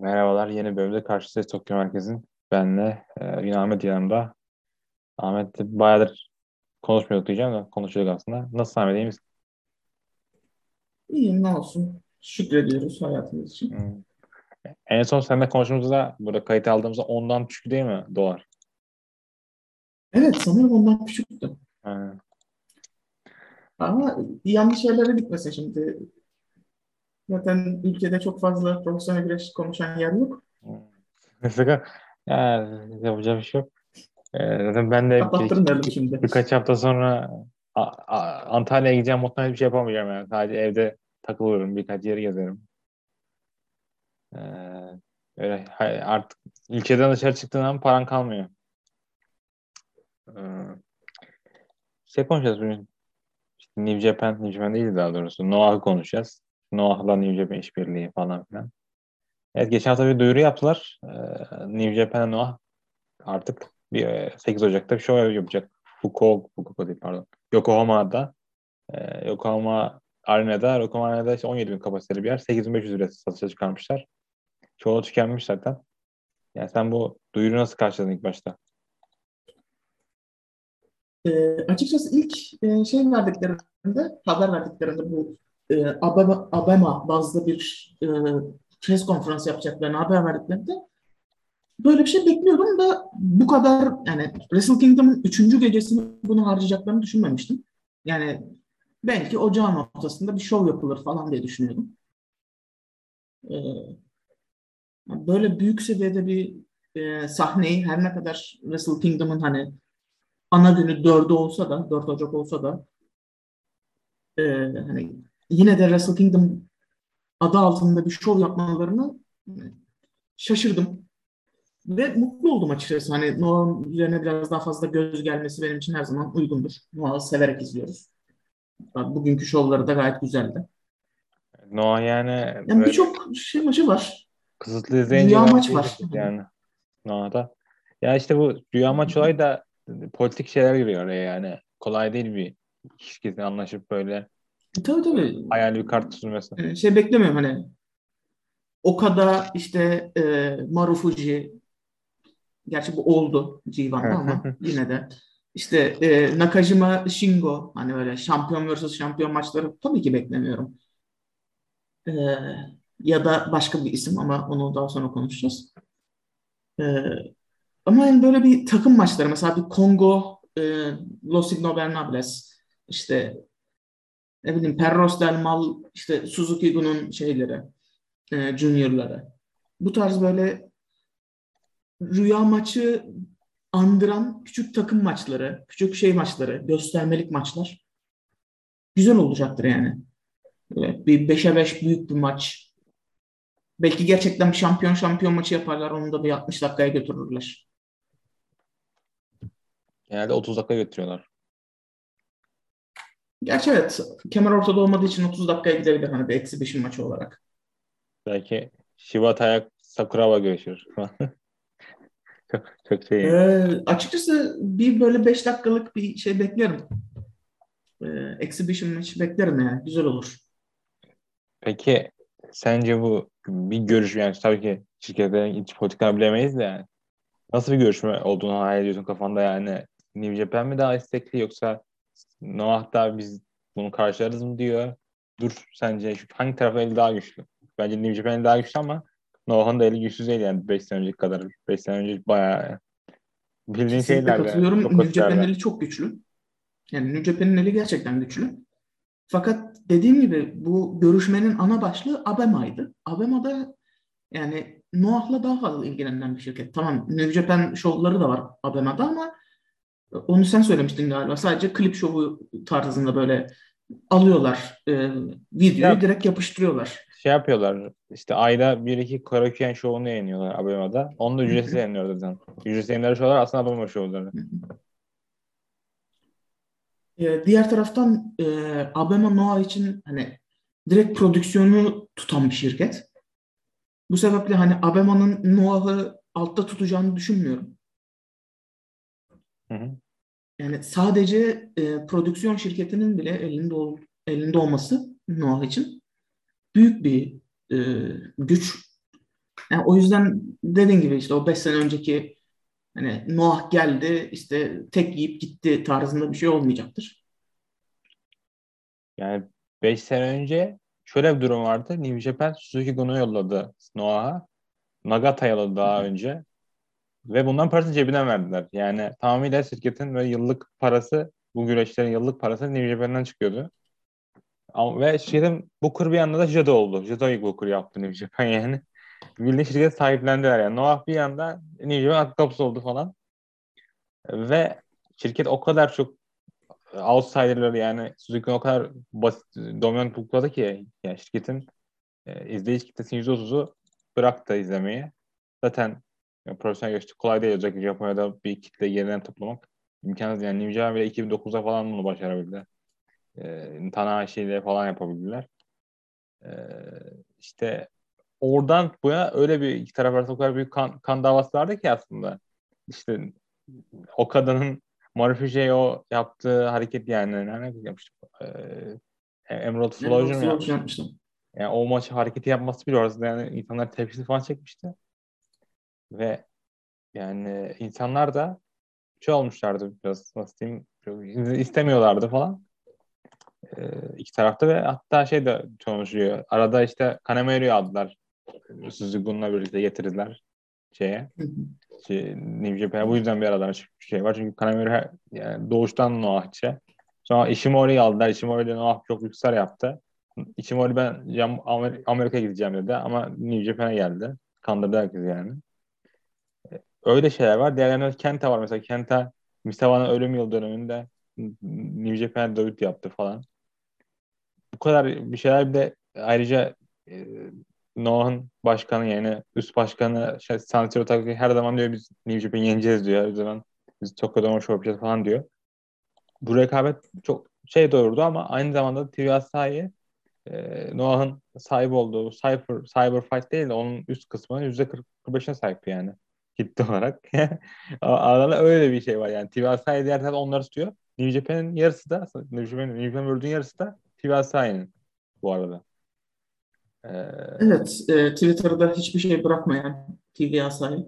Merhabalar, yeni bölümde karşınızdayız Tokyo Merkez'in. Benle e, yine Ahmet yanımda. Ahmet bayağıdır konuşmuyorduk diyeceğim de konuşuyorduk aslında. Nasıl Ahmet, iyi misin? İyiyim ne olsun. Şükrediyoruz hayatımız için. Hmm. En son seninle konuştuğumuzda, burada kayıt aldığımızda ondan düşük değil mi dolar? Evet sanırım ondan küçüktü. Ha. Ama yanlış şeylere gitmesin şimdi. Zaten ülkede çok fazla profesyonel güreş konuşan yer yok. Mesela ya, yapacak bir şey yok. E, zaten ben de bir, şimdi. birkaç hafta sonra Antalya'ya gideceğim. Muhtemelen hiçbir şey yapamayacağım yani. Sadece evde takılıyorum. Birkaç yeri gezerim. Ee, öyle artık ülkeden dışarı çıktığın an paran kalmıyor. Ee, şey konuşacağız bugün. İşte New Japan, New Japan değil daha doğrusu. Noah'ı konuşacağız. Noah'la New Japan işbirliği falan filan. Evet geçen hafta bir duyuru yaptılar. Ee, New Japan Noah artık bir e, 8 Ocak'ta bir show yapacak. Fukuoka, Fukuoka değil pardon. Yokohama'da. Ee, Yokohama Arena'da, Yokohama Arena'da işte 17 bin kapasiteli bir yer. 8500 liraya satışa çıkarmışlar. Çoğu tükenmiş zaten. Yani sen bu duyuru nasıl karşıladın ilk başta? E, açıkçası ilk e, şey verdiklerinde, haber verdiklerinde bu e, Abema, Abema bazlı bir e, press konferansı yapacaklarını haber verdiklerinde böyle bir şey bekliyordum da bu kadar yani Wrestle Kingdom'un üçüncü gecesini bunu harcayacaklarını düşünmemiştim. Yani belki ocağın ortasında bir show yapılır falan diye düşünüyordum. Ee, böyle büyük seviyede bir e, sahneyi her ne kadar Wrestle Kingdom'un hani ana günü 4'ü olsa da 4 Ocak olsa da e, hani yine de Wrestle Kingdom adı altında bir show yapmalarını şaşırdım. Ve mutlu oldum açıkçası. Hani Noah'ın üzerine biraz daha fazla göz gelmesi benim için her zaman uygundur. Noah'ı severek izliyoruz. Bugünkü şovları da gayet güzeldi. Noah yani Yani birçok şey maçı var. kısıtlı izleyince böyle maç var. yani Noah'da. Ya işte bu rüya maç olayı da politik şeyler giriyor oraya yani. Kolay değil bir kişi anlaşıp böyle Tabii tabii. hayali bir kart sürmesi. Ee, Şey beklemiyorum hani Okada işte e, Marufuji gerçi bu oldu G1'da ama yine de işte e, Nakajima Shingo hani öyle şampiyon vs şampiyon maçları tabii ki beklemiyorum. Ee, ya da başka bir isim ama onu daha sonra konuşacağız. Ee, ama yani böyle bir takım maçları mesela bir Kongo e, Los Ingobernables işte ne bileyim Perros Del Mal işte Suzuki Gun'un şeyleri e, juniorları. Bu tarz böyle rüya maçı andıran küçük takım maçları, küçük şey maçları, göstermelik maçlar güzel olacaktır yani. Böyle bir 5'e 5 büyük bir maç. Belki gerçekten bir şampiyon şampiyon maçı yaparlar. Onu da bir 60 dakikaya götürürler. Genelde 30 dakika götürüyorlar. Gerçi evet. Kemer ortada olmadığı için 30 dakikaya gidebilir. Hani bir exhibition maçı olarak. Belki Shibata'ya Sakuraba görüşür. çok, çok şey. Ee, açıkçası bir böyle 5 dakikalık bir şey beklerim. Ee, exhibition maçı beklerim yani. Güzel olur. Peki sence bu bir görüş yani tabii ki şirketlerin iç politikalarını bilemeyiz de yani. Nasıl bir görüşme olduğunu hayal ediyorsun kafanda yani? New Japan mi daha istekli yoksa Noah da biz bunu karşılarız mı diyor? Dur sence hangi tarafın eli daha güçlü? Bence New Japan eli daha güçlü ama Noah'ın da eli güçsüz değil yani 5 sene önceki kadar. 5 sene önce bayağı bildiğin Kesinlikle şeylerle. katılıyorum. çok New Japan'ın eli çok güçlü. Yani New Japan'ın eli gerçekten güçlü. Fakat dediğim gibi bu görüşmenin ana başlığı Abema'ydı. Abema'da yani Noah'la daha fazla ilgilenen bir şirket. Tamam New Japan şovları da var Abema'da ama onu sen söylemiştin galiba. Sadece klip şovu tarzında böyle alıyorlar e, videoyu Ya- direkt yapıştırıyorlar. Şey yapıyorlar işte ayda bir iki Karaköyen şovunu yayınlıyorlar Abema'da. Onu da ücretsiz yayınlıyorlar zaten. Ücretsiz yayınları şovlar aslında Abema şovları. E, diğer taraftan e, Abema Noah için hani direkt prodüksiyonu tutan bir şirket. Bu sebeple hani Abema'nın Noah'ı altta tutacağını düşünmüyorum. Hı hı. Yani sadece e, prodüksiyon şirketinin bile elinde ol- elinde olması Noah için büyük bir e, güç. Yani o yüzden dediğin gibi işte o 5 sene önceki hani Noah geldi işte tek yiyip gitti tarzında bir şey olmayacaktır. Yani 5 sene önce şöyle bir durum vardı. New Japan Suzuki Gun'u yolladı Noah'a. Nagata yolladı daha önce. Ve bundan parasını cebinden verdiler. Yani tamamıyla şirketin ve yıllık parası bu güreşlerin yıllık parası New Japan'dan çıkıyordu. Ve şirketin Booker bir yanda da Jado oldu. Jado'yu Booker yaptı New Japan yani. Bildiğin şirket sahiplendiler yani. Noah bir yanda New Japan at kapısı oldu falan. Ve şirket o kadar çok outsider'ları yani Suzuki'nin o kadar basit, dominant bukladı ki yani şirketin e, izleyici kitlesinin %30'u bıraktı izlemeyi. Zaten yani profesyonel geçti. Kolay değil özellikle Japonya'da bir kitle yeniden toplamak. imkansız yani Japan bile 2009'da falan bunu başarabildi. E, Tanahashi ile falan yapabildiler. E, işte oradan bu yana öyle bir iki taraf arasında o kadar büyük kan, kan davası vardı ki aslında. İşte o kadının Marufuji'ye o yaptığı hareket yani nerede yapmıştı? Ee, Emerald Flow'un yapmıştı. Yani o maçı hareketi yapması bile orası yani insanlar tepkisi falan çekmişti. Ve yani insanlar da şey olmuşlardı biraz nasıl diyeyim istemiyorlardı falan. Ee, iki tarafta ve hatta şey de konuşuyor. Arada işte Kanemero'yu aldılar. Suzugu'nunla birlikte getirdiler şeye. Şey, New Japan'a bu yüzden bir aradan çıkmış şey var. Çünkü Kanemaru yani doğuştan Noahçı. Sonra Ishimori'yi aldılar. Ishimori de Noah çok yüksel yaptı. Ishimori ben Amer Amerika'ya gideceğim dedi ama New Japan'a geldi. Kandırdı herkes yani. Öyle şeyler var. Diğerlerinde Kenta var mesela. Kenta Misawa'nın ölüm yıl döneminde New Japan'a dövüt yaptı falan. Bu kadar bir şeyler bir de ayrıca e, Noah'ın başkanı yani üst başkanı şey, Sanchiro Takagi her zaman diyor biz New Japan yeneceğiz diyor. O zaman biz Tokyo'da show yapacağız falan diyor. Bu rekabet çok şey doğurdu ama aynı zamanda TV Asahi e, Noah'ın sahip olduğu Cyber, Cyber Fight değil de onun üst kısmı %45'ine sahip yani kitle olarak. Arada öyle bir şey var yani. TV Asahi diğer tarafta onları tutuyor. New Japan'ın yarısı da New Japan'ın New Japan World'un yarısı da TV Asahi'nin bu arada. Ee, evet, e, Twitter'da hiçbir şey bırakmayan TV Asahi.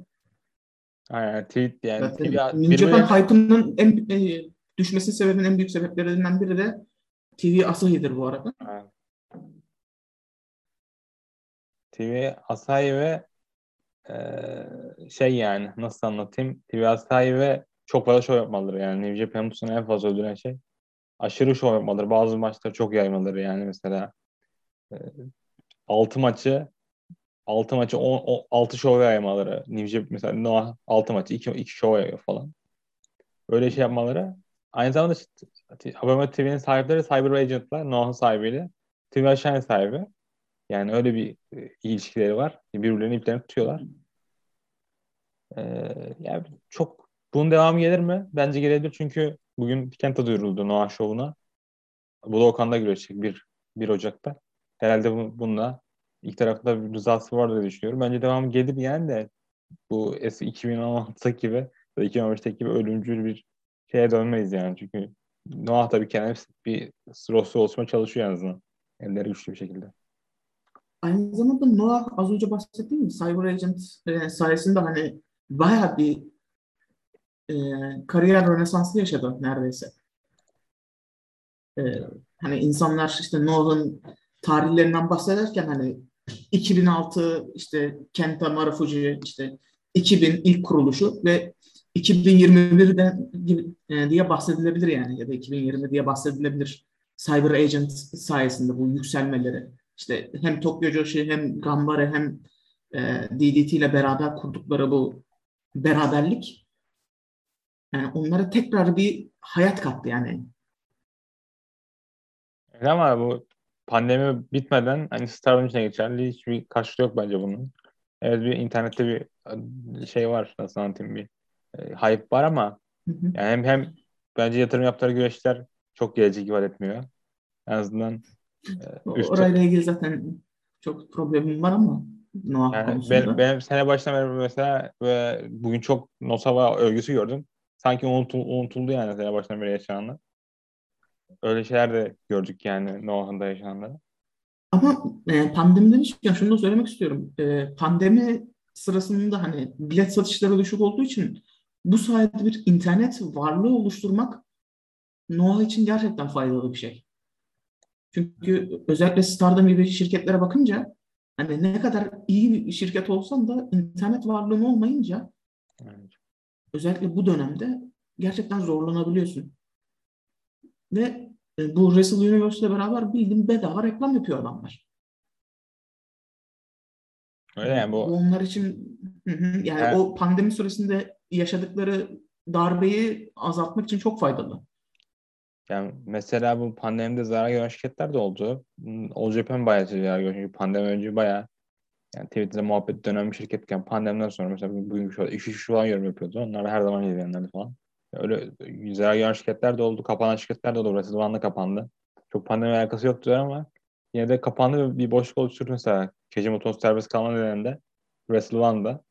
Aynen, tweet yani Zaten TV, New Japan hype'ının en e, düşmesi sebebinin en büyük sebeplerinden biri de TV Asahi'dir bu arada. Evet. TV Asahi ve şey yani nasıl anlatayım TV Asahi ve çok fazla show yapmaları yani New Japan bu en fazla öldüren şey aşırı show yapmaları bazı maçları çok yaymaları yani mesela e, 6 maçı 6 maçı 10, 6 show yaymaları. New mesela Noah 6 maçı 2, 2 show yayıyor falan. Öyle şey yapmaları. Aynı zamanda işte, TV'nin sahipleri Cyber Agent'lar. Noah'ın sahibiyle. TV Aşağı sahibi. Yani öyle bir ilişkileri var. Birbirlerinin iplerini tutuyorlar. Ee, yani çok bunun devamı gelir mi? Bence gelebilir çünkü bugün Kenta duyuruldu Noah Show'una. Budokan'da güreşecek 1, 1 Ocak'ta. Herhalde bu, bununla ilk tarafta bir rızası var diye düşünüyorum. Bence devamı gelir yani de bu eski 2016'daki gibi ya 2015'teki gibi ölümcül bir şeye dönmeyiz yani. Çünkü Noah tabii kendisi bir roster oluşma çalışıyor en azından. Elleri güçlü bir şekilde. Aynı zamanda Noah az önce bahsettiğim gibi Cyber Agent e, sayesinde hani bayağı bir e, kariyer rönesansı yaşadı neredeyse. E, hani insanlar işte Noah'ın tarihlerinden bahsederken hani 2006 işte Kenta Marufuji işte 2000 ilk kuruluşu ve 2021'den e, diye bahsedilebilir yani ya da 2020 diye bahsedilebilir Cyber Agent sayesinde bu yükselmeleri. İşte hem Tokyo Joshi hem Gambare hem e, DDT ile beraber kurdukları bu beraberlik yani onlara tekrar bir hayat kattı yani. Ama bu pandemi bitmeden hani Star'ın içine geçerli hiçbir karşılığı yok bence bunun. Evet bir internette bir şey var nasıl anlatayım bir e, hype var ama yani hem hem bence yatırım yaptığı güreşler çok gelecek ifade etmiyor. En azından e. Orayla ilgili zaten çok problemim var ama Noah yani konusunda. Ben, benim sene başına beri mesela ve bugün çok Nosava övgüsü gördüm. Sanki unutul, unutuldu yani sene başına beri yaşananlar. Öyle şeyler de gördük yani Noah'ın da yaşananları. Ama e, pandemi demişken şunu da söylemek istiyorum. E, pandemi sırasında hani bilet satışları düşük olduğu için bu sayede bir internet varlığı oluşturmak Noah için gerçekten faydalı bir şey. Çünkü özellikle Stardom gibi şirketlere bakınca hani ne kadar iyi bir şirket olsan da internet varlığın olmayınca evet. özellikle bu dönemde gerçekten zorlanabiliyorsun. Ve e, bu Wrestle Universe ile beraber bildiğim bedava reklam yapıyor adamlar. Öyle yani bu. Onlar için yani evet. o pandemi süresinde yaşadıkları darbeyi azaltmak için çok faydalı. Yani mesela bu pandemide zarar gören şirketler de oldu. All Japan bayağı zarar gördü. Çünkü pandemi önce bayağı yani Twitter'da muhabbet dönen bir şirketken pandemiden sonra mesela bugün şu iki kişi falan yorum yapıyordu. Onlar da her zaman izleyenlerdi falan. Öyle zarar gören şirketler de oldu. Kapanan şirketler de oldu. Zamanla kapandı. Çok pandemi alakası yoktu ama yine de kapandı ve bir boşluk oluşturdu mesela. Kejimoto'nun serbest kalma nedeninde Wrestle One'da.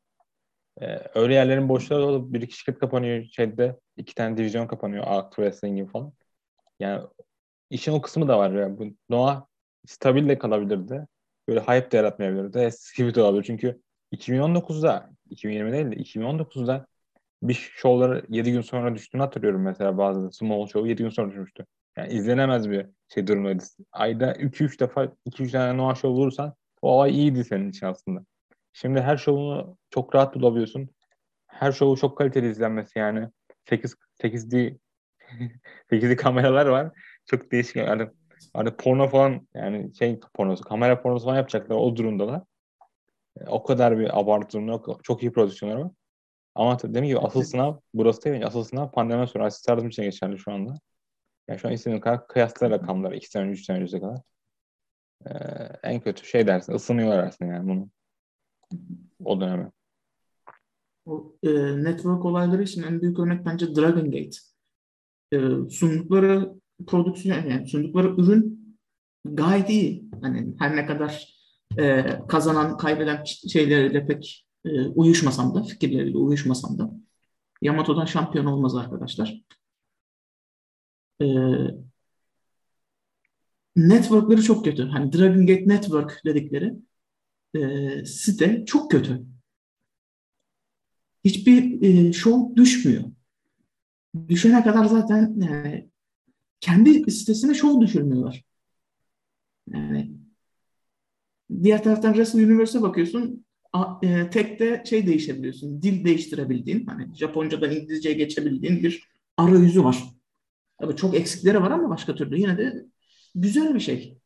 Ee, öyle yerlerin boşluğu olup bir iki şirket kapanıyor. Şeyde iki tane divizyon kapanıyor. Art Wrestling gibi falan. Yani işin o kısmı da var. Yani bu Noah stabil de kalabilirdi. Böyle hype de yaratmayabilirdi. De olabilir. Çünkü 2019'da 2020 değil de 2019'da bir şovları 7 gün sonra düştüğünü hatırlıyorum mesela bazı small show 7 gün sonra düşmüştü. Yani izlenemez bir şey durumdaydı. Ayda 2-3 defa 2-3 tane Noah show vurursan o ay iyiydi senin için aslında. Şimdi her şovunu çok rahat bulabiliyorsun. Her şovu çok kaliteli izlenmesi yani. 8 8D 8D kameralar var. Çok değişik. Yani, hani porno falan yani şey pornosu, kamera pornosu falan yapacaklar o durumdalar. O kadar bir abartı durum yok. Çok iyi prodüksiyonlar var. Ama dediğim gibi asıl sınav burası değil. Asıl sınav pandemiden sonra asist yardım için geçerli şu anda. Yani şu an istediğin kadar kıyasla rakamları 2 sene önce 3 sene önce kadar. Ee, en kötü şey dersin ısınıyorlar aslında yani bunu. O döneme. O, e, network olayları için en büyük örnek bence Dragon Gate. E, sundukları prodüksiyon yani sundukları ürün gayet iyi. Hani her ne kadar e, kazanan kaybeden şeyleriyle pek e, uyuşmasam da fikirleriyle uyuşmasam da Yamato'dan şampiyon olmaz arkadaşlar. E, networkları çok kötü. Hani Dragon Gate Network dedikleri e, site çok kötü. Hiçbir e, show düşmüyor. Düşene kadar zaten yani kendi sitesine show düşürmüyorlar. Yani diğer taraftan Wrestle Universe'e bakıyorsun e, tek de şey değişebiliyorsun. Dil değiştirebildiğin, hani Japoncadan İngilizceye geçebildiğin bir arayüzü var. Tabii çok eksikleri var ama başka türlü yine de güzel bir şey.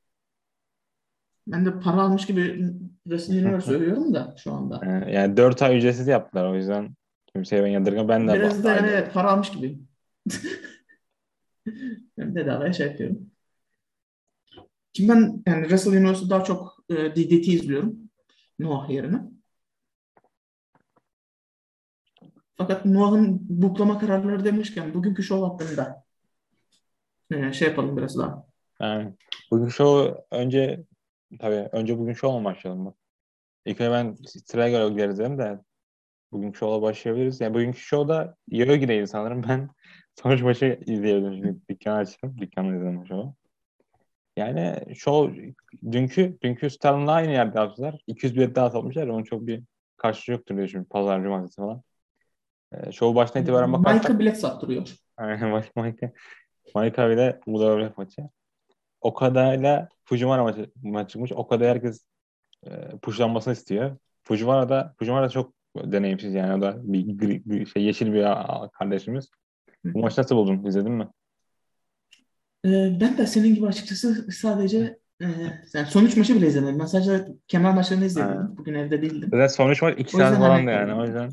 Ben de para almış gibi resimleri söylüyorum da şu anda. Yani 4 ay ücretsiz yaptılar o yüzden kimseye ben yadırgam. Ben de Biraz da yani para almış gibi. ben bedavaya şey yapıyorum. Şimdi ben yani Wrestle Universe'ı daha çok e, DDT izliyorum. Noah yerine. Fakat Noah'ın buklama kararları demişken bugünkü show hakkında e, şey yapalım biraz daha. Yani, bugün show önce tabii önce bugün show'la başlayalım mı? İlk önce ben sıraya göre gideriz dedim de bugün show'la başlayabiliriz. Yani bugünkü show'da Yogi'deydi sanırım. Ben sonuç maçı izleyebilirim. Çünkü dükkan açtım. Dükkanla izledim show'u. Yani show dünkü dünkü Star'ınla aynı yerde yaptılar. 200 bilet daha satmışlar. Onun çok bir karşılığı yoktur diye şimdi pazar cumartesi falan. E, show baştan itibaren bakarsak. Mike'a bilet sattırıyor. Aynen Mike'a. Mike'a bile Budapest maçı. O kadarıyla Fujiwara maçı, maçı çıkmış. O kadar herkes e, pushlanmasını istiyor. Fujiwara da Fujiwara da çok deneyimsiz yani o da bir, bir, bir şey yeşil bir kardeşimiz. Bu maçı nasıl buldun? İzledin mi? Ee, ben de senin gibi açıkçası sadece e, yani sonuç maçı bile izlemedim. Ben sadece kemal maçlarını izledim. Ha. Bugün evde değildim. Zaten sonuç maç 2 saat falan da yani o yüzden.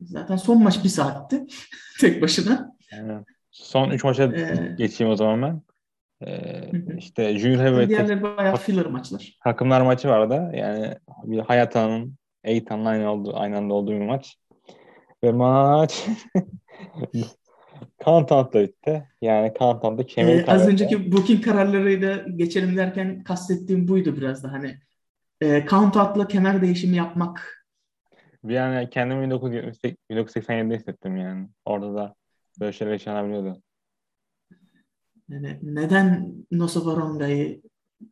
Zaten son maç bir saatti. Tek başına. Yani son 3 maça ee, geçeyim o zaman ben. Ee, işte Junior Heavyweight Diğerleri bayağı filler maçlar. Takımlar maçı vardı. Yani bir Hayata'nın Eitan'la aynı, oldu, aynı anda olduğu bir maç. Ve maç Countdown'da bitti. Yani Countdown'da kemeri ee, Az önceki booking kararlarıyla geçelim derken kastettiğim buydu biraz da hani e, Countdown'la kemer değişimi yapmak. Bir an kendimi 1978, 1987'de hissettim yani. Orada da böyle şeyler yaşanabiliyordu. Yani neden Nosa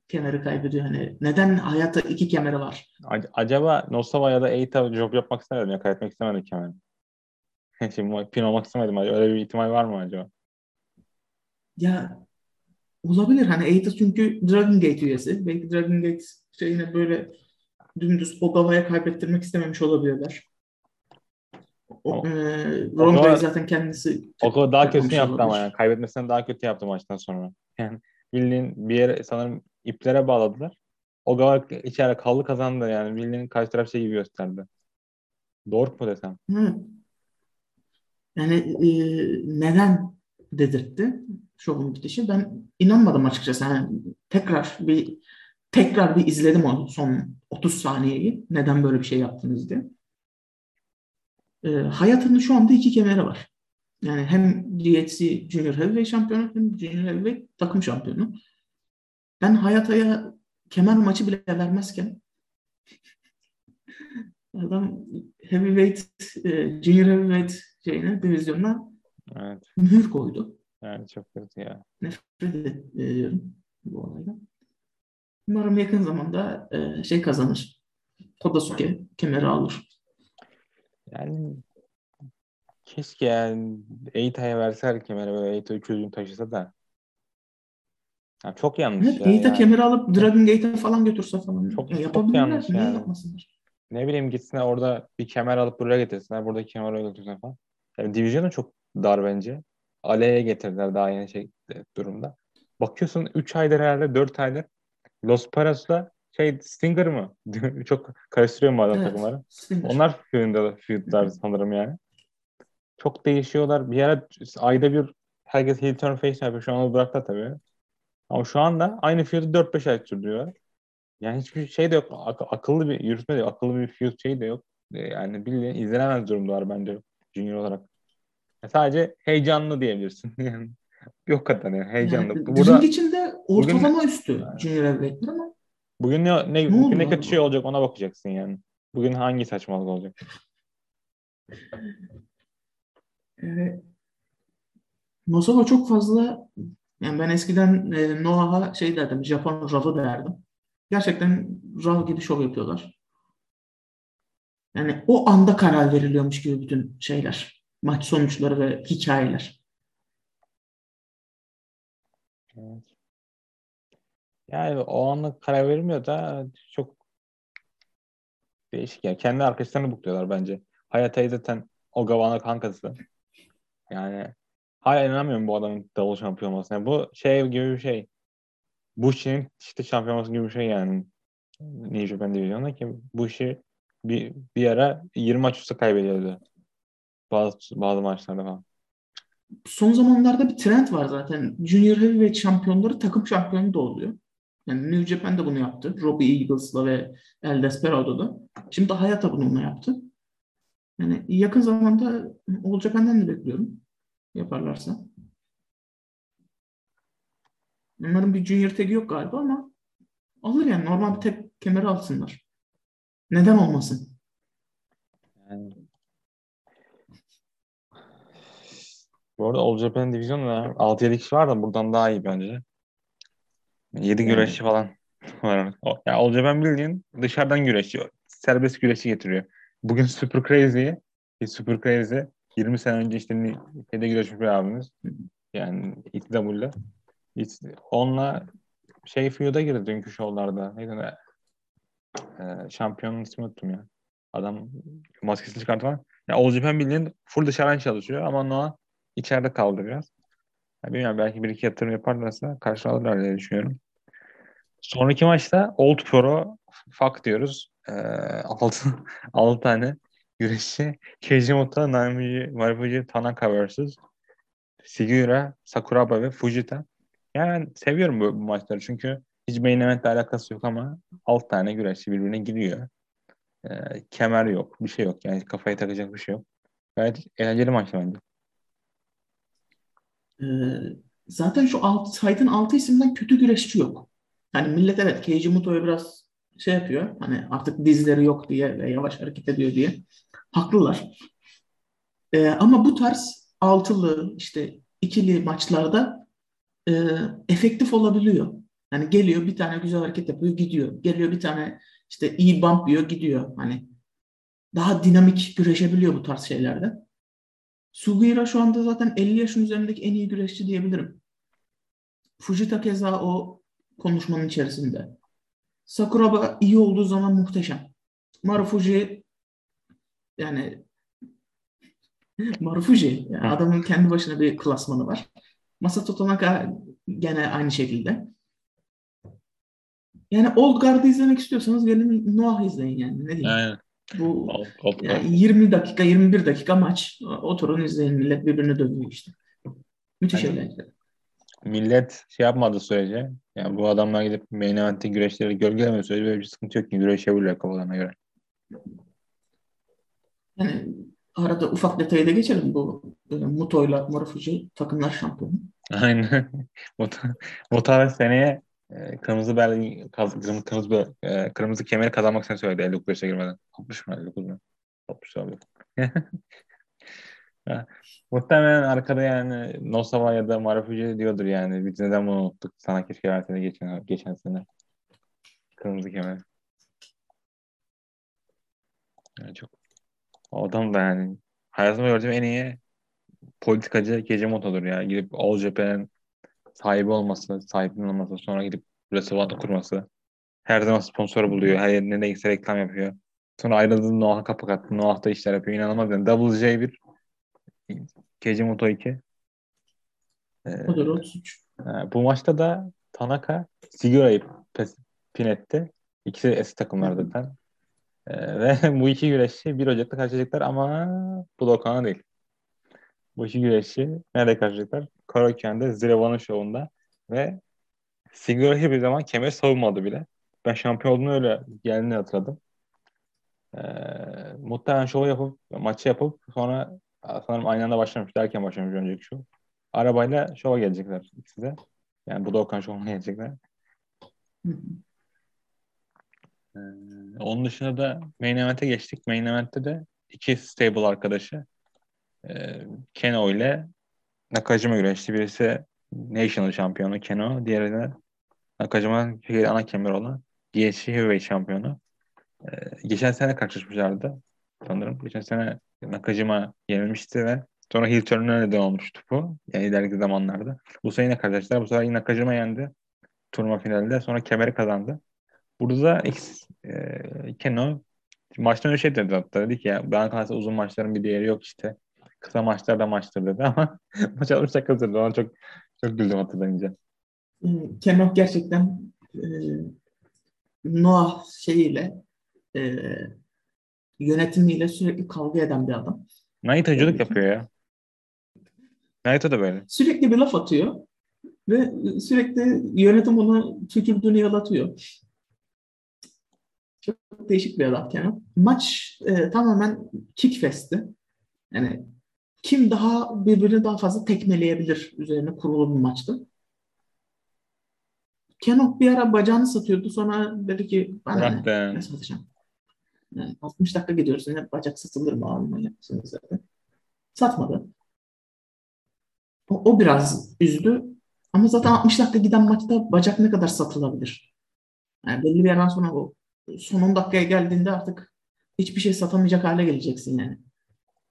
Kemeri kaybediyor? Hani neden hayatta iki kemeri var? Acaba Nosova ya da Eita job yapmak istemedim ya kaybetmek istemedim kemeri. Şimdi pin olmak istemedim. Öyle bir ihtimal var mı acaba? Ya olabilir. Hani Eita çünkü Dragon Gate üyesi. Belki Dragon Gate şeyine böyle dümdüz Ogawa'ya kaybettirmek istememiş olabilirler. O, e, Rondo'yu zaten kendisi o kadar daha kötü yaptı ama yani. Kaybetmesinden daha kötü yaptı maçtan sonra. Yani bildiğin bir yere sanırım iplere bağladılar. Ogawa içeride kaldı kazandı yani. Bildiğin karşı taraf şey gibi gösterdi. Doğru mu desem? Hı. Yani e, neden dedirtti şovun bitişi. Ben inanmadım açıkçası. Yani tekrar bir tekrar bir izledim o son 30 saniyeyi. Neden böyle bir şey yaptınız diye. E, hayatının şu anda iki kemeri var. Yani hem GHC Junior Heavyweight şampiyonu hem Junior Heavyweight takım şampiyonu. Ben Hayata'ya kemer maçı bile vermezken adam heavyweight, e, junior heavyweight şeyine, divizyonuna evet. mühür koydu. Yani çok kötü ya. Nefret ediyorum bu olaydan. Umarım yakın zamanda e, şey kazanır. Kodasuke kemeri alır. Yani keşke yani Eita'ya verseler kemeri böyle Eita çocuğun taşısa da. Yani çok yanlış evet, ya. Eita yani. kemeri alıp Dragon Gate'e falan götürse falan. Çok, ya, çok yanlış yani. Niye yapmasınlar? Ne bileyim gitsinler orada bir kemer alıp buraya getirsinler. Burada kemer oraya götürsünler falan. Yani divizyonu çok dar bence. Aleye getirdiler daha yeni şey durumda. Bakıyorsun 3 aydır herhalde 4 aydır Los Paras'la şey Stinger mı? çok karıştırıyorum bazen evet, takımları. Stinger. Onlar feud'da feud'lar sanırım yani. Çok değişiyorlar. Bir ara ayda bir herkes heel turn face yapıyor. Şu an onu bıraktı tabii. Ama şu anda aynı feud'u 4-5 ay sürdürüyor. Yani hiçbir şey de yok. Ak- akıllı bir yürütme de yok. Akıllı bir feud şey de yok. Yani bildiğin izlenemez durumdalar bence junior olarak. Sadece heyecanlı diyebilirsin. yok kadar yani heyecanlı. Yani, Burada, içinde ortalama bugün, üstü yani. Junior Heavyweight'ler ama Bugün ne, ne, ne, bugün ne kötü şey olacak ona bakacaksın yani. Bugün hangi saçmalık olacak? Evet. Nosova çok fazla yani ben eskiden e, Noah'a şey derdim, Japon Rav'ı derdim. Gerçekten Rav gibi şov yapıyorlar. Yani o anda karar veriliyormuş gibi bütün şeyler maç sonuçları ve hikayeler. Yani o anlık karar vermiyor da çok değişik yani. Kendi arkadaşlarını bukluyorlar bence. Hayatayı zaten o Gavana kankası. Yani hala inanamıyorum bu adamın davul şampiyon olmasına. Yani bu şey gibi bir şey. Bu işin işte şampiyon olması gibi bir şey yani. New Japan Division'da ki bu işi bir, bir ara 20 maç üstü kaybediyordu. Bazı, bazı maçlarda falan. Son zamanlarda bir trend var zaten. Junior Heavyweight şampiyonları takım şampiyonu da oluyor. Yani New Japan de bunu yaptı. Robbie Eagles'la ve El Desperado'da. Şimdi Hayata bununla yaptı. Yani yakın zamanda All Japan'den de bekliyorum. Yaparlarsa. Onların bir junior tagi yok galiba ama alır yani. Normal bir tek kemeri alsınlar. Neden olmasın? Yani Bu arada All Japan Division'da 6-7 kişi var da buradan daha iyi bence. 7 güreşçi falan var. Ya yani All Japan bildiğin dışarıdan güreşçi, serbest güreşçi getiriyor. Bugün Super Crazy'yi, Super Crazy 20 sene önce işte şeyde güreşmiş bir abimiz. Yani XW'le. Onunla şey feud'a girdi dünkü şovlarda. Neydi ne? Ee, şampiyonun ismi unuttum ya. Adam maskesini çıkarttı falan. Ya All Japan bildiğin full dışarıdan çalışıyor ama Noah içeride kaldı biraz. Yani bilmiyorum belki bir iki yatırım yaparlarsa karşı alırlar diye düşünüyorum. Sonraki maçta Old Pro fuck diyoruz. Ee, 6, 6 tane güreşçi. Keijimoto, Naomi Marufuji, Tanaka vs. Sigura, Sakuraba ve Fujita. Yani seviyorum bu, bu maçları çünkü hiç main eventle alakası yok ama 6 tane güreşçi birbirine giriyor. Ee, kemer yok, bir şey yok. Yani kafaya takacak bir şey yok. Gayet eğlenceli maç bence. Ee, zaten şu alt, saydığın altı isimden kötü güreşçi yok. Yani millet evet Keiji Muto'ya biraz şey yapıyor. Hani artık dizleri yok diye ve yavaş hareket ediyor diye. Haklılar. Ee, ama bu tarz altılı işte ikili maçlarda e, efektif olabiliyor. Yani geliyor bir tane güzel hareket yapıyor gidiyor. Geliyor bir tane işte iyi bump yiyor gidiyor. Hani daha dinamik güreşebiliyor bu tarz şeylerde. Sugiura şu anda zaten 50 yaşın üzerindeki en iyi güreşçi diyebilirim. Fujita keza o konuşmanın içerisinde. Sakuraba iyi olduğu zaman muhteşem. Marufuji yani Marufuji yani adamın kendi başına bir klasmanı var. Masato Tanaka gene aynı şekilde. Yani Old Guard'ı izlemek istiyorsanız gelin Noah izleyin yani. Ne diyeyim? Aynen. Bu Old, old yani 20 dakika 21 dakika maç. Oturun izleyin millet birbirini dövüyor işte. Müthiş eğlenceli. Millet şey yapmadığı sürece yani bu adamlar gidip main event'in güreşleri gölgelemiyor sürece böyle bir sıkıntı yok ki güreşebiliyor kafalarına göre. Yani arada ufak detayı da geçelim bu böyle Muto'yla Marufuji takımlar şampiyonu. Aynen. Mut- Muhtemelen seneye e, kırmızı bel kırmızı, kırmızı, e, kırmızı kemeri kazanmak için söyledi 59'a girmeden. 60 mı 59 mu? 60 abi. Muhtemelen arkada yani Nosava ya da Marufuji diyordur yani. Biz neden bunu unuttuk? Sana keşke versene geçen, geçen sene. Kırmızı kemer. Yani çok o adam da yani hayatımda gördüğüm en iyi politikacı Kejemoto'dur ya. Gidip All Japan'ın sahibi olması, sahibinin olması, sonra gidip restoranı kurması. Her zaman sponsor buluyor. Her yerine neyse reklam yapıyor. Sonra ayrıldı Noah'a kapak attı. Noah'ta işler yapıyor. İnanılmaz yani. Double J1 Kejemoto 2. Ee, Odur 33. Ha, bu maçta da Tanaka Sigura'yı pin etti. İkisi eski takımlar zaten. Ee, ve bu iki güreşçi 1 Ocak'ta karşılaşacaklar ama bu Dokkan'a değil. Bu iki güreşçi nerede karşılaşacaklar? Karaoke'nde Zireva'nın şovunda ve Sigura hiçbir zaman kemer savunmadı bile. Ben şampiyon olduğunu öyle geldiğini hatırladım. Ee, muhtemelen şovu yapıp, maçı yapıp sonra sanırım aynı anda başlamış derken başlamış önceki şov. Arabayla şova gelecekler ikisi de. Yani bu Doğukan şovuna gelecekler. Ee, onun dışında da main event'e geçtik. Main event'te de iki stable arkadaşı e, Keno ile Nakajima güreşti. Birisi National şampiyonu Keno. Diğeri de Nakajima ana kemer olan GHC Heavyweight şampiyonu. Ee, geçen sene karşılaşmışlardı sanırım. Geçen sene Nakajima yenilmişti ve sonra turn'una neden olmuştu bu. Yani ileriki zamanlarda. Bu sene karşılaştılar. Bu sefer yine Nakajima yendi. Turnuva finalinde. Sonra kemeri kazandı. Burada da X, e, Keno maçtan önce şey dedi hatta. Dedi ki ya ben kalırsa uzun maçların bir değeri yok işte. Kısa maçlar da maçtır dedi ama maç 60 dakika sürdü. Ona çok çok güldüm hatırlayınca. Ee, Kenoh gerçekten e, Noah şeyiyle e, yönetimiyle sürekli kavga eden bir adam. Naito'culuk yapıyor ya. Naito da böyle. Sürekli bir laf atıyor ve sürekli yönetim onu tükürdüğünü yalatıyor. Çok değişik bir adam Kenan. Maç e, tamamen kickfest'ti. Yani kim daha birbirini daha fazla tekmeleyebilir üzerine kurulu bir maçtı. Kenok bir ara bacağını satıyordu. Sonra dedi ki Bırak ne, ne satacağım. Yani 60 dakika gidiyoruz. Yine bacak satılır mı? Almayı yapmışsınız zaten. Satmadı. O, o biraz üzdü. Ama zaten 60 dakika giden maçta bacak ne kadar satılabilir? Yani belli bir yerden sonra o son 10 dakikaya geldiğinde artık hiçbir şey satamayacak hale geleceksin yani.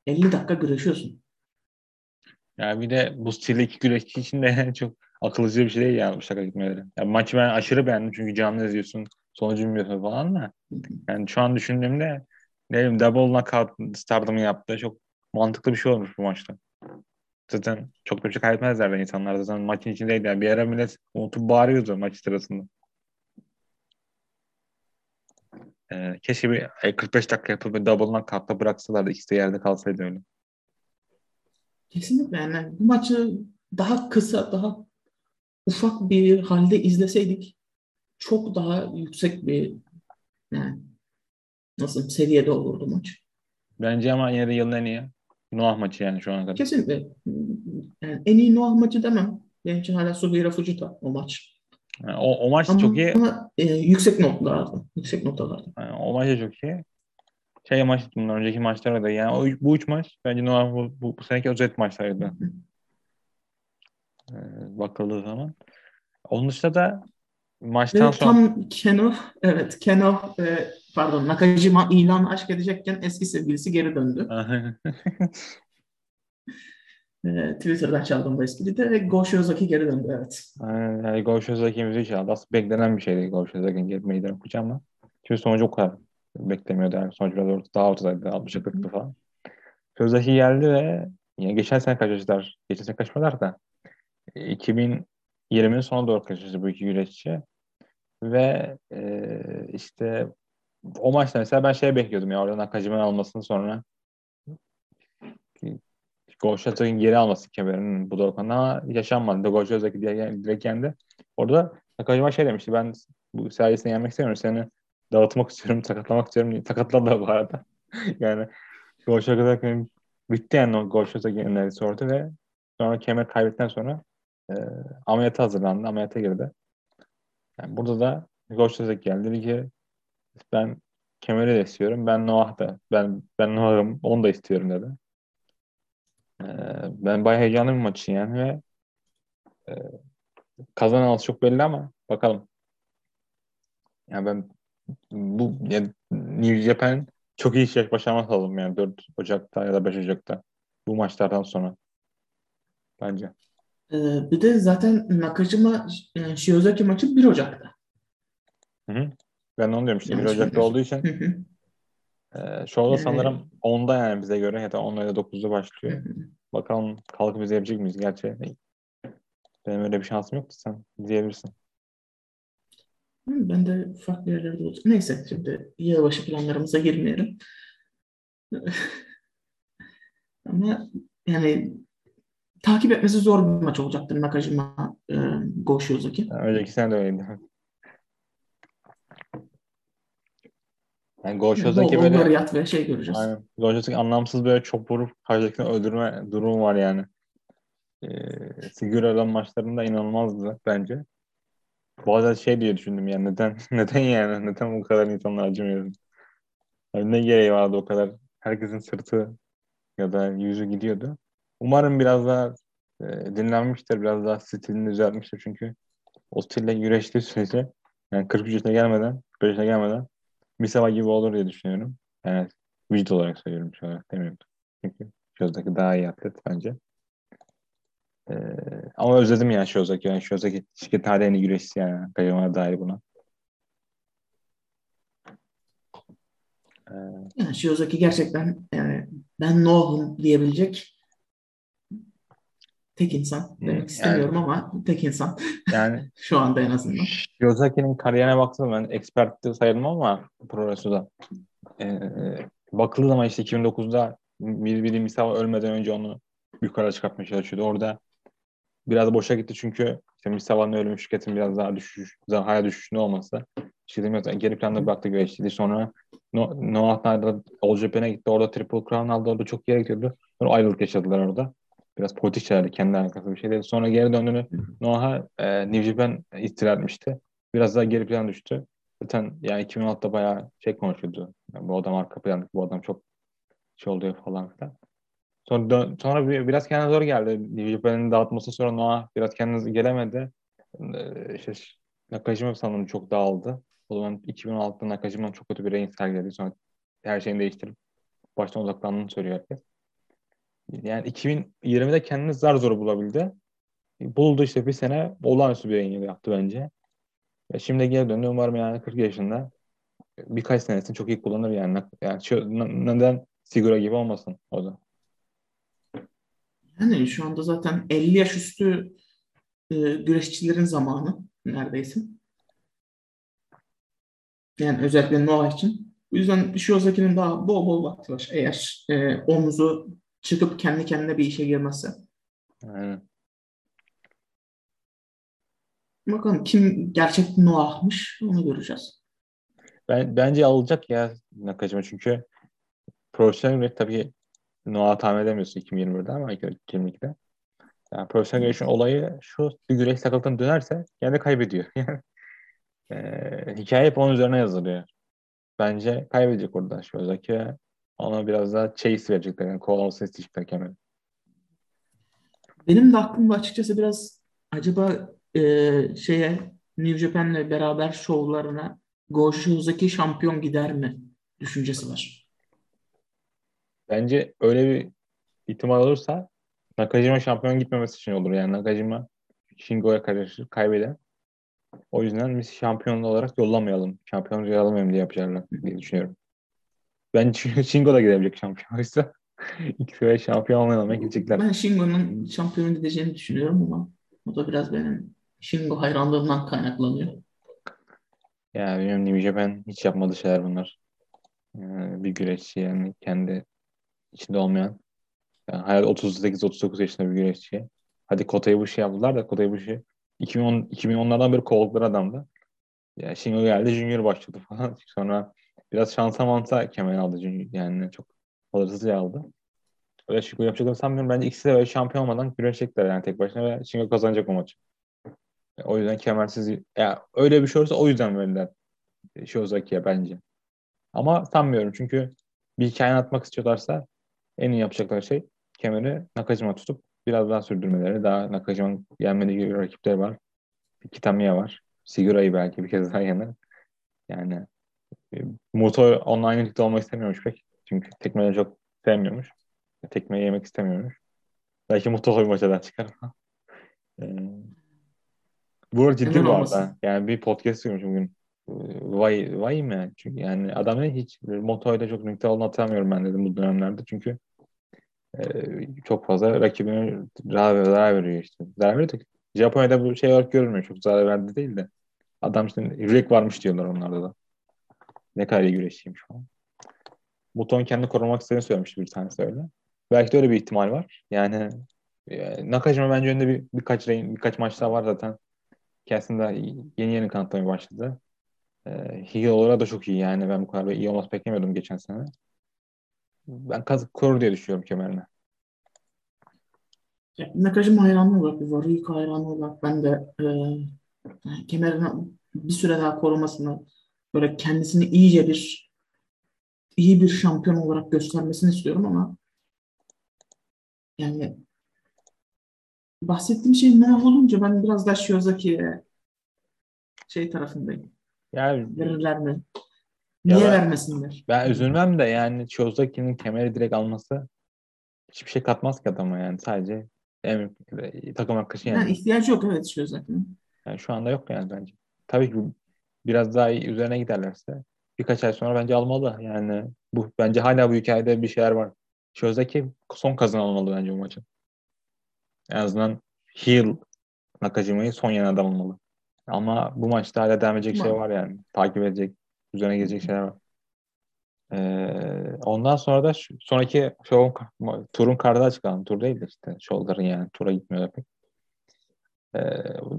50 dakika güreşiyorsun. Yani bir de bu stilde iki güreşçi için de çok akıllıca bir şey değil yani bu şaka gitmeleri. Yani maçı ben aşırı beğendim çünkü canlı izliyorsun, sonucu bilmiyorsun falan da. Yani şu an düşündüğümde ne bileyim double knockout stardom'u yaptı. Çok mantıklı bir şey olmuş bu maçta. Zaten çok da bir şey kaybetmezler de insanlar zaten maçın içindeydi. Yani bir ara millet unutup bağırıyordu maç sırasında. Ee, keşke bir e, 45 dakika yapıp bir double knockout'ta bıraksalardı. İkisi de yerde kalsaydı öyle. Kesinlikle yani bu maçı daha kısa, daha ufak bir halde izleseydik çok daha yüksek bir yani nasıl seviyede olurdu maç. Bence ama yine de yılın en iyi Noah maçı yani şu ana kadar. Kesinlikle. Yani en iyi Noah maçı demem. Benim için hala Sugiura Fujita o maç. Yani o, o maç Ama çok iyi. e, yüksek notlardı. Yüksek notalardı. Yani o maç da çok iyi. Şey maç bundan önceki maçlar da yani o, bu üç maç bence Noah bu, bu, bu seneki özet maçlarıydı. Ee, bakıldığı zaman. Onun dışında da maçtan sonra tam Keno, evet Keno, e, pardon Nakajima ilan aşk edecekken eski sevgilisi geri döndü. E, Twitter'dan çaldım bu espriyi de ve Go Shiozaki geri döndü evet. Aynen, yani Gol Şozaki'nin müziği çaldı. Aslında beklenen bir şeydi Gol Şozaki'nin gelip meydan okuyacağım ama çünkü sonucu o kadar beklemiyordu. Yani sonuç biraz orta, daha ortadaydı. 60'a 40'tı falan. Şozaki geldi ve yani geçen sene kaçırdılar. Geçen sene kaçmadılar da 2020'nin sonuna doğru kaçırdı bu iki güreşçi. Ve e, işte o maçta mesela ben şey bekliyordum ya oradan Nakajima'nın almasını sonra Goşat'ın geri alması kemerinin bu Dorukhan'da ama yaşanmadı. Goşat'daki direkt yendi. Orada Nakajima şey demişti ben bu sayesinde yenmek istemiyorum. Seni dağıtmak istiyorum, sakatlamak istiyorum. Sakatladı bu arada. yani Goşat'daki bitti yani o orada ve sonra kemer kaybettikten sonra e, ameliyata hazırlandı. Ameliyata girdi. Yani burada da Goşat'daki geldi. Dedi ki ben kemeri de istiyorum. Ben Noah da. Ben, ben Noah'ım. Onu da istiyorum dedi. Ee, ben bayağı heyecanlı bir maç için yani ve e, kazanan az çok belli ama bakalım. Yani ben bu yani New Japan çok iyi iş başarmak lazım yani 4 Ocak'ta ya da 5 Ocak'ta bu maçlardan sonra bence. Ee, bir de zaten Nakajima e, Shiozaki maçı 1 Ocak'ta. Hı hı. Ben onu diyorum işte 1 Yanlış Ocak'ta olduğu için Hı hı, e, şovda Ee, sanırım 10'da yani bize göre ya da 10'da ya da 9'da hı başlıyor. hı. Bakalım kalkıp izleyebilecek miyiz? Gerçi benim öyle bir şansım yoktu sen izleyebilirsin. Ben de farklı yerlerde olacağım. Neyse şimdi yılbaşı planlarımıza girmeyelim. Ama yani takip etmesi zor bir maç olacaktır Nakajima e, Go Shiozaki. Yani önceki sene de öyleydi. Yani bol böyle variyat ve şey göreceğiz. aynen, Gol Show'daki anlamsız böyle çok vurup karşıdakini öldürme durumu var yani. Ee, Figürel'in maçlarında inanılmazdı bence. Bazen şey diye düşündüm yani neden neden yani neden bu kadar insanlar acımıyor? Yani ne gereği vardı o kadar herkesin sırtı ya da yüzü gidiyordu. Umarım biraz daha e, dinlenmiştir, biraz daha stilini düzeltmiştir çünkü o stille güreştiği sürece yani 43 yaşına gelmeden, 45 yaşına gelmeden Misava gibi olur diye düşünüyorum. Yani vücut olarak söylüyorum şu olarak demiyorum. Çünkü Shozaki daha iyi atlet bence. Ee, ama özledim yani Shozaki. Yani Shozaki şirket iyi güreşçisi yani. Kayım'a dair buna. Ee, Yani Shiozaki gerçekten yani ben Noah'ım diyebilecek tek insan demek yani, istemiyorum ama tek insan yani şu anda en azından. Shozaki'nin kariyerine baktığım ben expert sayılmam ama Pro Wrestling'da ee, bakıldığı zaman işte 2009'da bir biri Misawa ölmeden önce onu yukarı çıkartmaya çalışıyordu. Orada biraz boşa gitti çünkü işte Misawa'nın ölümü şirketin biraz daha düşüş, daha haya düşüşünde olması. Mesela geri planda bıraktı güreşçiydi. Sonra no, Noah Nyla All Japan'e gitti. Orada Triple Crown aldı. Orada çok yere gidiyordu. Sonra ayrılık yaşadılar orada. Biraz politik şeylerdi. Kendi alakası bir şey değil. Sonra geri döndüğünü Noah'a e, Japan istila etmişti. Biraz daha geri plan düştü. Zaten yani 2016'da bayağı şey konuşuyordu. Yani bu adam arka planda, bu adam çok şey oluyor falan filan. Sonra, dön- sonra bir, biraz kendine zor geldi. Japan'ın dağıtması sonra Noah biraz kendine gelemedi. Ee, işte Nakajima sanırım çok dağıldı. O zaman 2016'da Nakajima çok kötü bir reign sergiledi. Sonra her şeyini değiştirip baştan odaklandığını söylüyor herkes. Yani 2020'de kendini zar zor bulabildi. Buldu işte bir sene olağanüstü bir reign yaptı bence. Ve şimdi geri döndü. Umarım yani 40 yaşında birkaç senesini çok iyi kullanır yani. Yani neden Sigura gibi olmasın o da. Yani şu anda zaten 50 yaş üstü e, güreşçilerin zamanı neredeyse. Yani özellikle Noah için. Bu yüzden Shiozaki'nin daha bol bol vakti var. Eğer e, omuzu çıkıp kendi kendine bir işe girmezse. Aynen. Bakalım kim gerçek Noah'mış onu göreceğiz. Ben, bence alacak ya Nakajima çünkü profesyonel güreş tabii Noah'ı tahmin edemiyorsun 2021'de ama 2022'de. Yani profesyonel güreşin olayı şu bir güreş sakatlıktan dönerse kendi kaybediyor. Yani e, hikaye hep onun üzerine yazılıyor. Bence kaybedecek orada Shiozaki ve ona biraz daha chase verecekler. Yani kovalamasını isteyecekler kemeri. Benim de aklımda açıkçası biraz acaba e, şeye New Japan'le beraber şovlarına Goshuzaki şampiyon gider mi düşüncesi var. Bence öyle bir ihtimal olursa Nakajima şampiyon gitmemesi için olur. Yani Nakajima Shingo'ya karşı kaybeder. O yüzden biz şampiyon olarak yollamayalım. Şampiyonluğu alamayalım diye yapacaklar diye düşünüyorum. Ben Shingo da gidebilecek şampiyonuysa ikisi de şampiyon olmayalım gidecekler. Ben Shingo'nun şampiyon gideceğini düşünüyorum ama o da biraz benim Shingo hayranlığımdan kaynaklanıyor. Ya bilmiyorum New Japan hiç yapmadı şeyler bunlar. Yani bir güreşçi yani kendi içinde olmayan. Yani hayat 38-39 yaşında bir güreşçi. Hadi Kota Ibushi yaptılar da Kota Ibushi 2010, 2010'lardan beri kovuldukları adamdı. Ya Shingo geldi Junior başladı falan. Sonra biraz şansa mansa kemer aldı Junior. Yani çok hazırsızca aldı. Öyle Shingo yapacaklarını sanmıyorum. Bence ikisi de böyle şampiyon olmadan güreşecekler yani tek başına ve Shingo kazanacak o maçı. O yüzden kemersiz ya öyle bir şey olursa o yüzden verirler Shozaki'ye bence. Ama sanmıyorum çünkü bir hikaye atmak istiyorlarsa en iyi yapacakları şey kemeri Nakajima tutup biraz daha sürdürmeleri. Daha Nakajima'nın gelmediği gibi rakipleri var. Kitamiya var. Sigura'yı belki bir kez daha yener. Yani e, onunla aynı ligde olmak istemiyormuş pek. Çünkü tekmeleri çok sevmiyormuş. Tekmeyi yemek istemiyormuş. Belki Muto bir maçadan çıkar. ee, bu arada ciddi bu arada. Yani bir podcast görmüş bugün. Vay, vay mı? Çünkü yani adamın hiç motoyla çok nükte olduğunu hatırlamıyorum ben dedim bu dönemlerde. Çünkü e, çok fazla rakibine zarar, zarar veriyor işte. Zarar veriyor da Japonya'da bu şey olarak görülmüyor. Çok zarar verdi değil de. Adam işte yürek varmış diyorlar onlarda da. Ne kadar iyi güreşçiymiş falan. Muton kendi korumak istediğini söylemişti bir tanesi öyle. Belki de öyle bir ihtimal var. Yani e, Nakajima bence önünde bir, birkaç birkaç maçta var zaten. Kendisini daha yeni yeni kanıtlamaya başladı. E, heel olarak da çok iyi yani. Ben bu kadar iyi olması beklemiyordum geçen sene. Ben kazık korur diye düşünüyorum kemerine. Nakajima hayranı olarak, Variko hayranı olarak ben de e, kemerini bir süre daha korumasını böyle kendisini iyice bir iyi bir şampiyon olarak göstermesini istiyorum ama yani bahsettiğim şey ne olunca ben biraz da Shiozaki'ye şey tarafındayım. Yani verirler mi? Niye ben, vermesinler? Ben üzülmem de yani Shiozaki'nin kemeri direkt alması hiçbir şey katmaz ki adama yani sadece takım arkadaşı yani. yani. ihtiyacı yok evet Shiozaki'nin. Yani şu anda yok yani bence. Tabii ki biraz daha iyi üzerine giderlerse birkaç ay sonra bence almalı. Yani bu bence hala bu hikayede bir şeyler var. Shozaki son kazanan olmalı bence bu maçın. En azından heel Nakajima'yı son yenen adam olmalı. Ama bu maçta hala devam edecek şey var yani. Takip edecek, üzerine gelecek şeyler var. Ee, ondan sonra da şu, sonraki şovun, turun kartı açıklandı. Tur değil de işte şovların yani. Tura gitmiyorlar pek. Ee,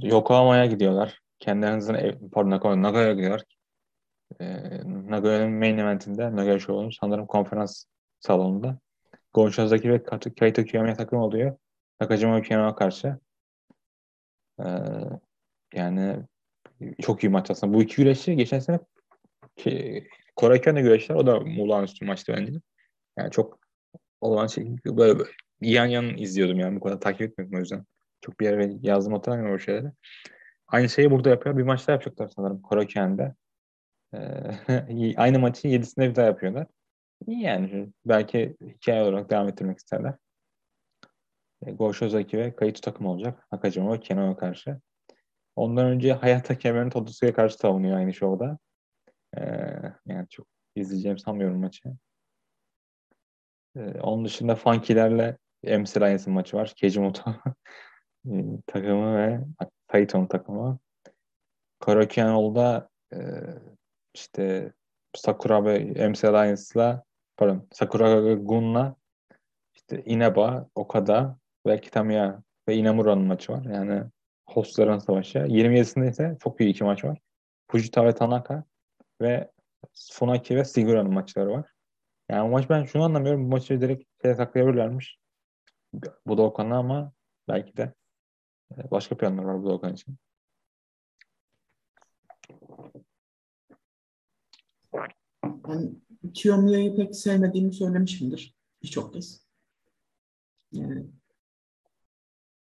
Yokohama'ya gidiyorlar. Kendilerinizin ev, pardon Nagaya'ya gidiyorlar. Ee, Nagaya'nın main eventinde Nagaya Show'un sanırım konferans salonunda. Gonçaz'daki ve Kaito Kiyomiya takım oluyor. Nakajima Okinawa karşı. Ee, yani çok iyi maç aslında. Bu iki güreşçi geçen sene ki, Korakön'de güreşler. O da olağanüstü maçtı bence. Yani çok olan şey böyle, böyle yan yan izliyordum yani bu kadar takip etmiyordum o yüzden. Çok bir yere yazdım hatırlamıyorum o şeyleri. Aynı şeyi burada yapıyor. Bir maçta yapacaklar sanırım Korakön'de. Ee, aynı maçın yedisinde bir daha yapıyorlar. İyi yani. Belki hikaye olarak devam ettirmek isterler. E, Goshozaki ve Kayıt takım olacak. Nakajima ve Kenan'a karşı. Ondan önce Hayata Kemer'in Todosuka'ya karşı savunuyor aynı şovda. Ee, yani çok izleyeceğim sanmıyorum maçı. Ee, onun dışında Funky'lerle MC Alliance'ın maçı var. Kejimoto e, takımı ve Kaito'nun takımı. Karakianol'da e, işte Sakura ve MC Alliance'la pardon Sakura Gun'la işte Inaba, Okada ve Kitamiya ve Inamura'nın maçı var. Yani hostların savaşı. 27'sinde ise çok iyi iki maç var. Fujita ve Tanaka ve Funaki ve Sigura'nın maçları var. Yani bu maç ben şunu anlamıyorum. Bu maçı direkt şeye saklayabilirlermiş. Budokan'a ama belki de başka planlar var Budokan için. Ben Kiyomiya'yı pek sevmediğimi söylemişimdir birçok kez. Yani,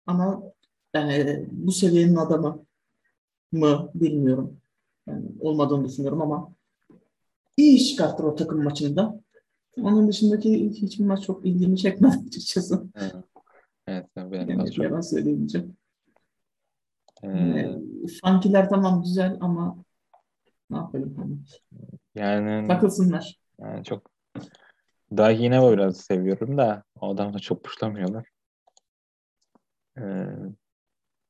ama yani bu seviyenin adamı mı bilmiyorum. Yani olmadığını düşünüyorum ama iyi iş çıkarttı o takım maçında. Onun dışındaki hiçbir maç çok ilgimi çekmedi açıkçası. Evet, evet benim Yani çok. yalan söyleyemeyeceğim. Ee, funky'ler tamam güzel ama ne yapalım hani. yani, Takılsınlar. yani çok daha yine o biraz seviyorum da o adam da çok puşlamıyorlar. Ee,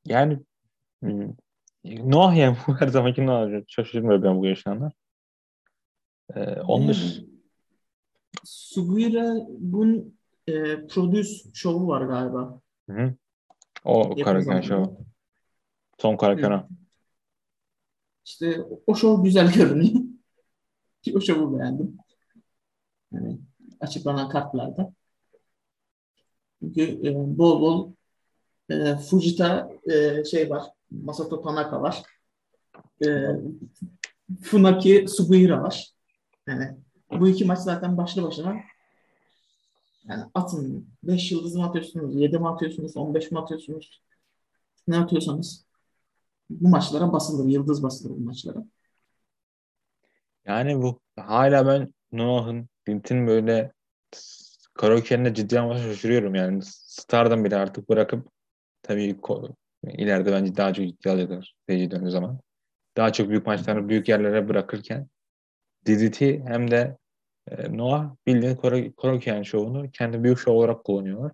yani hmm, Noah yani bu her zamanki Noah şaşırmıyor ben bu yaşananlar. Ee, onun Sugira Gun e, Produce şovu var galiba. Hı hı. O zamanda. şovu. Son Karakan'a. İşte o şov güzel görünüyor. o şovu beğendim. Yani açıklanan kartlarda. Çünkü e, bol bol e, Fujita e, şey var. Masato Tanaka var. E, Funaki Sugiura var. Yani bu iki maç zaten başlı başına yani atın 5 yıldız mı atıyorsunuz, 7 mi atıyorsunuz, 15 mi atıyorsunuz? Ne atıyorsanız bu maçlara basılır, yıldız basılır bu maçlara. Yani bu hala ben Noah'ın Clint'in böyle karaoke'lerine ciddi anlamda şaşırıyorum yani. Star'dan bile artık bırakıp tabii ileride bence daha çok ciddi alacaklar seyirci döndüğü zaman. Daha çok büyük maçları büyük yerlere bırakırken DDT hem de e, Noah bildiğin karaoke şovunu kendi büyük şov olarak kullanıyorlar.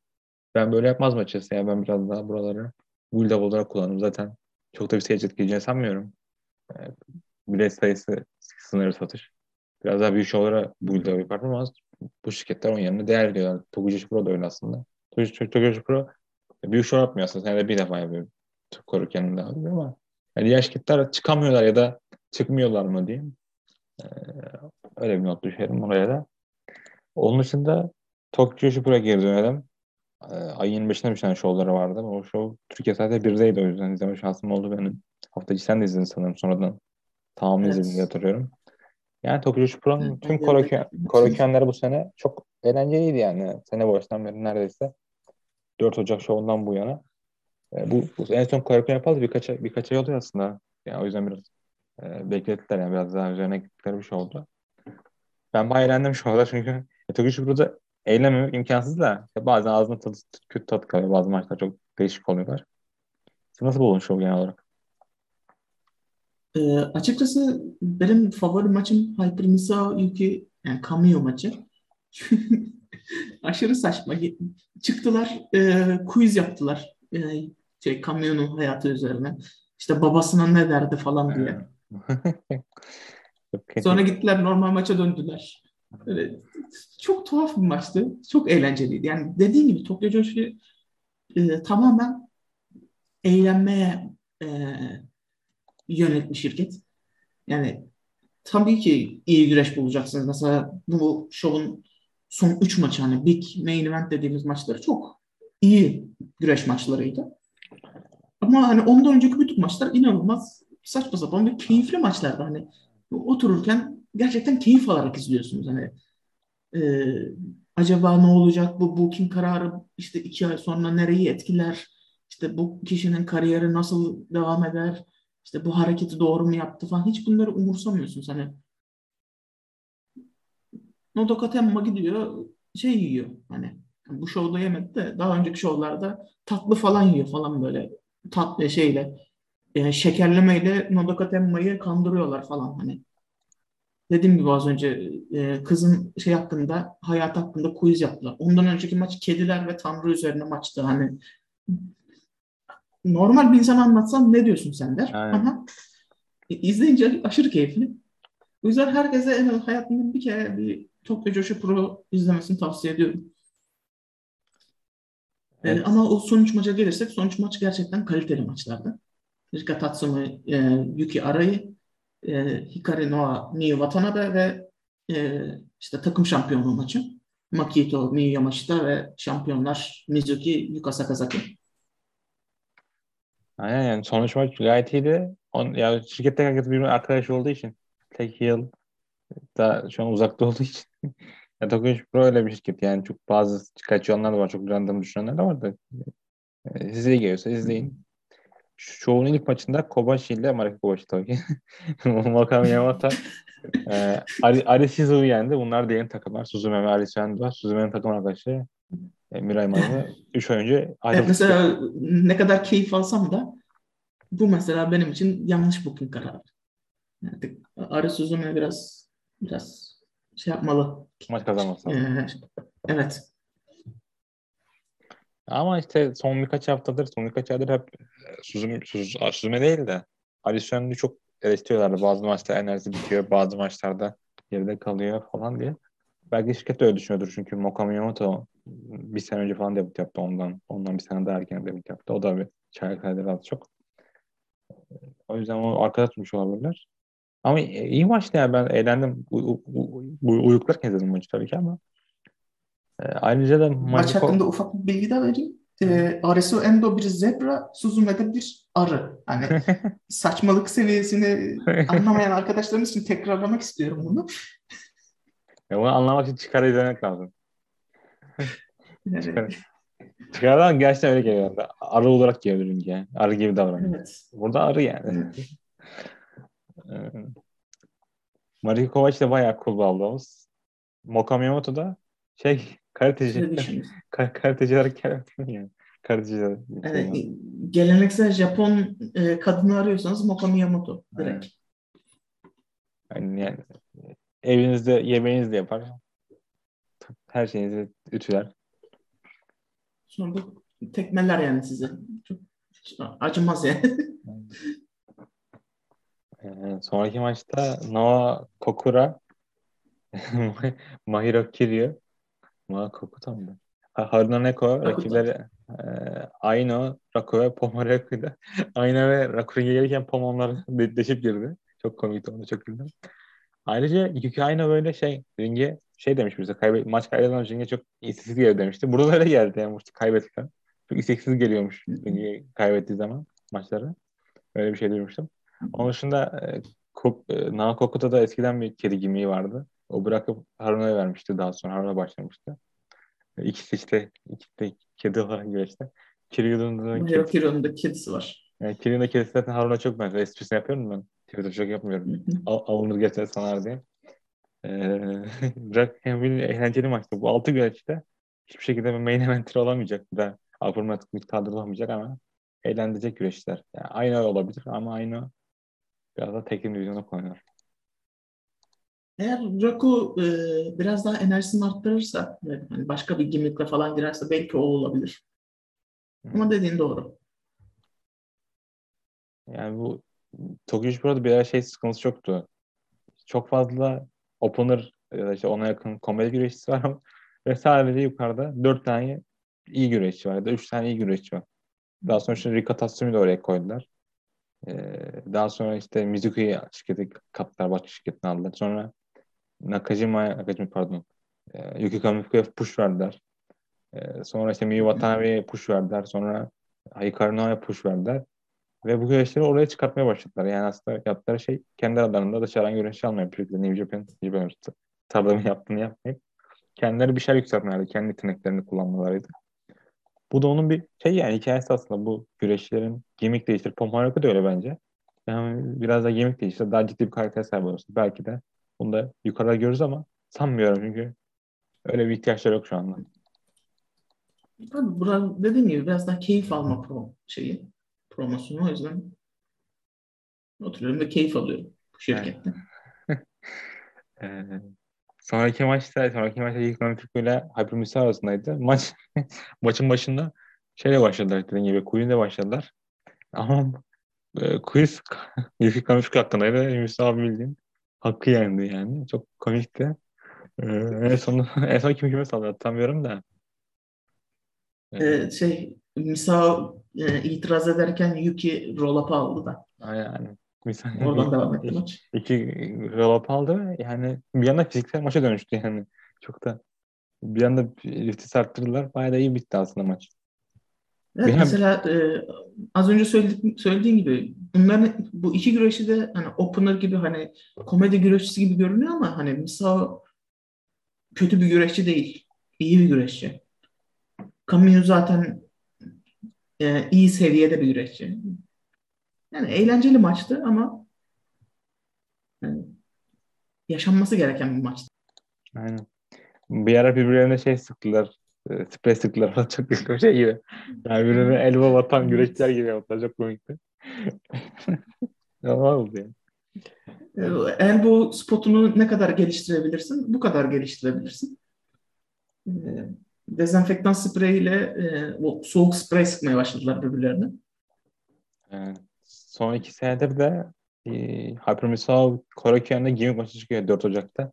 Ben böyle yapmazdım açıkçası. Yani ben biraz daha buraları build up olarak kullanırım. Zaten çok da bir seyirci etkileyeceğini sanmıyorum. E, bilet sayısı sınırı satış. Biraz daha büyük şovlara build up yapardım ama bu şirketler onun yerine değer veriyorlar. Tokujoshi Pro da öyle aslında. Tokujoshi Pro büyük şov yapmıyor aslında. Senede bir defa yapıyor. Koruken'in de alıyor ama yani diğer şirketler çıkamıyorlar ya da çıkmıyorlar mı diyeyim. Ee, öyle bir not düşerim oraya da. Onun dışında Tokyo Shipper'a geri dönelim. Ee, ayın 25'inde bir tane şovları vardı. O şov Türkiye sadece birdeydi o yüzden izleme şansım oldu benim. Hafta içi sen de izledin sanırım sonradan. Tamamını Evet. izledim diye hatırlıyorum. Yani Tokyo Evet, tüm korokenleri bu sene çok eğlenceliydi yani. Sene başından beri neredeyse 4 Ocak şovundan bu yana. Ee, bu, bu en son koroken yapalı birkaç, birkaç ay oluyor aslında. Yani o yüzden biraz e, beklettiler yani biraz daha üzerine gittikleri bir şey oldu. Ben bayağı eğlendim şu anda çünkü Tokyo Shipper'da eğlenmemek imkansız da bazen ağzına tadı, kötü tat kalıyor. Bazı maçlar çok değişik oluyorlar. Siz nasıl buldun şovu genel olarak? Ee, açıkçası benim favori maçım Hyper Misao Yuki yani Kamio maçı. Aşırı saçma. Çıktılar, e, quiz yaptılar. E, şey, Kamio'nun hayatı üzerine. İşte babasına ne derdi falan diye. Sonra gittiler normal maça döndüler. Böyle, çok tuhaf bir maçtı. Çok eğlenceliydi. Yani dediğim gibi Tokyo Joshi e, tamamen eğlenmeye e, yönelik bir şirket. Yani tabii ki iyi güreş bulacaksınız. Mesela bu şovun son 3 maçı hani Big Main Event dediğimiz maçları çok iyi güreş maçlarıydı. Ama hani ondan önceki bütün maçlar inanılmaz saçma sapan ve keyifli maçlardı. Hani otururken gerçekten keyif alarak izliyorsunuz. Hani e, acaba ne olacak bu booking kararı işte iki ay sonra nereyi etkiler? İşte bu kişinin kariyeri nasıl devam eder? İşte bu hareketi doğru mu yaptı falan. Hiç bunları umursamıyorsunuz. Hani Nodoka Temma gidiyor şey yiyor. Hani bu şovda yemedi de daha önceki şovlarda tatlı falan yiyor falan böyle tatlı şeyle e, şekerlemeyle Nodoka Temma'yı kandırıyorlar falan hani. Dediğim gibi az önce e, kızın şey hakkında, hayat hakkında quiz yaptılar. Ondan önceki maç kediler ve Tanrı üzerine maçtı. Hani normal bir insan anlatsam ne diyorsun sen der. Ama e, izleyince aşırı keyifli. O yüzden herkese en az hayatında bir kere bir Tokyo Joshi Pro izlemesini tavsiye ediyorum. E, Evet. ama o sonuç maça gelirsek sonuç maç gerçekten kaliteli maçlardı. Rika Tatsumi, e, Yuki Arai, e, Hikari Noa, Miyu Watanabe ve e, işte takım şampiyonluğu maçı. Makito, Miyu Yamashita ve şampiyonlar Mizuki, Yuka Sakazaki. Aynen yani sonuç maç gayet iyiydi. On, ya şirkette herkes birbirinin arkadaş olduğu için tek yıl da şu an uzakta olduğu için ya Tokyo Pro öyle bir şirket yani çok bazı kaçıranlar da var çok random düşünenler de var da e, size iyi geliyorsa izleyin. Şovun ilk maçında Kobashi ile Marek Kobashi tabii. Makam Yamata e, Ari, Ari Shizu'yu yendi. Bunlar da yeni takımlar. Suzume ve Ari Sendo. Suzume'nin takım arkadaşı e, Mirai Maru 3 oyuncu ayrıldı. Evet, mesela ne kadar keyif alsam da bu mesela benim için yanlış booking kararı. Yani Ari Suzume biraz biraz şey yapmalı. Maç kazanması. Ee, evet. Ama işte son birkaç haftadır, son birkaç aydır hep Suzume, Suzume değil de Alisson'u çok eleştiriyorlardı. Bazı maçta enerji bitiyor, bazı maçlarda geride kalıyor falan diye. Belki şirket öyle düşünüyordur çünkü Moka Miyamoto bir sene önce falan debut yaptı ondan. Ondan bir sene daha erken debut yaptı. O da bir çaylak sayıları az çok. O yüzden onu arkada tutmuş olabilirler. Ama iyi maçtı ya ben eğlendim. Bu, bu, bu uyuklarken izledim maçı tabii ki ama e, ayrıca da maç hakkında ufak bir bilgi de vereyim. E, Aresu Endo bir zebra, Suzume'de bir arı. Hani saçmalık seviyesini anlamayan arkadaşlarımız için tekrarlamak istiyorum bunu. Ya bunu anlamak için çıkar izlemek lazım. evet. Çıkardan gerçekten öyle geliyor. Arı olarak geliyor yani. Arı gibi davranıyor. Evet. Burada arı yani. Evet. Mariko Kovac da bayağı cool bir ablamız. Moka Miyamoto da şey karateci. Kar karateciler yani. Karateciler. Yani, geleneksel Japon e, kadını arıyorsanız Moka Miyamoto direkt. Yani, yani evinizde yemeğinizi de yapar. Her şeyinizi ütüler. Sonra tekmeler yani size. Çok acımaz yani. Ee, sonraki maçta Noah Kokura Mahiro Kiryu Noah Kokuta mı? Haruna Neko rakipleri e, Aino, Raku ve Pomoraku'ydu. Aino ve Raku'ya gelirken Pom onları deşip girdi. Çok komikti onu çok güldüm. Ayrıca Yuki Aino böyle şey ringe şey demiş bize kaybet, maç kaybeden ringe çok isteksiz geliyor demişti. Burada da öyle geldi yani maçı kaybettiler. Çok isteksiz geliyormuş ringe kaybettiği zaman maçları. Öyle bir şey duymuştum. Onun dışında e, Kok, e, Naokokut'a da eskiden bir kedi gimiği vardı. O bırakıp Haruna'ya vermişti daha sonra. Haruna başlamıştı. İkisi işte ikisi de kedi olarak güreşti. Kiryu'nun da kedisi. Kiryu'nun da kedisi var. Yani Kiryu'nun kedisi zaten Harun'a çok benziyor. Esprisini yapıyorum ben. Twitter'da çok yapmıyorum. Al, alınır geçer sanar diye. Ee, bir eğlenceli maçtı. Bu altı güreşte hiçbir şekilde main eventer olamayacak. Bir de Alpermatik kadrolamayacak ama eğlendirecek güreşler. Yani aynı olabilir ama aynı biraz da tekin divizyona koyuyor. Eğer Raku e, biraz daha enerjisini arttırırsa, yani başka bir gimmickle falan girerse belki o olabilir. Hmm. Ama dediğin doğru. Yani bu Tokyo Pro'da bir şey sıkıntısı çoktu. Çok fazla opener ya da işte ona yakın komedi güreşçisi var ama ve sadece yukarıda dört tane iyi güreşçi var ya da üç tane iyi güreşçi var. Daha sonra işte Rika Tatsumi'yi de oraya koydular. Ee, daha sonra işte Mizuki'yi şirketi kattılar, başka şirketini aldılar. Sonra Nakajima'ya, Nakajima pardon, e, Yuki Kamiku'ya push verdiler. E, sonra işte Miyu Watanabe'ye push verdiler. Sonra Hikaru Noa'ya push verdiler. Ve bu güreşleri oraya çıkartmaya başladılar. Yani aslında yaptıkları şey kendi aralarında dışarıdan güreş almayıp sürekli New Japan, Japan tarlamı yaptığını yapmayıp kendileri bir şeyler yükseltmelerdi. Kendi yeteneklerini kullanmalarıydı. Bu da onun bir şey yani hikayesi aslında bu güreşlerin gimmick değiştir. Pomaraka da öyle bence. Yani biraz da gimmick değiştir. Daha ciddi bir karakter sahibi olursun. Belki de bunu da yukarıda görürüz ama sanmıyorum çünkü öyle bir ihtiyaçları yok şu anda. Tabii burada dediğim gibi biraz daha keyif alma pro şeyi promosyonu o yüzden oturuyorum ve keyif alıyorum bu şirkette. ee, sonraki maçta sonraki maçta ilk Türk ile Hyper arasındaydı. Maç maçın başında şeyle başladılar dediğim gibi Queen'le başladılar. Ama e, quiz Yuki Kamifuk hakkındaydı. Müsa abi bildiğin hakkı yendi yani. Çok komikti. Ee, en son en son kim kime salladı tanımıyorum da. Ee, şey Misa e, itiraz ederken Yuki roll-up aldı da. Yani. Misal, Oradan devam etti maç. İki roll-up aldı ve yani bir anda fiziksel maça dönüştü yani. Çok da bir anda vites arttırdılar. Bayağı da iyi bitti aslında maç. Evet, Benim... mesela e, az önce söyledi, söylediğin gibi bunların bu iki güreşi de hani opener gibi hani komedi güreşçisi gibi görünüyor ama hani Misa kötü bir güreşçi değil. İyi bir güreşçi. Camino zaten e, iyi seviyede bir güreşçi. Yani eğlenceli maçtı ama yani yaşanması gereken bir maçtı. Aynen. Bir ara birbirlerine şey sıktılar. E, sprey sıktılar falan çok bir şey gibi. Yani birbirine elma vatan güreşçiler gibi yaptılar. Çok komikti. Normal oldu yani. Elbow spotunu ne kadar geliştirebilirsin? Bu kadar geliştirebilirsin. E, dezenfektan spreyiyle e, o soğuk sprey sıkmaya başladılar birbirlerine. Evet. Son iki senedir de e, Hypermissile Korakyan'da gimmick maçı çıkıyor 4 Ocak'ta.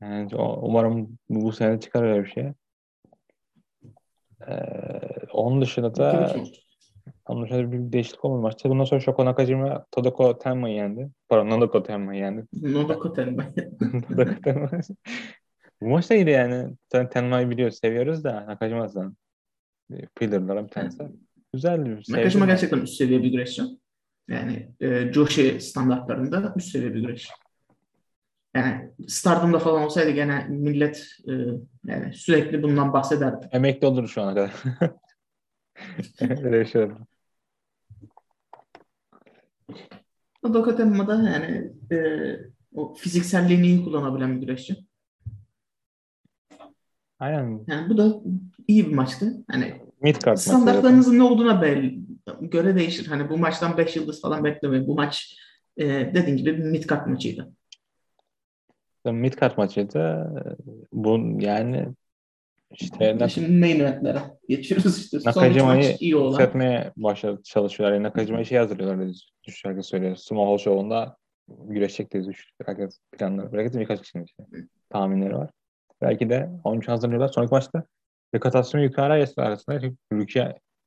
Yani o, umarım bu sene çıkar öyle bir şey. Ee, onun dışında da onun dışında bir değişiklik olmadı maçta. Bundan sonra Shoko Nakajima Todoko Tenma'yı yendi. Pardon Nodoko Tenma'yı yendi. Nodoko Tenma. Todoko Tenma. bu maç da iyiydi yani. Tenma'yı biliyoruz, seviyoruz da Nakajima zaten. Pillar'lara bir tanesi. Güzel bir Nakajima gerçekten üst seviye bir güreşçi. Yani e, Joshi standartlarında üst seviye bir güreşçi. Yani Stardom'da falan olsaydı gene millet e, yani sürekli bundan bahsederdi. Emekli olur şu ana kadar. Öyle şey olur. O Dokatemma'da yani e, o fizikselliğini iyi kullanabilen bir güreşçi. Aynen. Yani bu da iyi bir maçtı. Hani Mid standartlarınızın ne olduğuna belli, göre değişir. Hani bu maçtan 5 yıldız falan beklemeyin. Bu maç e, dediğin gibi bir mid card maçıydı. Mid card maçıydı. Bu yani işte Şimdi main eventlere geçiyoruz işte. Nakajima'yı başladı çalışıyorlar. Yani Nakajima'yı şey hazırlıyorlar dedi. Düş şarkı söylüyor. Small Hall Show'unda güreşecek diye düş. Herkes planları. De birkaç kişinin işte tahminleri var. Belki de onun için hazırlıyorlar. Sonraki maçta Rekatasyon Yukara arasında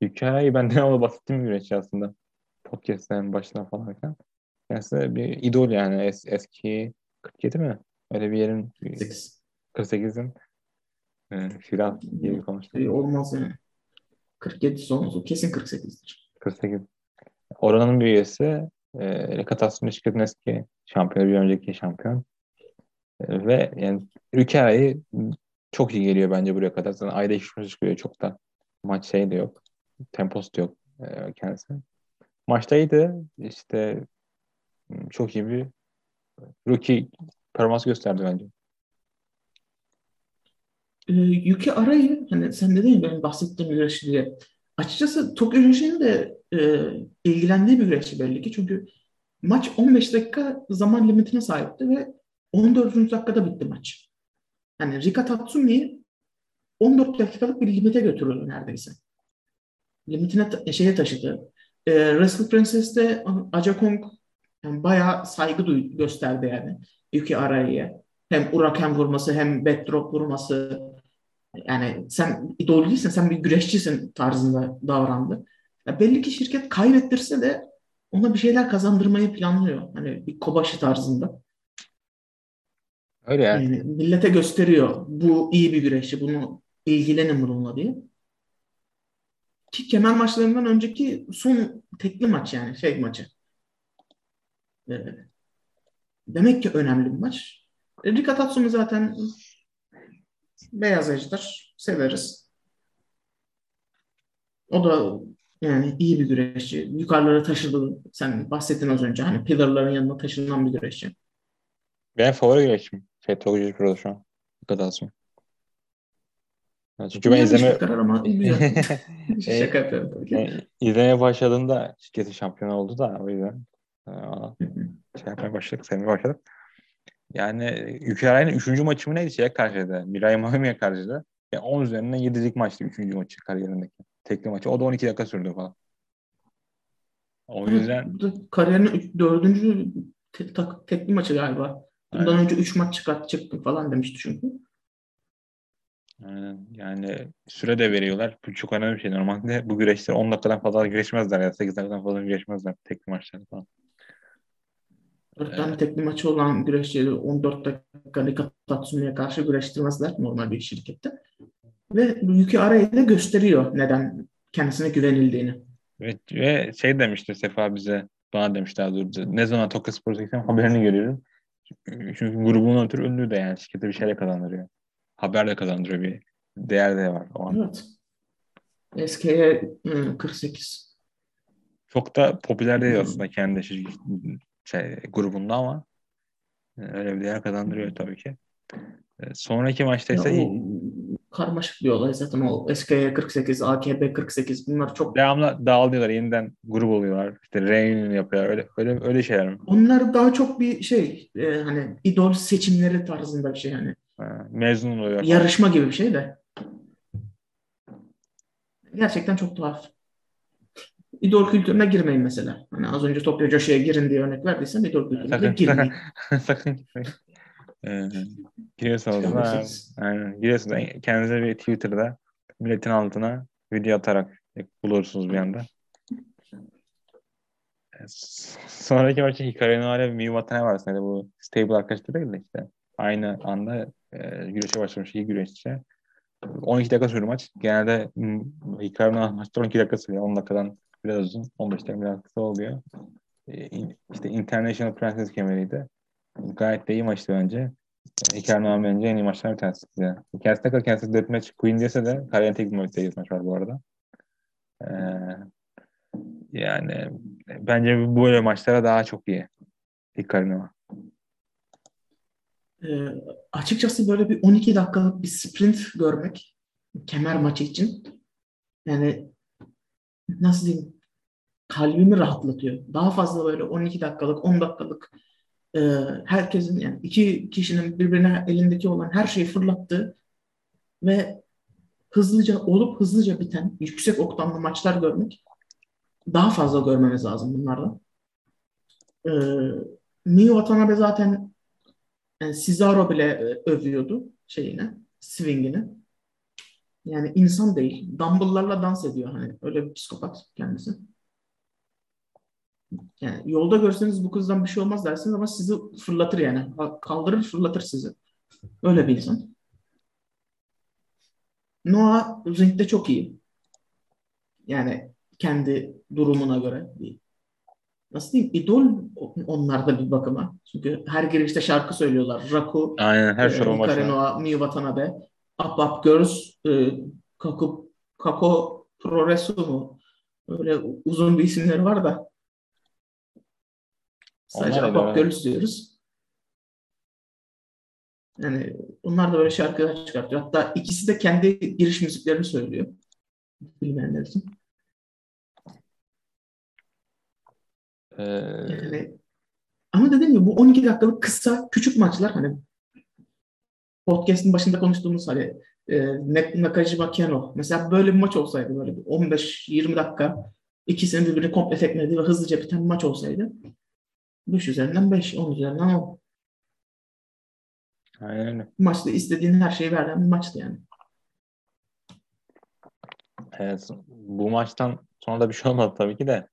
Yukara'yı ben de ama bahsettiğim güreşçi aslında. Podcast'ten başından falan. Yani bir idol yani es, eski 47 mi? Öyle bir yerin 48'in e, filan gibi konuştuk. E, olmaz yani. 47 sonrası kesin 48'dir. 48. Oranın bir üyesi e, Rekatasyon şirketin eski şampiyonu bir önceki şampiyon. E, ve yani Rükera'yı çok iyi geliyor bence buraya kadar. Zaten ayda iki maç çıkıyor. Çok da maç şey de yok. Temposu da yok e, kendisi. Maçta iyiydi. İşte çok iyi bir rookie performans gösterdi bence. Ee, Yuki Aray'ı hani sen dedin ya benim bahsettiğim güreşçi diye. Açıkçası Tokyo güreşinin de e, ilgilendiği bir güreşçi belli ki. Çünkü maç 15 dakika zaman limitine sahipti ve 14. dakikada bitti maç. Yani Rika Tatsumi'yi 14 dakikalık bir limite götürüyordu neredeyse. Limitine ta- şeye taşıdı. E, Wrestle Princess'te Aja Kong yani bayağı saygı duy- gösterdi yani Yuki Arai'ye. Hem Uraken vurması hem backdrop vurması. Yani sen idol değilsin, sen bir güreşçisin tarzında davrandı. Ya belli ki şirket kaybettirse de ona bir şeyler kazandırmayı planlıyor. Hani bir Kobashi tarzında. Öyle yani. yani. Millete gösteriyor. Bu iyi bir güreşçi. Bunu ilgilenin bununla diye. Ki kemer maçlarından önceki son tekli maç yani şey maçı. Ee, demek ki önemli bir maç. E, Rika Tatsumi zaten beyaz ejder. Severiz. O da yani iyi bir güreşçi. Yukarılara taşıdı. Sen bahsettin az önce. Hani pillarların yanına taşınan bir güreşçi. Benim favori güreşim. Şey, Togucu Pro'da şu an. Rika Tatsumi. Çünkü ben izleme... ama Şaka yapıyorum tabii ki. Yani, izlemeye başladığında şirketi şampiyon oldu da o yüzden ona şey yapmaya başladık, sevmeye başladık. Yani Ukrayna'nın üçüncü maçı mı neydi şeye karşıydı? Mirai Mahimi'ye karşıydı. Yani 10 üzerinden 7'lik maçtı üçüncü maçı kariyerindeki. Tekli maçı. O da 12 dakika sürdü falan. O yüzden... Kariyerinin dördüncü te- tekli maçı galiba. Bundan Aynen. önce 3 maç çıkart çıktım falan demişti çünkü. Aynen. Yani süre de veriyorlar. Bu çok önemli bir şey. Normalde bu güreşler 10 dakikadan fazla güreşmezler ya 8 dakikadan fazla güreşmezler tekli maçlarda falan. 4 tane tekli maçı olan güreşçileri 14 dakika Rika Tatsumi'ye karşı güreştirmezler normal bir şirkette. Ve Yuki Ara'yı da gösteriyor neden kendisine güvenildiğini. Evet ve şey demişti Sefa bize bana demiş daha doğrusu ne zaman Tokyo Spor'a gitsem haberini görüyorum. Çünkü grubunun ötürü ünlü de yani şirkete bir şeyler kazandırıyor. Haber de kazandırıyor bir değer de var o an. Evet. SK'ye 48. Çok da popüler değil aslında kendi şey, şey, grubunda ama e, öyle bir değer kazandırıyor tabii ki. E, sonraki maçta ise Ya karmaşık bir olay zaten o SKY 48, AKB 48 bunlar çok devamlı dağılıyorlar, yeniden grup oluyorlar. İşte reunion yapıyor. Öyle öyle öyle şeyler mi? onlar daha çok bir şey e, hani idol seçimleri tarzında bir şey hani Ha, mezun oluyor. yarışma gibi bir şey de gerçekten çok tuhaf. İdol kültürüne girmeyin mesela. Hani az önce Tokyo Josh'ya girin diye örnek verdiysem idol kültürüne Sakın girmeyin. sakın. Ee, da Çıkamazsınız. aynen, giriyorsunuz kendinize bir Twitter'da milletin altına video atarak bulursunuz bir anda. Ee, Sonraki maçta Hikaru ile Miyu Watanabe arasında bu stable arkadaşlar değil de işte aynı anda e, güreşe başlamış iki güreşçi. 12 dakika sürdü maç. Genelde m, Hikaru Noa maçta 12 dakika sürüyor. 10 dakikadan biraz uzun. 15 dakika biraz kısa oluyor. E, işte International Princess kemeriydi. Gayet de iyi maçtı bence. Hikaru Noa bence en iyi maçlardan bir tanesi. Yani. Kendisi ne kadar kendisi deathmatch Queen dese de kariyerin tek bir maç var bu arada. Ee, yani bence bu böyle maçlara daha çok iyi. Hikaru Ee, açıkçası böyle bir 12 dakikalık bir sprint görmek kemer maçı için yani nasıl diyeyim kalbimi rahatlatıyor. Daha fazla böyle 12 dakikalık 10 dakikalık e, herkesin yani iki kişinin birbirine elindeki olan her şeyi fırlattığı ve hızlıca olup hızlıca biten yüksek oktanlı maçlar görmek daha fazla görmemiz lazım bunlardan. Ee, Miyu Watanabe zaten yani Cesaro bile e, övüyordu şeyini, swingini. Yani insan değil. Dumbbell'larla dans ediyor hani. Öyle bir psikopat kendisi. Yani yolda görseniz bu kızdan bir şey olmaz dersiniz ama sizi fırlatır yani. Kaldırır fırlatır sizi. Öyle bir insan. Noah ringde çok iyi. Yani kendi durumuna göre. Nasıl diyeyim? İdol onlarda bir bakıma. Çünkü her girişte şarkı söylüyorlar. Raku, Aynen her e, Miyu Watanabe, Up Up Girls, e, Kako, Kako Progresso mu? Öyle uzun bir isimleri var da. Sadece Onlar Up Up böyle. Girls diyoruz. Yani onlar da böyle şarkılar çıkartıyor. Hatta ikisi de kendi giriş müziklerini söylüyor. Bilmeyenler için. Ee, Yani, ama dediğim gibi bu 12 dakikalık kısa küçük maçlar hani podcast'in başında konuştuğumuz hani e, Nak- Nakajima Keno mesela böyle bir maç olsaydı böyle bir 15-20 dakika ikisinin birbirini komple tekmelediği ve hızlıca biten bir maç olsaydı 5 üzerinden 5, 10 üzerinden 10. aynen öyle. Maçta istediğin her şeyi veren bir maçtı yani. Evet, bu maçtan sonra da bir şey olmadı tabii ki de.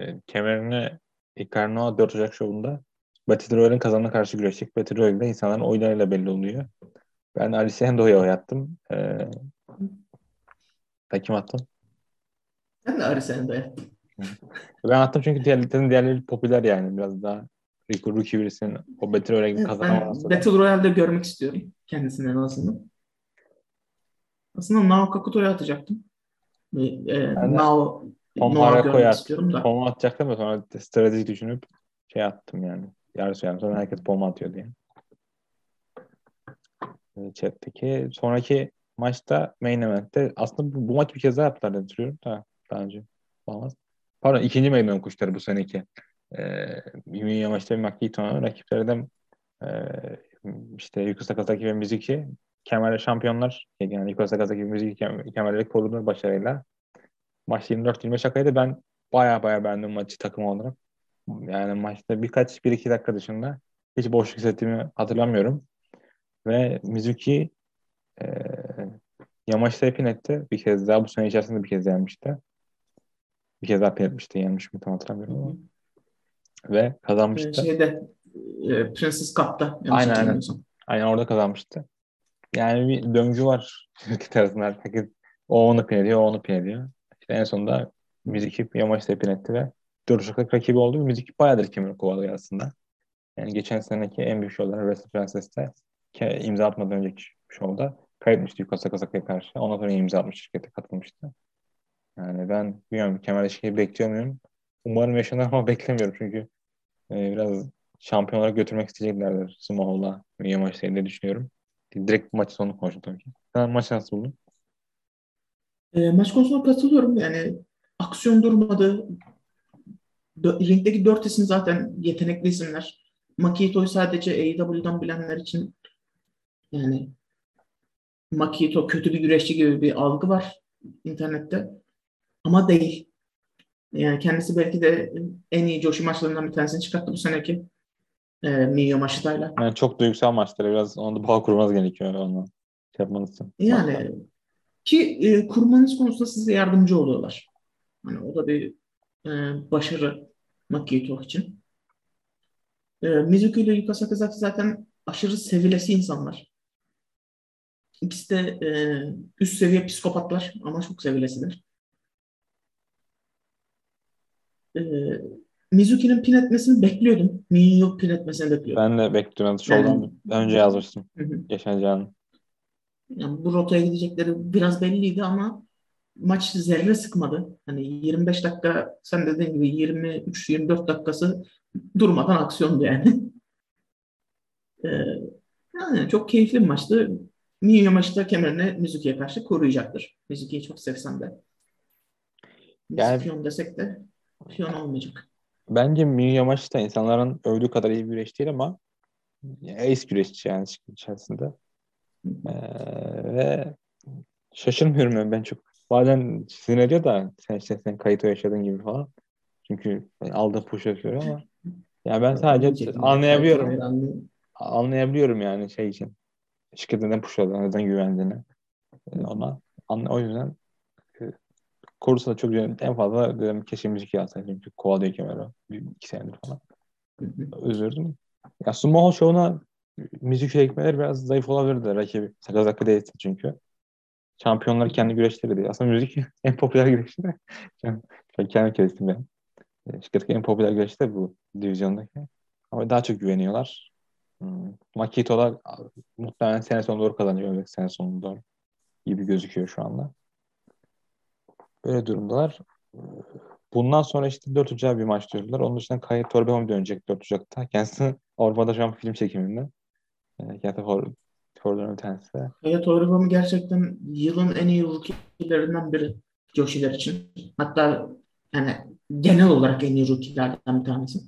E, kemerini Hikaru Noa 4 Ocak şovunda Battle Royale'in kazanına karşı güreşecek. Battle Royale'de insanların oylarıyla belli oluyor. Ben Alice Endo'ya oy attım. Ee, sen kim attın? Ben de Arisen'de yaptım. Ben attım çünkü diğerlerinin diğerleri popüler yani. Biraz daha Rico Rookie birisinin o Battle Royale'e Evet, da- Battle Royale'de görmek istiyorum kendisini en azından. Aslında Nao Kakuto'yu atacaktım. E, e, Ben de Nao Tom Noah Harako'yu görmek attım. istiyorum da. Pom'a atacaktım da sonra stratejik düşünüp şey attım yani. Yarı söyledim. Sonra herkes Pom'a atıyor diye. Ee, Chat'teki sonraki maçta main event'te aslında bu, bu maç bir kez daha yaptılar diye da daha önce olmaz. Pardon ikinci main event kuşları bu seneki. Ee, Yumiya maçta bir Makito'nun rakipleri de e, işte Yuko Sakazaki ve Mizuki kemerle şampiyonlar. Yani Yuko Sakazaki ve Mizuki kem- kemerleri korudu başarıyla. Maç 24-25 dakikaydı. Ben baya baya beğendim maçı takım olarak. Yani maçta birkaç, bir iki dakika dışında hiç boşluk hissettiğimi hatırlamıyorum. Ve Mizuki e, Yamaç'ta pin etti. Bir kez daha bu sene içerisinde bir kez yenmişti. Bir kez daha pin etmişti. Yenmiş mi tam hatırlamıyorum ama. Ve E, kazanmıştı. şeyde e, Princess Cup'ta Aynen, aynen. Aynen orada kazanmıştı. Yani bir döngü var şirket arasında. Herkes o onu pin ediyor, o onu pin ediyor. İşte en sonunda Mizuki Yamaç'ta pin etti ve dört rakibi oldu. Mizuki bayağıdır kemeri kovalıyor aslında. Yani geçen seneki en büyük şovları Wrestle Princess'te imza atmadan önceki şovda kaybetmişti Yuka Sakazaka'ya karşı. Ondan sonra imza atmış şirkete katılmıştı. Yani ben bilmiyorum kemer ilişkiyi bekliyor muyum? umarım yaşanır ama beklemiyorum çünkü e, biraz şampiyonlara götürmek isteyeceklerdir Small'la Mia maçı diye düşünüyorum. Direkt maç sonu konuştum tabii ki. Sen maçı nasıl buldun? E, maç konusuna katılıyorum. Yani aksiyon durmadı. Dö- ringdeki dört isim zaten yetenekli isimler. Makito'yu sadece AEW'dan bilenler için yani Makito kötü bir güreşçi gibi bir algı var internette. Ama değil. Yani kendisi belki de en iyi Joshi maçlarından bir tanesini çıkarttı bu seneki e, Miyo Maşita'yla. Yani çok duygusal maçları biraz onda bağ kurmanız gerekiyor onunla şey yapmanız için. Yani Maçlar. Ki e, kurmanız konusunda size yardımcı oluyorlar. Hani o da bir e, başarı Makito için. E, Mizuki ile Yuka Sakazaki zaten aşırı sevilesi insanlar. İkisi de e, üst seviye psikopatlar ama çok sevilesidir. E, Mizuki'nin pin etmesini bekliyordum. Miyu pin etmesini bekliyordum. Ben de bekliyorum. Şovdan Yani- önce yazmıştım. Hı hı. Yaşanacağını. Yani bu rotaya gidecekleri biraz belliydi ama maç zerre sıkmadı. Hani 25 dakika sen dediğin gibi 23-24 dakikası durmadan aksiyondu yani. Ee, yani çok keyifli bir maçtı. Miyu maçta kemerini Mizuki'ye karşı koruyacaktır. Mizuki'yi çok sevsem de. Yani- Fiyon desek de Fiyon olmayacak. Bence Yamashi da insanların övdüğü kadar iyi bir güreş değil ama ace güreşçi yani içerisinde. Ee, ve şaşırmıyorum ben çok. Bazen sinir ediyor da sen işte sen kayıt yaşadığın gibi falan. Çünkü ben aldığım push yapıyor ama ya ben sadece anlayabiliyorum. Anlayabiliyorum. Yani şey için. Şirketin neden push aldığını, neden güvendiğini e, ona. O yüzden e, Korusa da çok güzel. En fazla dedim keşke müzik yazsaydı. Çünkü kovalıyor kemeri. Bir, iki senedir falan. Üzüldüm. Ya Sumo Show'una müzik ekmeleri biraz zayıf olabilirdi rakibi. Sakazaki değilse çünkü. Şampiyonlar kendi güreşleri değil. Aslında müzik en popüler güreşi de. kendi kestim ben. Şirketteki en popüler güreşi de bu divizyondaki. Ama daha çok güveniyorlar. Hmm. Makito'lar muhtemelen sene sonu doğru kazanıyor. Öyle sene sonu doğru gibi gözüküyor şu anda. Böyle durumdalar. Bundan sonra işte 4 Ocak'a bir maç diyorlar. Onun dışında Kaya Torbehomi dönecek 4 Ocak'ta. Kendisi Avrupa'da şu an film çekiminde. Kendisi for, forların bir tanesi. Kaya Toribami gerçekten yılın en iyi rookie'lerinden biri Joshi'ler için. Hatta yani genel olarak en iyi rookie'lerden bir tanesi.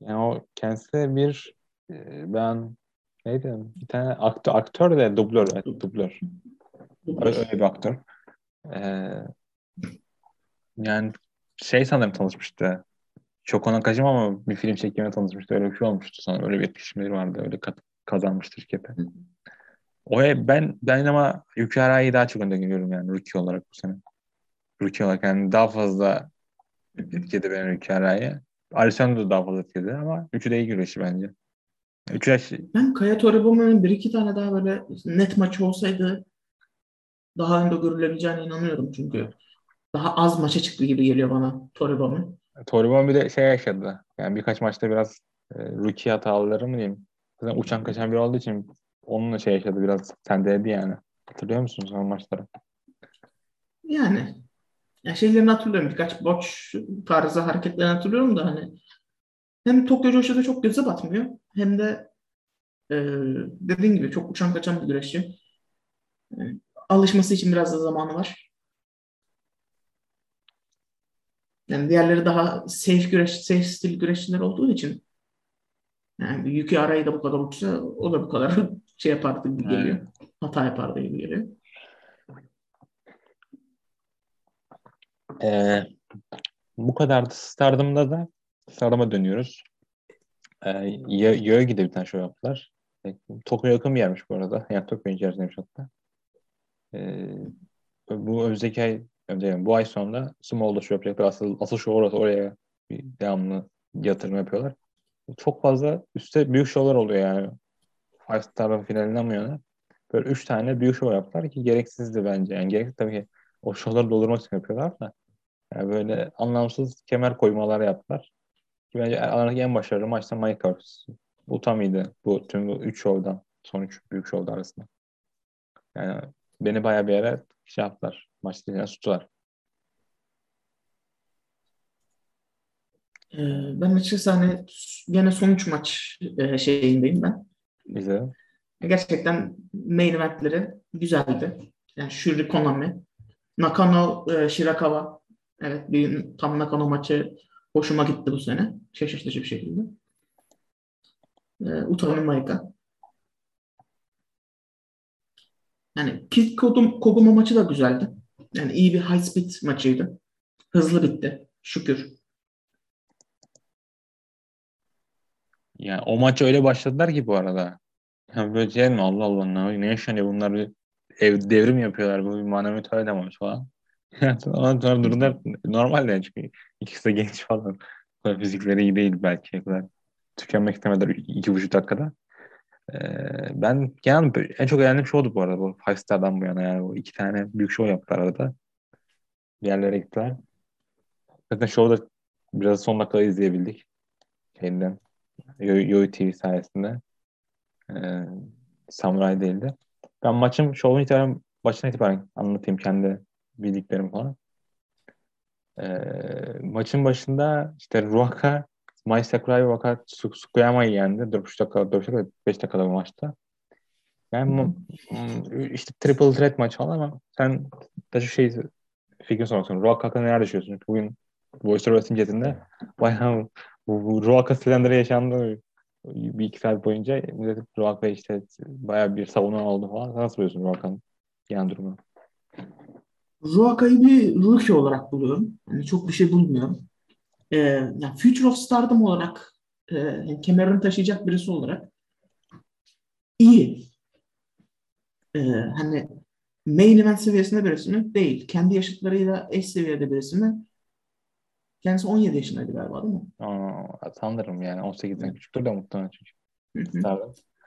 Yani o kendisi bir e, ben neydi? Bir tane aktör, aktör de dublör. Evet, dublör. Öyle, öyle bir aktör. Ee, yani şey sanırım tanışmıştı. Shoko Nakajima ama bir film çekimine tanışmıştı. Öyle bir şey olmuştu sonra. Öyle bir etkileşimleri vardı. Öyle kat, kazanmıştı şirkete. O ben ben ama Yuki Arai'yi daha çok önde görüyorum yani rookie olarak bu sene. Rookie olarak yani daha fazla etkiledi benim Arai'yi. Alessandro da daha fazla etkiledi ama üçü de iyi güreşi bence. Üçü de Ben Kaya Toribami'nin bir iki tane daha böyle net maçı olsaydı daha önde görülebileceğine inanıyorum çünkü daha az maça çıktı gibi geliyor bana Toribami. Toribon bir de şey yaşadı. Yani birkaç maçta biraz e, rookie hataları mı diyeyim. Zaten uçan kaçan biri olduğu için onunla şey yaşadı biraz sendeledi yani. Hatırlıyor musunuz o maçları? Yani ya şeylerini hatırlıyorum. Birkaç boç tarzı hareketlerini hatırlıyorum da hani hem Tokyo Joshi'de çok göze batmıyor hem de e, dediğin gibi çok uçan kaçan bir güreşçi. E, alışması için biraz da zamanı var. Yani diğerleri daha safe güreş, safe stil güreşçiler olduğu için yani yükü arayı da bu kadar uçsa o da bu kadar şey yapardı gibi geliyor. Hata yapardı gibi geliyor. Ee, bu kadar Stardom'da da Stardom'a dönüyoruz. Ee, Yoyogi'de bir tane show yaptılar. E, Tokyo yakın bir yermiş bu arada. Yani Tokyo içerisindeymiş hatta. Ee, bu önümüzdeki ay önce bu ay sonunda Small'da yapacaklar. Asıl, asıl show orası oraya bir devamlı yatırım yapıyorlar. Çok fazla üstte büyük show'lar oluyor yani. Five Star'ın finalinden bu yana. Böyle üç tane büyük show yaptılar ki gereksizdi bence. Yani gereksiz tabii ki o show'ları doldurmak için yapıyorlar da. Yani böyle anlamsız kemer koymalar yaptılar. Ki bence aradaki en başarılı maçta Mike Hurst. Utami'ydi bu tüm bu üç show'dan. Son üç büyük show'da arasında. Yani beni bayağı bir yere şey yaptılar. Maçta yani tuttular. Ee, ben açıkçası hani gene sonuç maç e, şeyindeyim ben. Güzel. Gerçekten main eventleri güzeldi. Yani Shuri Konami, Nakano e, Shirakawa. Evet bir tam Nakano maçı hoşuma gitti bu sene. Şaşırtıcı bir şekilde. E, Utami Maika. Yani Kid Koguma maçı da güzeldi. Yani iyi bir high speed maçıydı. Hızlı bitti. Şükür. Yani o maç öyle başladılar ki bu arada. Yani böyle şey mi Allah Allah ne, ne yaşanıyor bunlar bir ev devrim yapıyorlar bu bir manevi öyle falan. Ondan sonra durumlar normal yani çünkü ikisi de genç falan. Fizikleri iyi değil belki. kadar tükenmek istemediler iki buçuk dakikada. Ee, ben genel en çok eğlendiğim oldu bu arada bu Five Star'dan bu yana yani bu iki tane büyük show yaptılar arada. Bir yerlere gittiler. Zaten show'da biraz son dakikada izleyebildik. Şeyinden. Yo TV sayesinde. Ee, Samuray değildi. Ben maçın şovun itibaren başına itibaren anlatayım kendi bildiklerim falan. Ee, maçın başında işte Ruaka Mai Sakurai Waka Sukuyama'yı yendi. 4,5 dakika, 4 dakika, 5 dakikada bir maçta. Yani işte triple threat maç falan ama sen de şey fikrini sormak istiyorum. Ruaka hakkında neler düşünüyorsun? Çünkü bugün Voice of chatinde bayağı bu, bu Ruaka silendiri yaşandı bir iki saat boyunca millet Ruaka işte bayağı bir savunma oldu falan. Sen nasıl buluyorsun Ruaka'nın genel durumunu? Ruaka'yı bir rookie olarak buluyorum. Yani çok bir şey bulmuyorum e, yani Future of Stardom olarak e, yani kemerini taşıyacak birisi olarak iyi. E, hani main event seviyesinde birisi mi? Değil. Kendi yaşıtlarıyla eş seviyede birisi mi? Kendisi 17 yaşındaydı galiba değil mi? Aa, sanırım yani 18'den küçüktür de muhtemelen çünkü.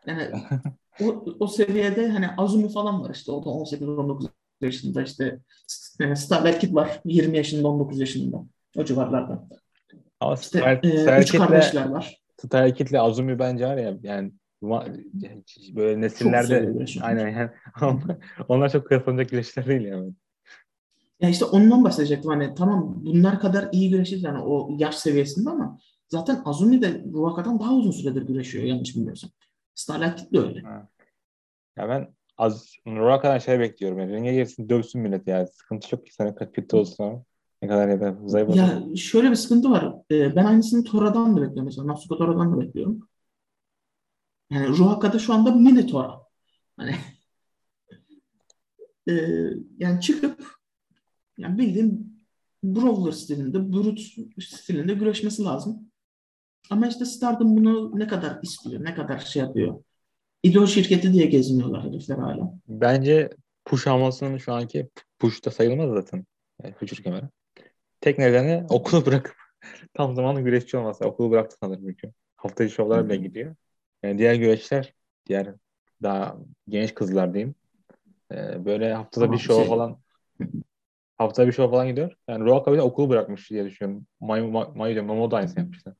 yani o, o seviyede hani Azumi falan var işte o da 18-19 yaşında işte Starlight Kid var 20 yaşında 19 yaşında o civarlarda. Ama işte, Star, e, üç kardeşler var. Star Azumi bence var ya yani böyle nesillerde aynen yani onlar çok kıyaslanacak güreşler değil yani. Ya işte ondan bahsedecektim hani tamam bunlar kadar iyi güreşir yani o yaş seviyesinde ama zaten Azumi de Ruaka'dan daha uzun süredir güreşiyor yanlış bilmiyorsam. Starlight de öyle. Ha. Ya ben az Ruaka'dan şey bekliyorum yani ringe girsin dövsün millet yani sıkıntı çok ki sana kötü olsun ne kadar ya da zayıf Ya şöyle bir sıkıntı var. Ee, ben aynısını Tora'dan da bekliyorum mesela. Natsuko Tora'dan da bekliyorum. Yani Ruhaka'da şu anda mini Tora. Hani e, yani çıkıp yani bildiğim Brawler stilinde, Brute stilinde güreşmesi lazım. Ama işte Stardom bunu ne kadar istiyor, ne kadar şey yapıyor. İdol şirketi diye geziniyorlar herifler hala. Bence push almasının şu anki push da sayılmaz zaten. Yani Future Kemer'e. Tek nedeni okulu bırakıp tam zamanlı güreşçi olması. Okulu bıraktı sanırım çünkü. Hafta içi şovlara bile gidiyor. Yani diğer güreşler, diğer daha genç kızlar diyeyim. E, böyle haftada bir şov şey. falan haftada bir şov falan gidiyor. Yani Ruaka bile okulu bırakmış diye düşünüyorum. Mayu, Mayu diyorum. Momo da aynısını yapmıştı.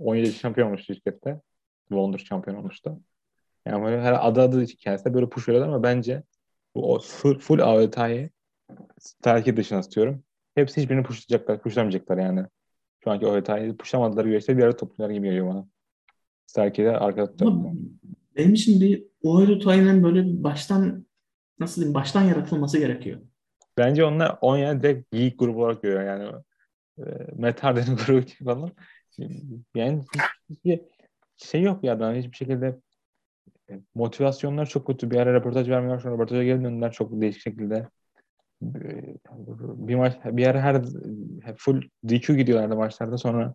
17 şampiyon olmuştu şirkette. Wonder şampiyon olmuştu. Yani böyle her adı adı hikayesinde böyle push veriyorlar ama bence bu full, full AOT'yi terki dışına istiyorum. Hepsi hiçbirini pushlayacaklar, pushlamayacaklar yani. Şu anki o hatayı pushlamadılar güreşte bir ara toplular gibi geliyor bana. Starkey'de arkada tutacaklar. Benim için bir Tay'ın böyle baştan nasıl diyeyim baştan yaratılması gerekiyor. Bence onlar on yani direkt geek grubu olarak görüyor yani. E, Metarden'in grubu falan. Yani hiçbir şey yok ya daha hiçbir şekilde e, motivasyonlar çok kötü. Bir ara röportaj vermiyor. Sonra röportaja geri döndüler çok değişik şekilde bir maç bir ara her full DQ gidiyorlardı maçlarda sonra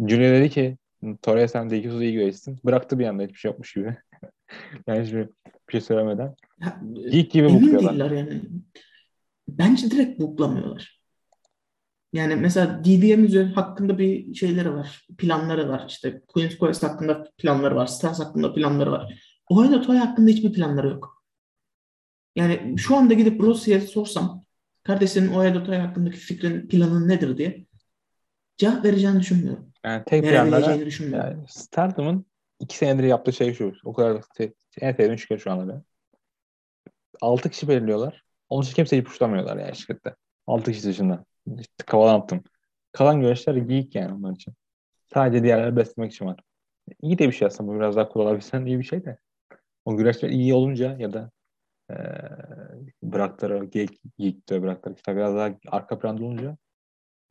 Junior dedi ki Torreya sen DQ'suz iyi göğesin. Bıraktı bir anda hiçbir şey yokmuş gibi. yani hiçbir bir şey söylemeden. Geek gibi bukluyorlar. Yani. Bence direkt buklamıyorlar. Yani mesela DBM hakkında bir şeyleri var. Planları var. İşte Queen's Quest hakkında planları var. Stars hakkında planları var. Ohio Toy hakkında hiçbir planları yok. Yani şu anda gidip Rusya'ya sorsam kardeşinin o Eldotay hakkındaki fikrin planın nedir diye cevap vereceğini düşünmüyorum. Yani tek planları yani Stardom'un iki senedir yaptığı şey şu. O kadar en sevdiğim şirket şu anda. Altı kişi belirliyorlar. Onun için kimseyi puşlamıyorlar yani şirkette. Altı kişi dışında. İşte attım. Kalan güreşler geyik yani onlar için. Sadece diğerleri beslemek için var. İyi de bir şey aslında. Bu biraz daha kullanabilsen iyi bir şey de. O güreşler iyi olunca ya da e, bıraktılar geyik, geyik de bıraktılar. İşte biraz daha arka planda olunca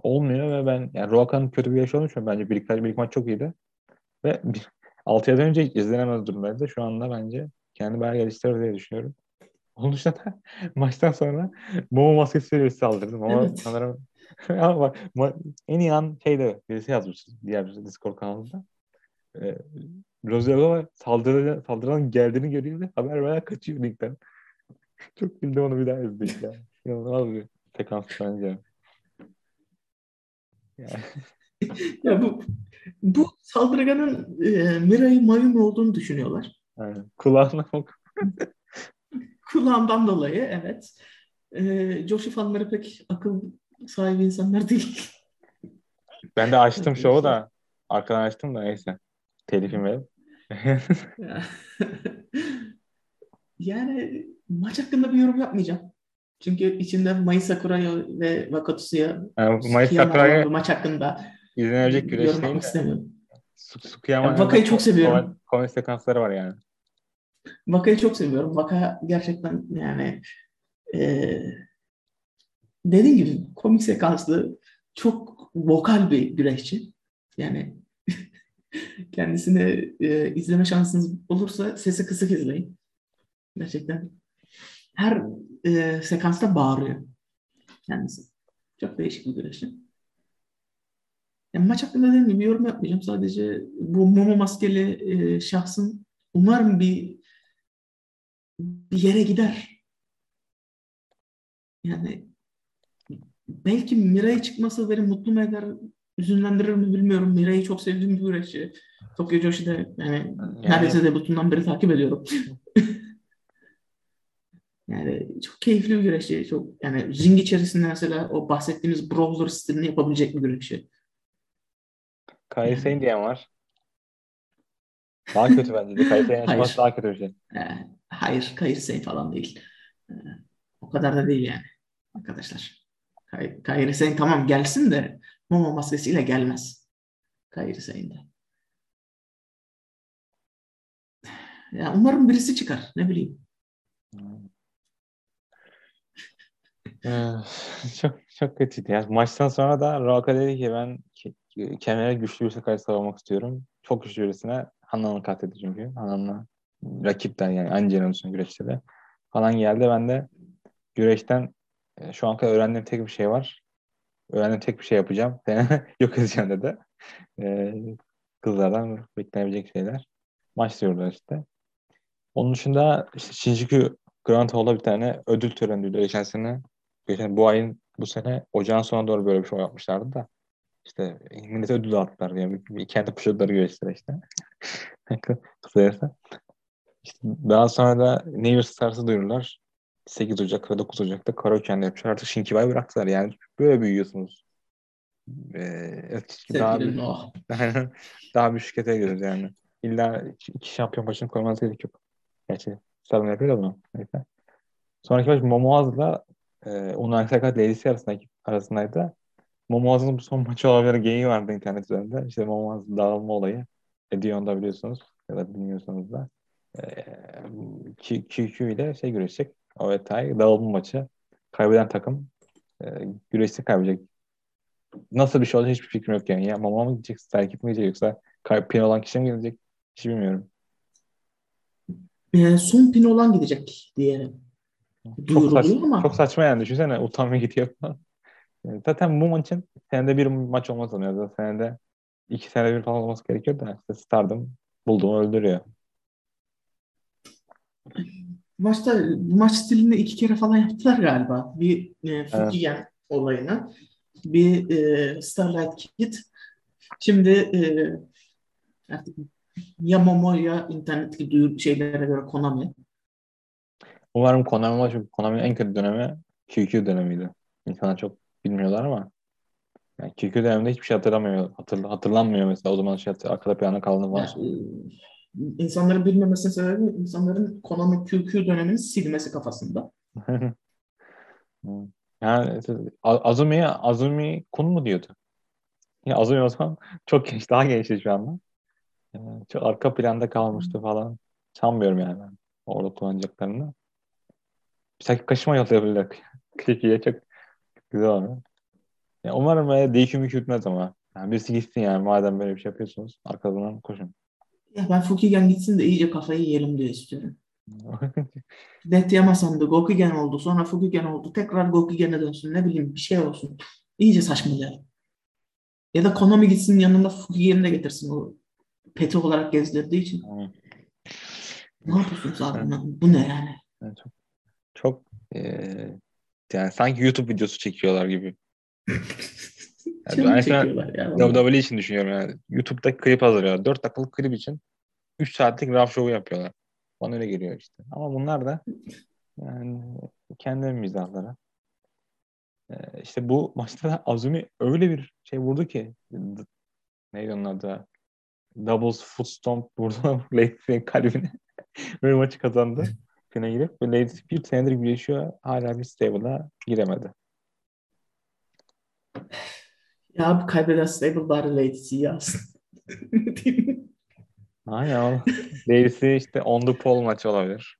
olmuyor ve ben yani Roaka'nın kötü bir yaş olmuş mu? Bence bir, bir maç çok iyiydi. Ve bir, 6 yıl önce izlenemez durumdaydı. Şu anda bence kendi bayağı geliştirir diye düşünüyorum. Onun dışında da maçtan sonra Momo maskesi birisi saldırdım ama evet. sanırım ama bak, en iyi an şeyde birisi yazmış diğer bir Discord kanalında. Ee, Rozier saldırı, saldıran geldiğini görüyor ve haber veya kaçıyor linkten. Çok bildi onu bir daha izledik ya. İnanılmaz bir sekans bence. Yani. ya bu bu saldırganın e, Mirai Mayumi olduğunu düşünüyorlar. Aynen. Kulağına Kulağından dolayı evet. E, Joshi fanları pek akıl sahibi insanlar değil. Ben de açtım şovu da arkadan açtım da neyse. Telifim verip. yani maç hakkında bir yorum yapmayacağım. Çünkü içinde Mai Sakura'ya ve Wakatsu'ya yani, Mai Sakura'ya maç hakkında izlenecek güreş yorum yapmak istemiyorum. Sukiyama'nın yani Vaka'yı çok seviyorum. Komik sekansları var yani. Vaka'yı çok seviyorum. Vaka gerçekten yani e, dediğim gibi komik sekanslı çok vokal bir güreşçi. Yani kendisini e, izleme şansınız olursa sesi kısık izleyin. Gerçekten her e, sekansta bağırıyor kendisi. Çok değişik bir güreşçi. Yani maç hakkında dediğim gibi yorum yapmayacağım. Sadece bu Momo maskeli e, şahsın umarım bir bir yere gider. Yani belki Mirai çıkması beni mutlu mu eder, üzünlendirir mi bilmiyorum. Mirai'yi çok sevdiğim bir güreşçi. Tokyo Joshi'de yani, yani neredeyse debutundan beri takip ediyorum. yani çok keyifli bir güreşçi. Çok yani ring içerisinde mesela o bahsettiğimiz brawler stilini yapabilecek bir güreşçi. Kairi Sane diyen var. Daha kötü bence de. Kairi Sane daha kötü bir şey. Ee, hayır, Kairi Sane falan değil. Ee, o kadar da değil yani arkadaşlar. Kay Kairi Sane tamam gelsin de Momo maskesiyle gelmez. Kairi Sane'de. Ya umarım birisi çıkar. Ne bileyim. Ee, çok çok kötüydü. Yani maçtan sonra da Roka dedi ki ben kemere güçlü bir karşı savunmak istiyorum. Çok güçlü birisine Hanan'ı katletti çünkü. Hanan'la rakipten yani aynı jenerasyonun güreşleri falan geldi. Ben de güreşten e, şu an kadar öğrendiğim tek bir şey var. Öğrendiğim tek bir şey yapacağım. yok edeceğim dedi. Ee, kızlardan beklenebilecek şeyler. Maç diyorlar işte. Onun dışında işte Shinjuku Grand Hall'da bir tane ödül töreniydi geçen sene. Geçen bu ayın bu sene ocağın sonuna doğru böyle bir şey yapmışlardı da. İşte millete ödül dağıttılar. Yani kendi kuşatları göster işte. Kısaysa. İşte daha sonra da New Year's Stars'ı duyururlar. 8 Ocak ve 9 Ocak'ta Karaoke'nde yapmışlar. Artık Shinkibai bıraktılar. Yani böyle büyüyorsunuz. Ee, daha, bir, daha bir şirkete gidiyoruz yani. İlla iki şampiyon başını koymanız gerek yok. Gerçi Sarın yapıyor da bunu. Neyse. Sonraki maç Momoaz'la e, Unai Sakat Ladies arasındaki, arasındaydı. Momoaz'ın bu son maçı olabilir geyiği vardı internet üzerinde. İşte Momoaz dağılma olayı. Da biliyorsunuz. Ya da bilmiyorsanız da. E, QQ ile şey güreşecek. Ovetay dağılma maçı. Kaybeden takım e, güreşte kaybedecek. Nasıl bir şey olacak hiçbir fikrim yok yani. Ya Momo mu gidecek, Starkip mi gidecek yoksa pin olan kişi mi gidecek? Hiç bilmiyorum. E, son pin olan gidecek diye çok, saç, ama. çok saçma yani düşünsene utanmaya gidiyor falan. Zaten bu maçın senede bir maç olması lazım. Ya senede iki senede bir falan olması gerekiyor da işte Stardom bulduğumu öldürüyor. Maçta maç stilini iki kere falan yaptılar galiba. Bir e, Fujian evet. olayını. Bir e, Starlight Kid. Şimdi e, artık ya Momo ya internetteki duyur şeylere göre Konami. Umarım Konami var çünkü Konami'nin en kötü dönemi QQ dönemiydi. İnsanlar çok bilmiyorlar ama yani QQ döneminde hiçbir şey hatırlamıyor. Hatır, hatırlanmıyor mesela o zaman şey arkada plana kaldı falan. Yani, insanların bilmemesinin sebebi insanların Konami QQ dönemini silmesi kafasında. yani Azumi, Azumi Kun mu diyordu? Ya Azumi o zaman çok genç, daha gençti şu anda. Yani çok arka planda kalmıştı falan. Sanmıyorum yani ben orada kullanacaklarını. Bir sanki kaşıma yollayabilirler. Klikiye çok güzel olur. Ya umarım böyle değişim hükmetmez ama. Yani birisi gitsin yani madem böyle bir şey yapıyorsunuz arkadan koşun. Ya ben Fukigen gitsin de iyice kafayı yiyelim diye istiyorum. Net Yamasan da Gokugen oldu. Sonra Fukigen oldu. Tekrar Gokugen'e dönsün. Ne bileyim bir şey olsun. İyice saçmalayalım. Ya da Konami gitsin yanında Fukigen'i de getirsin. O peti olarak gezdirdiği için. ne yapıyorsunuz abi? Bu ne yani? yani çok çok e, yani sanki YouTube videosu çekiyorlar gibi. Yani ben çekiyorlar ya. WWE için düşünüyorum yani. YouTube'da klip hazırlıyorlar. 4 dakikalık klip için 3 saatlik raf şovu yapıyorlar. Bana öyle geliyor işte. Ama bunlar da yani kendi mizahları. Ee, işte bu maçta da Azumi öyle bir şey vurdu ki neydi onun adı? Doubles foot stomp vurdu Lady'nin kalbine. böyle maçı kazandı. Güne girip ve Lady bir senedir güreşiyor. Hala bir stable'a giremedi. Ya bu kaybeden stable bari Lady'si yazsın. Aynen o. Lady'si işte on the pole maçı olabilir.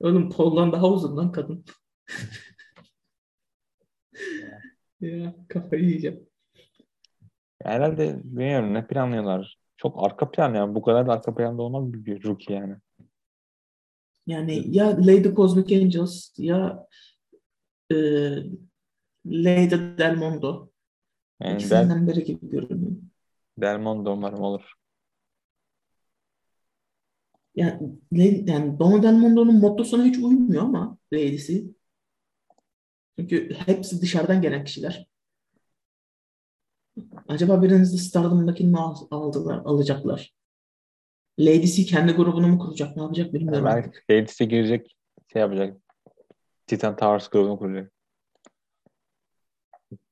Oğlum poldan daha uzun lan kadın. ya kafayı yiyeceğim. Herhalde bilmiyorum ne planlıyorlar. Çok arka plan yani. Bu kadar da arka planda olmaz bir rookie yani. Yani ya Lady Cosmic Angels ya e, Lady Del Mondo. Yani İkisinden Del, biri gibi görünüyor. Del Mondo umarım olur. Yani, yani Donna Del Mondo'nun mottosuna hiç uymuyor ama Lady'si. Çünkü hepsi dışarıdan gelen kişiler. Acaba biriniz de Stardom'dakini mi aldılar, alacaklar? Lady kendi grubunu mu kuracak? Ne yapacak bilmiyorum. Yani Lady girecek şey yapacak. Titan Towers grubunu kuracak.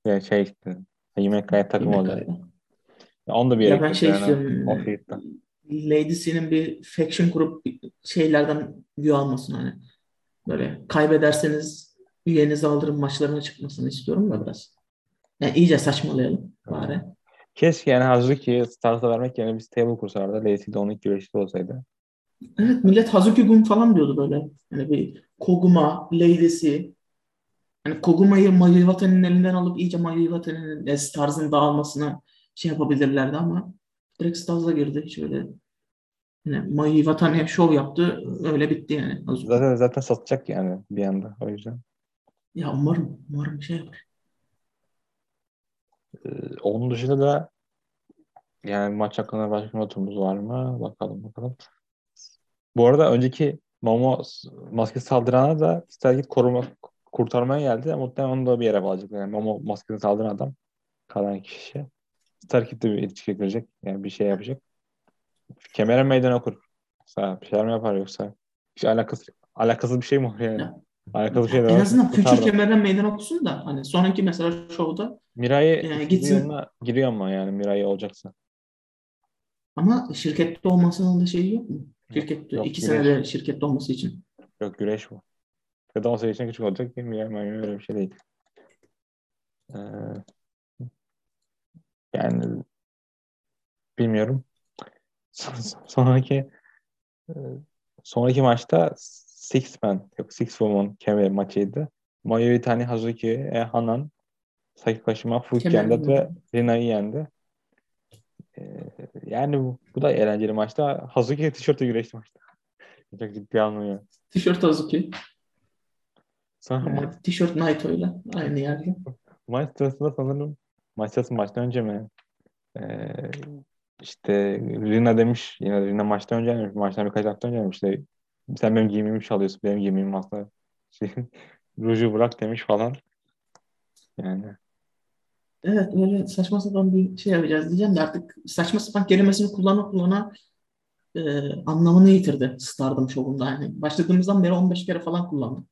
Yani şey işte. Yemekhane takım olacak. Ya onu da bir yere ya ben şey yani. istiyorum. Lady bir faction grup şeylerden view almasın hani. Böyle kaybederseniz üyenizi aldırın maçlarına çıkmasını istiyorum da biraz. Yani iyice saçmalayalım bari. Keşke yani Hazuki starta vermek yerine bir stable kursalardı. Lacy'de onun güreşli olsaydı. Evet millet Hazuki Gun falan diyordu böyle. Yani bir Koguma, Lady'si. Yani Koguma'yı Mayu Iwatani'nin elinden alıp iyice Mayu Iwatani'nin tarzını dağılmasına şey yapabilirlerdi ama direkt Staz'a girdi. Hiç öyle yani Mayu Iwatani'ye şov yaptı. Öyle bitti yani. Hazuki. Zaten, zaten satacak yani bir anda o yüzden. Ya umarım. Umarım şey yapar. Ee, onun dışında da yani maç hakkında başka notumuz var mı? Bakalım bakalım. Bu arada önceki Momo maske saldırana da Stargate koruma kurtarmaya geldi. Muhtemelen onu da bir yere bağlayacaklar. Yani Momo maskeni saldıran adam kalan kişi. Stargate de bir ilişki girecek. Yani bir şey yapacak. Kemere meydan okur. Bir şeyler mi yapar yoksa? Hiç alakası, alakasız bir şey mi yani? Ya, Alakalı bir şey de En azından Future kemerden meydan okusun da hani sonraki mesela şovda Miray'ı yani gitsin. giriyor ama yani Miray olacaksa. Ama şirkette olmasının da şeyi yok mu? Şirkette yok, iki güreş. senede şirkette olması için. Yok güreş bu. Da 18 için küçük olacak değil mi? Yani öyle bir şey değil. Ee, yani bilmiyorum. sonraki e, sonraki maçta Six Man yok Six Woman kemer maçıydı. Mayu Itani, Hazuki, e, Hanan, Sakikashima, Fukiyen'de ve Rina'yı yendi. Ee, yani bu, bu da eğlenceli maçta. Hazuki tişörtle güreşti maçta. Çok ciddi almıyor. Tişört Hazuki. Sonra evet, maç... Tişört Naito ile aynı yerde. Maç sırasında sanırım maç sırası maçtan önce mi? Ee, işte Rina demiş yine Rina maçtan önce demiş. Maçtan birkaç hafta önce demiş. İşte sen benim giyimimi çalıyorsun. Benim giyimim aslında şey, ruju bırak demiş falan. Yani. Evet öyle saçma sapan bir şey yapacağız diyeceğim de artık saçma sapan kelimesini kullana kullana e, anlamını yitirdi Stardom şovunda. Yani başladığımızdan beri 15 kere falan kullandım.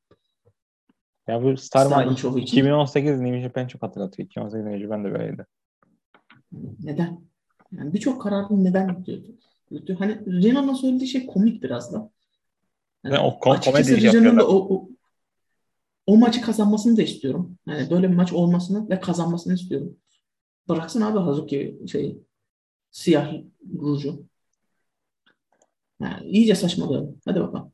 Ya bu Stardom, Stardom 2018 New Japan çok hatırlatıyor. 2018 New Japan de böyleydi. Neden? Yani birçok kararın neden diyordu. Hani Renan'ın söylediği şey komik biraz da. Yani o kom komedi yapıyorlar. O, o, o maçı kazanmasını da istiyorum. Yani böyle bir maç olmasını ve kazanmasını istiyorum. Bıraksın abi Hazuki şey siyah ruju. Yani iyice saçmalıyor. Hadi bakalım.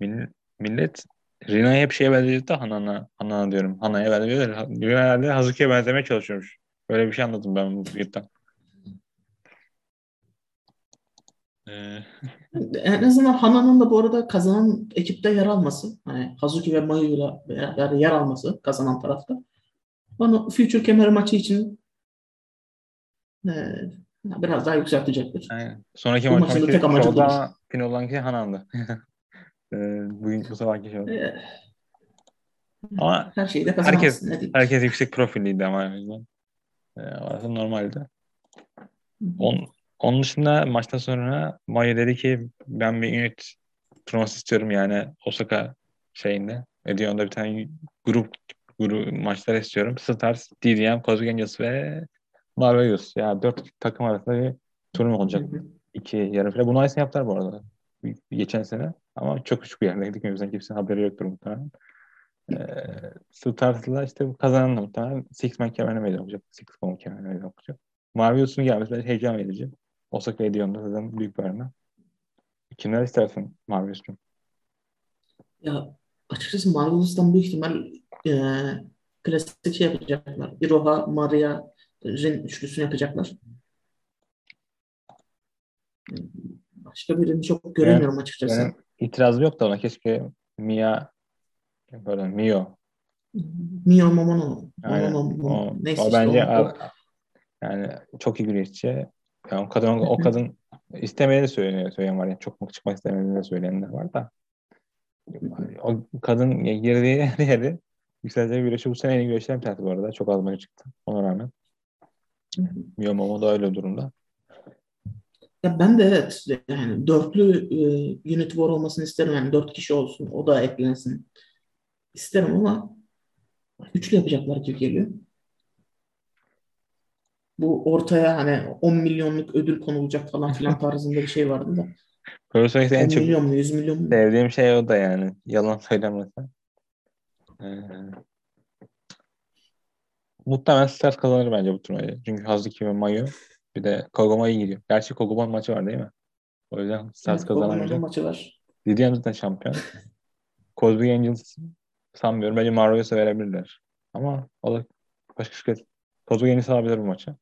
Millet, millet Rina'yı hep şeye da Hanan'a. Hanan'a diyorum. Hana'ya benziyor. Rina herhalde Hazuki'ye benzemeye çalışıyormuş. Böyle bir şey anladım ben bu tweetten. Ee... En azından Hana'nın da bu arada kazanan ekipte yer alması, hani Hazuki ve Mayu'yla beraber yer alması kazanan tarafta. Onu Future Kemer maçı için e, biraz daha yükseltecektir. Aynen. Sonraki bu maçın tek amacı şovda pin olan ki Hanan'dı. e, bugün bu sabahki şovda. E, ama her şeyde herkes, herkes yüksek profilliydi ama yani. E, normalde. On, onun dışında maçtan sonra Maya dedi ki ben bir ünit turnuvası istiyorum yani Osaka şeyinde. Edion'da bir tane grup grup maçlar istiyorum. Stars, DDM, Angels ve Marvelous. Yani dört takım arasında bir turnuva olacak. İki yarı final. Bunu aynısını yaptılar bu arada. Geçen sene. Ama çok küçük bir yerdeydik. O yüzden kimsenin haberi yoktur muhtemelen. Ee, Stars'la işte kazanan muhtemelen Six Man kemerine meydan olacak. Six Man kemerine meydan olacak. Marvelous'un gelmesi heyecan verici. Osaka Edion'da zaten büyük arena. Kimler istersin Marvelous'un? Ya açıkçası Marvelous'tan büyük ihtimal e, klasik şey yapacaklar. Iroha, Maria, Rin üçlüsünü yapacaklar. Başka birini çok göremiyorum açıkçası. Benim itirazım yok da ona. Keşke Mia böyle Mio Mio Momono. Aynen. o, Neyse o işte bence o, o. yani çok iyi güreşçi. Yani o kadın o kadın istemediğini söyleniyor söyleyen var. Yani çok mu çıkmak istemediğini söyleyenler var da. O kadın girdiği her yeri yükselecek güreşi bu sene en iyi güreşten bir bu arada. Çok az maçı çıktı. Ona rağmen. Mio Momo da öyle durumda. Ya ben de evet yani dörtlü e, unit war olmasını isterim. Yani dört kişi olsun. O da eklensin. İsterim ama üçlü yapacaklar gibi geliyor bu ortaya hani 10 milyonluk ödül konulacak falan filan tarzında bir şey vardı da. Profesyonel en çok milyon mu 100 milyon mu? Sevdiğim şey o da yani. Yalan söylemesen. Ee, muhtemelen Stars kazanır bence bu turnuvayı. Çünkü Hazuki ve Mayu bir de Kogoma iyi gidiyor. Gerçi Kogoma maçı var değil mi? O yüzden Stars evet, kazanamayacak. maçı var. Didion zaten şampiyon. Cosby Angels sanmıyorum. Bence Mario'ya verebilirler. Ama o da başka şirket. Cosby Angels alabilir bu maçı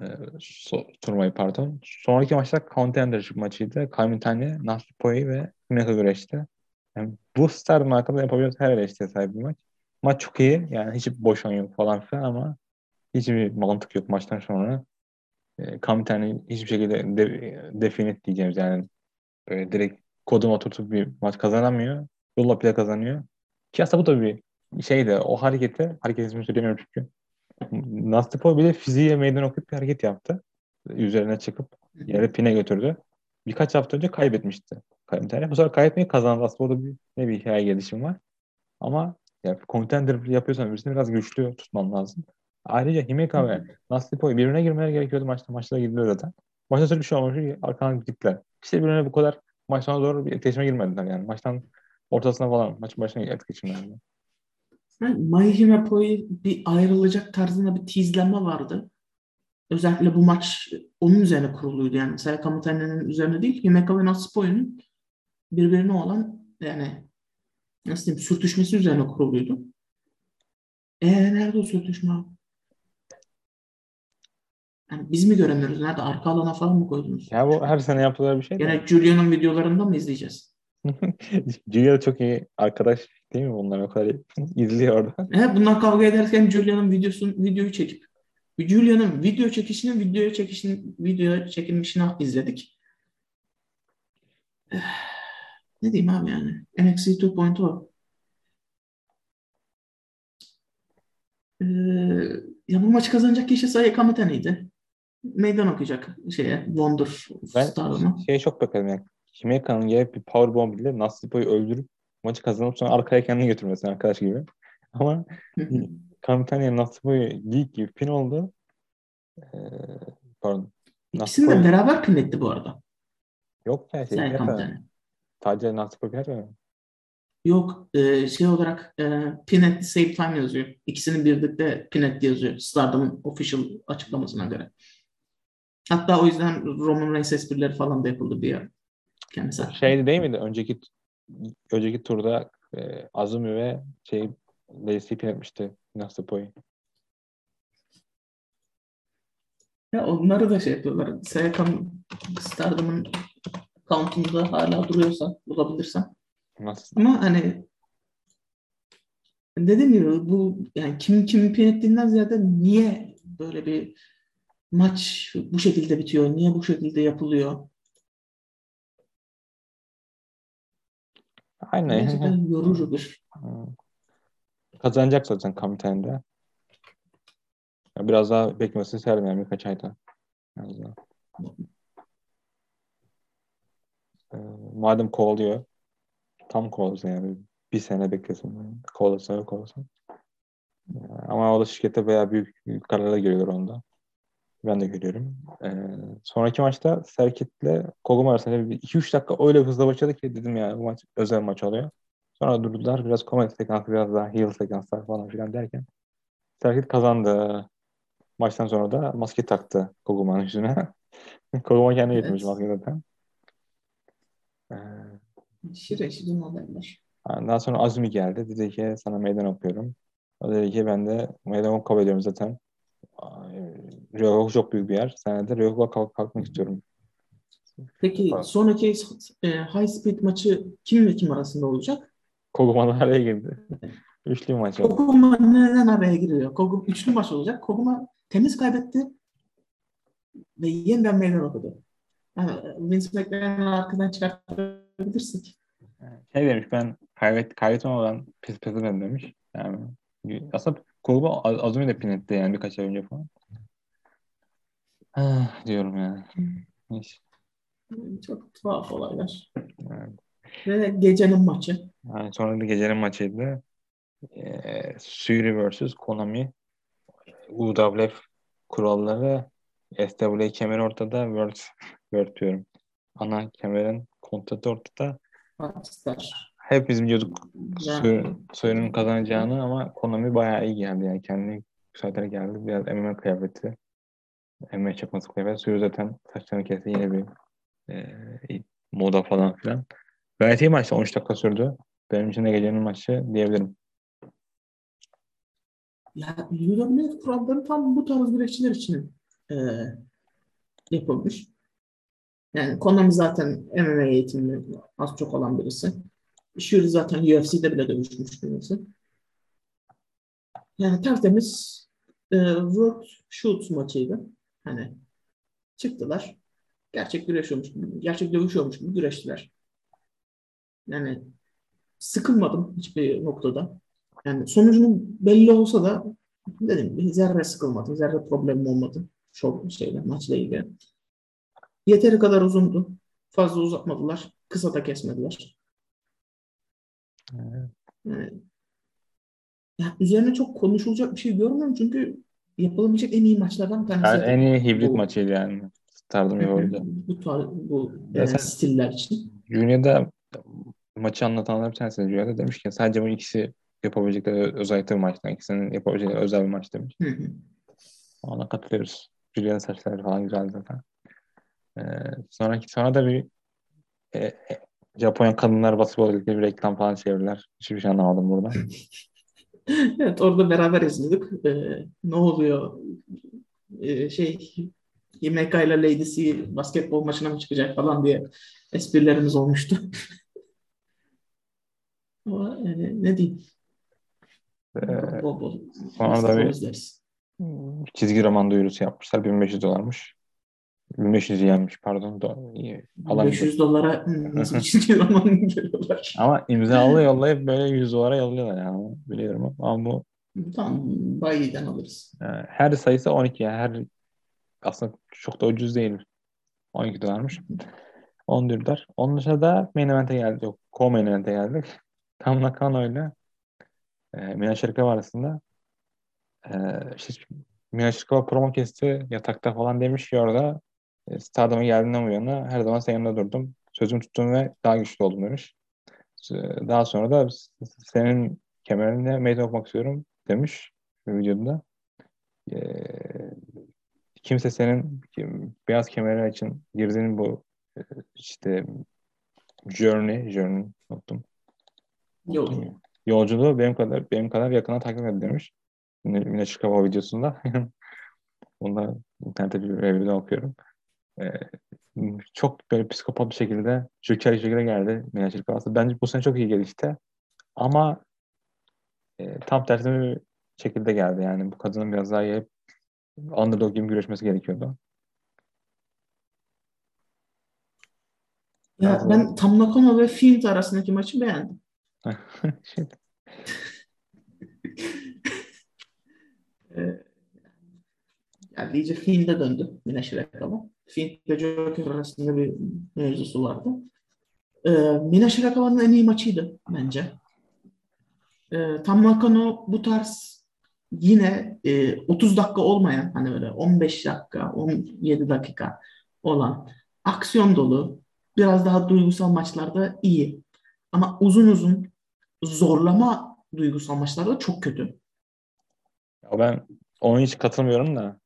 e, so, turnuvayı pardon. Sonraki maçta Contendership maçıydı. Kamitani, Nasripoi ve Himeka güreşti. Yani bu starın hakkında yapabileceğimiz her eleştiriye sahip bir maç. Maç çok iyi. Yani hiç boş oyun yok falan filan ama hiçbir mantık yok maçtan sonra. E, Kamitani hiçbir şekilde de, definit diyeceğimiz yani böyle direkt kodum oturtup bir maç kazanamıyor. Yolla bile kazanıyor. Ki aslında bu da bir şey de o hareketi, hareket ismini söylemiyorum çünkü Nastapol bile fiziğe meydan okuyup bir hareket yaptı. Üzerine çıkıp yere pine götürdü. Birkaç hafta önce kaybetmişti. Bu sefer kaybetmeyi kazandı. Aslında orada bir, ne bir hikaye gelişim var. Ama yani contender yapıyorsan birisini biraz güçlü tutman lazım. Ayrıca Himeka ve Nastapol birbirine girmeleri gerekiyordu maçta. Maçta gidiyor zaten. Maçta bir şey olmuş. Arkadan gittiler. İşte birbirine bu kadar maçtan doğru bir etkileşime girmediler yani. Maçtan ortasına falan maç başına etkileşimlerdi. Yani Mayhem Apo'yu bir ayrılacak tarzında bir tizleme vardı. Özellikle bu maç onun üzerine kuruluydu. Yani mesela Kamutane'nin üzerine değil, Himeka ve Natsipo'nun birbirine olan yani nasıl diyeyim sürtüşmesi üzerine kuruluydu. Eee nerede o sürtüşme Yani biz mi göremiyoruz? Nerede? Arka alana falan mı koydunuz? Ya bu her sene yapılan bir şey. Gene Julian'ın videolarında mı izleyeceğiz? Julia çok iyi arkadaş değil mi bunlar o kadar izliyor orada. Evet bunlar kavga ederken Julia'nın videosunu videoyu çekip Julia'nın video çekişini videoya çekişini videoya çekilmişini izledik. Ne diyeyim abi yani? NXT 2.0 ee, ya bu maçı kazanacak kişi Saya Kamate'niydi. Meydan okuyacak şeye Wonder ben Star'ına. Şeye çok yani. Kimeka'nın gelip bir powerbomb ile Nastipo'yu öldürüp maçı kazanıp sonra arkaya kendini götürmesi arkadaş gibi. Ama Kamitani'ye Nastipo'yu geek gibi pin oldu. Ee, pardon. İkisini de beraber pinetti bu arada. Yok ya şey. Sadece Nastipo bir mi? Yok e, şey olarak e, pin at the same time yazıyor. İkisinin birlikte pin at yazıyor. Stardom'un official açıklamasına göre. Hatta o yüzden Roman Reigns esprileri falan da yapıldı bir yer. Kendisi. Şeydi değil miydi? Önceki önceki turda e, Azumi ve şey Lacey pin etmişti Nastapo'yu. Ya onları da şey yapıyorlar. Sayakam Stardom'un account'unda hala duruyorsa bulabilirsem. Nasıl? Ama hani dediğim gibi bu yani kim kim ettiğinden ziyade niye böyle bir maç bu şekilde bitiyor? Niye bu şekilde yapılıyor? Aynen. Gerçekten yorucudur. Kazanacak zaten Kamiten'de. Biraz daha beklemesi isterdim yani birkaç ayda. Biraz daha. Ee, madem kovalıyor tam kovalasa yani bir sene beklesin. Kovalasa kovalasa. Ee, ama o da şirkette bayağı büyük, büyük kararlar görüyor onda. Ben de görüyorum. Ee, sonraki maçta Serkit'le Kogum arasında 2-3 dakika öyle hızlı başladı ki dedim yani bu maç özel maç oluyor. Sonra durdular. Biraz komedi sekansı, biraz daha heel sekanslar falan filan derken Serkit kazandı. Maçtan sonra da maske taktı Koguma'nın yüzüne. Koguma kendi evet. getirmiş maske zaten. Ee, şire şirin haberler. Daha sonra Azmi geldi. Dedi ki sana meydan okuyorum. O dedi ki ben de meydan kabul ediyorum zaten. Ryogoku çok büyük bir yer. Sen de Ryogoku'ya kalk, kalkmak istiyorum. Peki Bak. sonraki e, high speed maçı kim ve kim arasında olacak? Koguma araya girdi. Üçlü maç oldu. Koguma neden araya giriyor? Koguma üçlü maç olacak. Koguma temiz kaybetti ve yeniden meydan okudu. Yani Vince McMahon'ı arkadan çıkartabilirsin. Şey demiş ben kaybet, kaybetmem pis pis demiş. Yani aslında Koguma Azumi de pin etti yani birkaç ay önce falan. Ah, diyorum yani. Neyse. Çok tuhaf olaylar. Evet. Ve gecenin maçı. Yani sonra da gecenin maçıydı. Ee, Suri vs. Konami. UWF kuralları SW kemer ortada World, World diyorum. Ana kemerin kontratı ortada. Rockstar. Hepimiz biliyorduk Suri'nin kazanacağını ama Konami bayağı iyi geldi yani kendini yükselterek geldi. Biraz MMA kıyafeti. MMA çakması kıyafeti. Suri zaten saçlarını kesti yine bir e, moda falan filan. Gayet iyi maçtı. 13 dakika sürdü. Benim için de gecenin maçı diyebilirim. Ya UWF kuralları tam bu tarz güreşçiler için e, yapılmış. Yani Konami zaten MMA eğitimli az çok olan birisi. Shuri zaten UFC'de bile dövüşmüş birisi. Yani tertemiz e, World Shoot maçıydı. Hani çıktılar. Gerçek güreşiyormuş gibi, gerçek dövüşüyormuş gibi güreştiler. Yani sıkılmadım hiçbir noktada. Yani sonucunun belli olsa da dedim bir zerre sıkılmadım. Zerre problemim olmadı. Şov şeyle, maçla ilgili. Yeteri kadar uzundu. Fazla uzatmadılar. Kısa da kesmediler. Evet. Yani, ya üzerine çok konuşulacak bir şey görmüyorum çünkü yapılabilecek en iyi maçlardan bir tanesi. Yani en iyi hibrit bu. maçıydı yani. Stardım yapabildi. Bu, bu e, stiller için. Junior'da maçı anlatanlar bir tanesi Junior'da demiş ki sadece bu ikisi yapabilecekleri özellikle bir maçtan. ikisinin yapabilecekleri özel bir maç demiş. Hı hı. Ona katılıyoruz. Julian saçları falan güzel zaten. Ee, sonraki sonra da bir e, e, Japonya kadınlar basketbol ilgili bir reklam falan çevirdiler. Hiçbir şey anlamadım burada. evet orada beraber izledik. Ee, ne oluyor? Ee, şey Himeka ile Lady C basketbol maçına mı çıkacak falan diye esprilerimiz olmuştu. Ama yani ne diyeyim? Ee, bol bol. Sonra da bir çizgi roman duyurusu yapmışlar. 1500 dolarmış. 1500 yenmiş pardon. Do 500 dolara nasıl çizgi roman veriyorlar? Ama imzalı yollayıp böyle 100 dolara yolluyorlar yani. Biliyorum ama bu Tamam bayiden alırız. Her sayısı 12 yani her aslında çok da ucuz değil. 12 dolarmış. 10 dolar. Onun dışında da main event'e geldik. Yok, co-main event'e geldik. Tam Nakano ile e, Mina Şerikova arasında e, işte Mina Şerikova promo kesti yatakta falan demiş ki orada e, Stardom'a geldiğinden bu yana her zaman senin yanında durdum. Sözümü tuttum ve daha güçlü oldum demiş. daha sonra da senin kemerine meydan okumak istiyorum demiş videoda. Ee, kimse senin beyaz kemerin için girdiğin bu e, işte journey, journey unuttum. Yolculuk. Yolculuğu benim kadar benim kadar yakına takip et demiş. Mine Çıkava videosunda. Bunda internette bir review'den okuyorum. Ee, çok böyle psikopat bir şekilde, bir şekilde geldi Mine Çıkava. Bence bu sene çok iyi gelişti. Ama e, tam tersi bir şekilde geldi. Yani bu kadının biraz daha iyi underdog gibi güreşmesi gerekiyordu. Ya yani, ben Tam Nakano ve Fiend arasındaki maçı beğendim. ee, yani iyice Fiend'e döndü Mina Shirakava. Fiend ve Joker arasında bir mevzusu vardı. Ee, Mina Shirakava'nın en iyi maçıydı bence. Ee, Tam Nakano bu tarz yine e, 30 dakika olmayan hani böyle 15 dakika, 17 dakika olan aksiyon dolu biraz daha duygusal maçlarda iyi. Ama uzun uzun zorlama duygusal maçlarda çok kötü. Ya ben onu hiç katılmıyorum da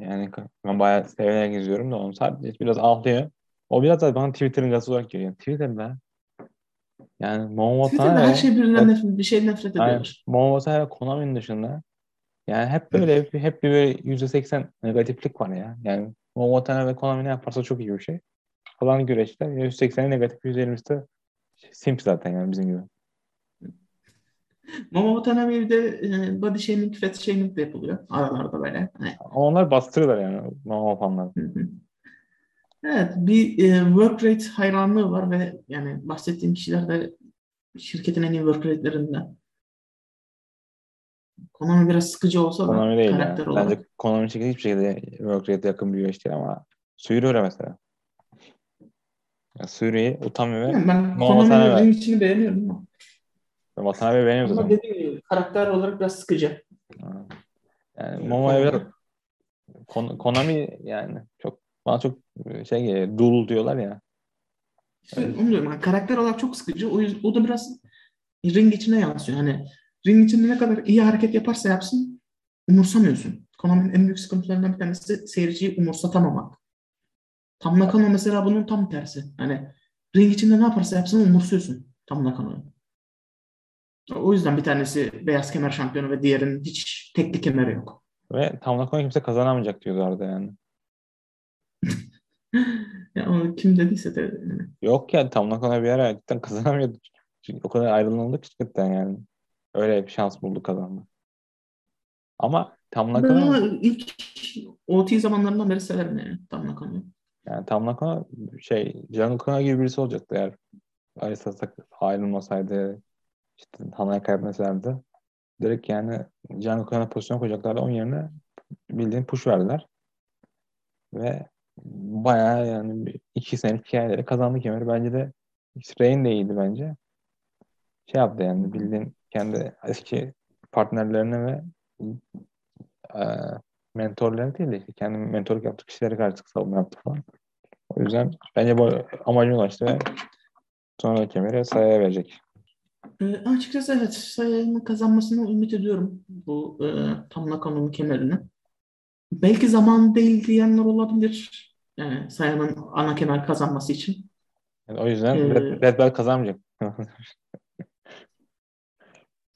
yani ben bayağı severek geziyorum da onu sadece biraz ağlıyor. O biraz da bana Twitter'ın gazı olarak geliyor. Twitter'da yani Twitter'da her şey birinden nefret, bir şey nefret ediyorlar. Momo ve Konami'nin dışında yani hep böyle hep, hep bir böyle %80 negatiflik var ya. Yani Momo ve Konami ne yaparsa çok iyi bir şey. Falan güreşler %80'i negatif %20'si de simp zaten yani bizim gibi. Momo Watanabe'de e, body shaming, fat shaming de yapılıyor aralarda böyle. Hani. Onlar bastırıyorlar yani Momo fanlar. Evet bir e, work rate hayranlığı var ve yani bahsettiğim kişiler de şirketin en iyi work rate'lerinden. Konami biraz sıkıcı olsa Konami da değil karakter yani. olarak. Bence Konami şirketi hiçbir şekilde work rate'e yakın bir değil ama Suyuru öyle mesela. Ya Suriye, Utami ve Yani ben Konami'nin ring içini beğeniyorum ama. Watanabe beğeniyorum Ama zaten. dediğim gibi karakter olarak biraz sıkıcı. Yani Momo'ya biraz Kon- Konami yani çok bana çok şey dul diyorlar ya. İşte onu diyorum. Yani karakter olarak çok sıkıcı. O, yüzden, o da biraz ring içine yansıyor. Hani ring içinde ne kadar iyi hareket yaparsa yapsın umursamıyorsun. Konami'nin en büyük sıkıntılarından bir tanesi seyirciyi umursatamamak. Tam Nakano mesela bunun tam tersi. Hani ring içinde ne yaparsa yapsın umursuyorsun Tam Nakano'yu. O yüzden bir tanesi beyaz kemer şampiyonu ve diğerinin hiç tekli kemeri yok. Ve Tam Nakano kimse kazanamayacak diyorlardı yani. ya onu kim dediyse de. Yani. Yok ya Tam Nakano bir ara cidden kazanamıyordu. Çünkü o kadar ayrılındık cidden yani. Öyle bir şans buldu kazandı. Ama Tam Nakano... Ben ilk OT zamanlarından beri severim yani Tam Nakano'yu. Yani Tam Nakano şey Jungle Kana gibi birisi olacaktı eğer ayrılmasaydı işte Hana'ya kaybetmeselerdi. Direkt yani Jungle Kana pozisyon koyacaklardı. Onun yerine bildiğin push verdiler. Ve bayağı yani iki senelik hikayeleri kazandı kemeri. Bence de Rain de iyiydi bence. Şey yaptı yani bildiğin kendi eski partnerlerine ve e, mentorlarına değil de kendi mentorluk yaptığı kişilere karşı savunma yaptı falan. O yüzden bence bu amacına ulaştı ve sonra kemeri sayaya verecek. E, açıkçası evet Saya'nın kazanmasını ümit ediyorum bu e, tam Nakano'nun kemerini. Belki zaman değil diyenler olabilir. Yani Saya'nın ana kemer kazanması için. Yani o yüzden ee, Red, Red Belt kazanmayacak.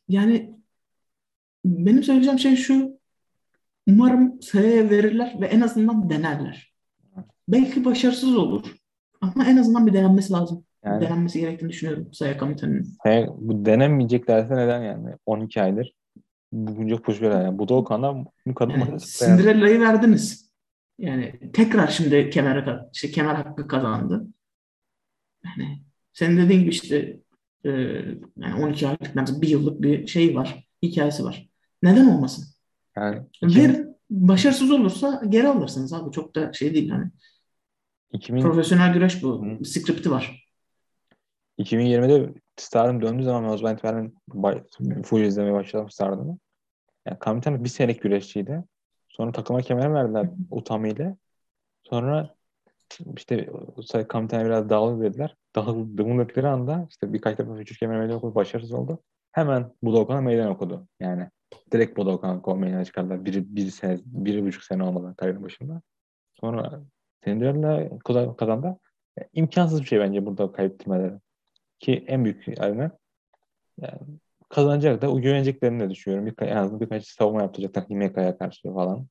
yani benim söyleyeceğim şey şu. Umarım Saya'ya verirler ve en azından denerler. Belki başarısız olur. Ama en azından bir denenmesi lazım. Yani, denenmesi gerektiğini düşünüyorum Saya Kamiten'in. Bu denemeyeceklerse neden yani? 12 aydır bugünce push veriyor. Yani bu da o kadar bu kadın yani, Cinderella'yı verdiniz. Yani tekrar şimdi kemer, işte kemer hakkı kazandı. Yani senin dediğin gibi işte e, yani 12 aylık bir yıllık bir şey var. Hikayesi var. Neden olmasın? Yani bir başarısız olursa geri alırsınız abi. Çok da şey değil hani. 2000... Profesyonel güreş bu. Hı. Skripti var. 2020'de Stardom döndüğü zaman ben o zaman itibaren full izlemeye başladım Stardom'u. Yani Kamitano bir senelik güreşçiydi. Sonra takıma kemer verdiler Utami ile. Sonra işte Kamiten'e biraz dağıldı dediler. Dağıldıkları anda işte birkaç defa üç kemer meydan okudu. Başarısız oldu. Hemen Budokan'a meydan okudu. Yani direkt Budokan'a meydan çıkardılar. Bir, bir, sene, bir buçuk sene olmadan kariyerin başında. Sonra Cinderella kazandı. İmkansız bir şey bence burada kaybettirmeleri. Ki en büyük yani, kazanacak da güveneceklerini de düşünüyorum. Bir, en azından birkaç savunma yapacaklar Himeka'ya karşı falan.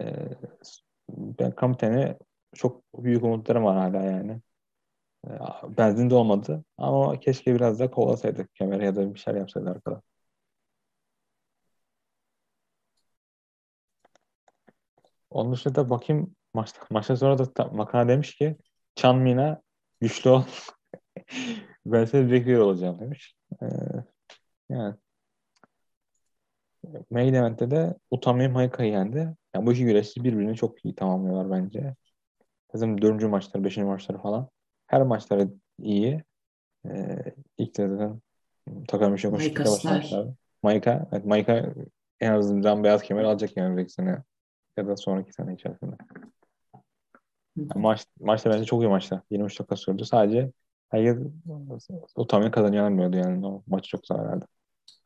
Ee, ben Kamiten'e çok büyük umutlarım var hala yani. Ee, benzin de olmadı ama keşke biraz da kovalasaydık kemer ya da bir şeyler yapsaydı arkada. Onun dışında bakayım maç, maçtan sonra da Makana demiş ki Chanmina güçlü ol. Ben seni bekliyor olacağım demiş. Ee, yani Main Event'te de Utami Maika'yı yendi. Yani bu iki güreşçi birbirini çok iyi tamamlıyorlar bence. Bizim dördüncü maçları, beşinci maçları falan. Her maçları iyi. Ee, ilk de zaten Takami Shokoshik'te başlamışlar. Maika, evet Maika en azından beyaz kemer alacak yani bir sene ya da sonraki sene içerisinde. Yani maç, maçta bence çok iyi maçta. 23 dakika sürdü. Sadece herkes Utami kazanamıyordu yani. O maç çok zor herhalde.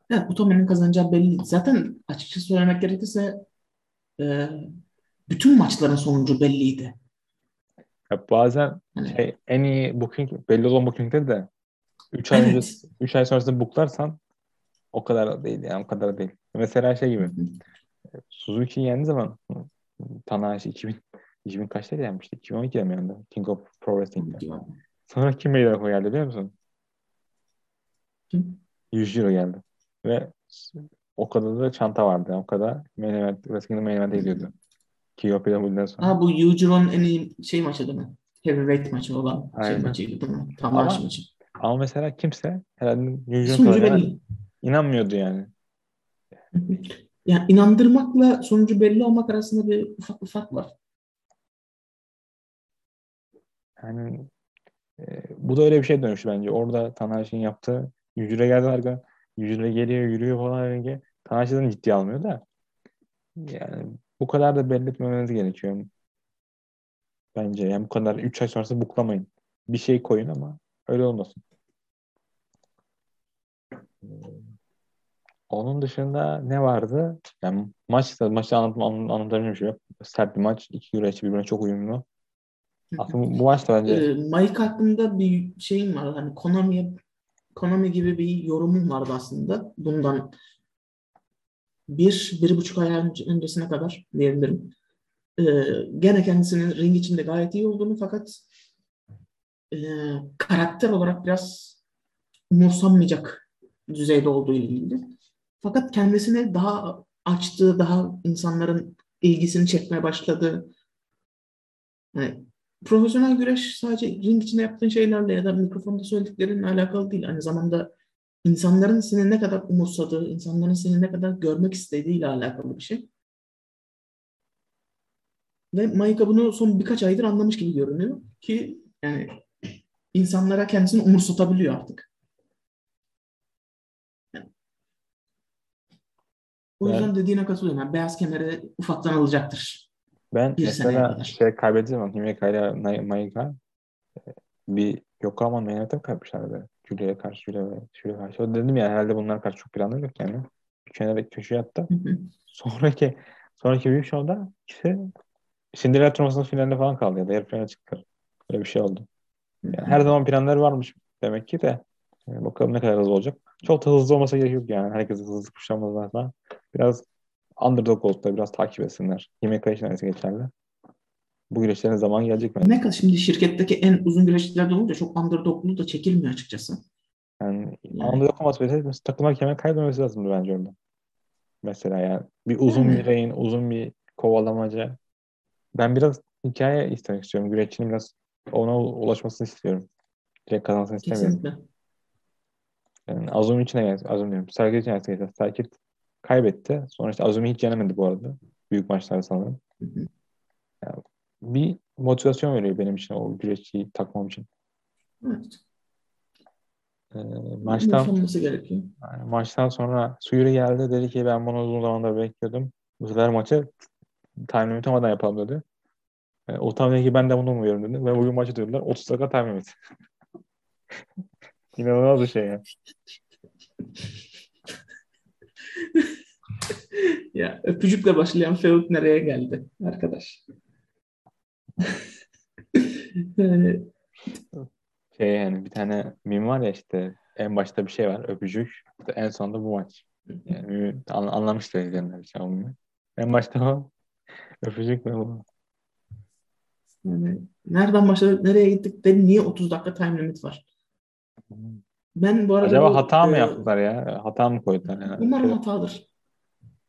Evet, Utami'nin kazanacağı belli. Zaten açıkçası söylemek gerekirse e, bütün maçların sonucu belliydi. Ya bazen şey, en iyi booking belli olan booking'de de 3 ay evet. önce 3 ay sonrasında booklarsan o kadar değil yani o kadar değil. Mesela şey gibi Suzuki yendi zaman Tanahashi 2000 2000 kaçta gelmişti? 2012'de mi yendi? King of Pro Wrestling'de. Sonra kim meydana geldi biliyor musun? Kim? Yujiro geldi. Ve o kadar da çanta vardı. O kadar main event, wrestling'de main event'e gidiyordu. KOPW'den sonra. Ha bu Yujiro'nun en iyi şey maçı değil mi? Heavyweight maçı olan şey Aynen. şey maçıydı değil mi? Tam ama, maçı. Ama mesela kimse herhalde Yujiro'nun kadar inanmıyordu yani. yani inandırmakla sonucu belli olmak arasında bir ufak bir fark var. Yani e, bu da öyle bir şey dönüştü bence. Orada Tanahashi'nin yaptığı Yücüre geldi arka. Yücüre geliyor, yürüyor falan. Yani. Tanahashi'den ciddi almıyor da. Yani bu kadar da belli gerekiyor. Bence. Yani bu kadar 3 ay sonrası buklamayın. Bir şey koyun ama öyle olmasın. Ee, onun dışında ne vardı? Yani maçta anlatım, anlatabileceğim bir şey yok. Sert bir maç. İki güreşçi birbirine çok uyumlu. Aslında bu maç da bence... E, Mike hakkında bir şeyim var. Hani Konami Konami gibi bir yorumum vardı aslında. Bundan bir, bir buçuk ay öncesine kadar diyebilirim. Ee, gene kendisinin ring içinde gayet iyi olduğunu fakat e, karakter olarak biraz umursanmayacak düzeyde olduğu ilgili. Fakat kendisini daha açtığı, daha insanların ilgisini çekmeye başladı. Yani profesyonel güreş sadece ring içinde yaptığın şeylerle ya da mikrofonda söylediklerinle alakalı değil. Aynı zamanda insanların seni ne kadar umursadığı, insanların seni ne kadar görmek istediğiyle alakalı bir şey. Ve Maika bunu son birkaç aydır anlamış gibi görünüyor ki yani insanlara kendisini umursatabiliyor artık. Yani. O yüzden ben, dediğine katılıyorum. Yani beyaz kemeri ufaktan alacaktır. Ben bir mesela şey kaybedeceğim. Himeka ile Maika bir Yokohama Manhattan kaybetmişlerdi. Julia'ya karşı, Julia ve Julia karşı. O dedim ya herhalde bunlar karşı çok planları yok yani. Kenara köşeye attı. sonraki sonraki büyük şovda işte Cinderella turnuvasının finalinde falan kaldı ya da yarı finale çıktılar. Öyle bir şey oldu. Yani her zaman planları varmış demek ki de. Yani bakalım ne kadar hızlı olacak. Çok da hızlı olmasa gerek yok yani. Herkes hızlı kuşanmazlar falan. Biraz underdog olup da biraz takip etsinler. Himeka için aynısı geçerli. Bu güreşlerin zaman gelecek mi? Ne kadar şimdi şirketteki en uzun güreşçilerden olunca çok underdoglu da çekilmiyor açıkçası. Yani, yani. underdog olması mesela takımlar kemer kaybetmemesi lazımdı bence orada. Mesela yani bir uzun yani. bir reyin, uzun bir kovalamaca. Ben biraz hikaye istemek istiyorum. Güreşçinin biraz ona ulaşmasını istiyorum. Direkt kazansın istemiyorum. Kesinlikle. Yani Azum içine geldi. Azum diyorum. Serkit için geldi. Serkit kaybetti. Sonra işte Azumi hiç yenemedi bu arada. Büyük maçlarda sanırım. Yani bir motivasyon veriyor benim için o güreşçiyi takmam için. Evet. Ee, maçtan. Yani maçtan sonra Suyuri geldi dedi ki ben bunu uzun zamandır bekliyordum. Bu sefer maçı time limit olmadan yapalım dedi. Yani, Utami'deki ben de bunu umuyorum dedim. Ve bugün maçı diyorlar 30 dakika time limit. İnanılmaz bir şey ya. ya öpücükle başlayan feud nereye geldi arkadaş? şey yani bir tane mim var ya işte en başta bir şey var öpücük en sonunda bu maç. Yani an, anlamışlar izleyenler olmuyor. En başta o öpücük ve bu. Yani nereden başladık, nereye gittik de niye 30 dakika time limit var? Ben bu arada Acaba bu, hata mı e, yaptılar ya? Hata mı koydular? Yani? Umarım hatadır.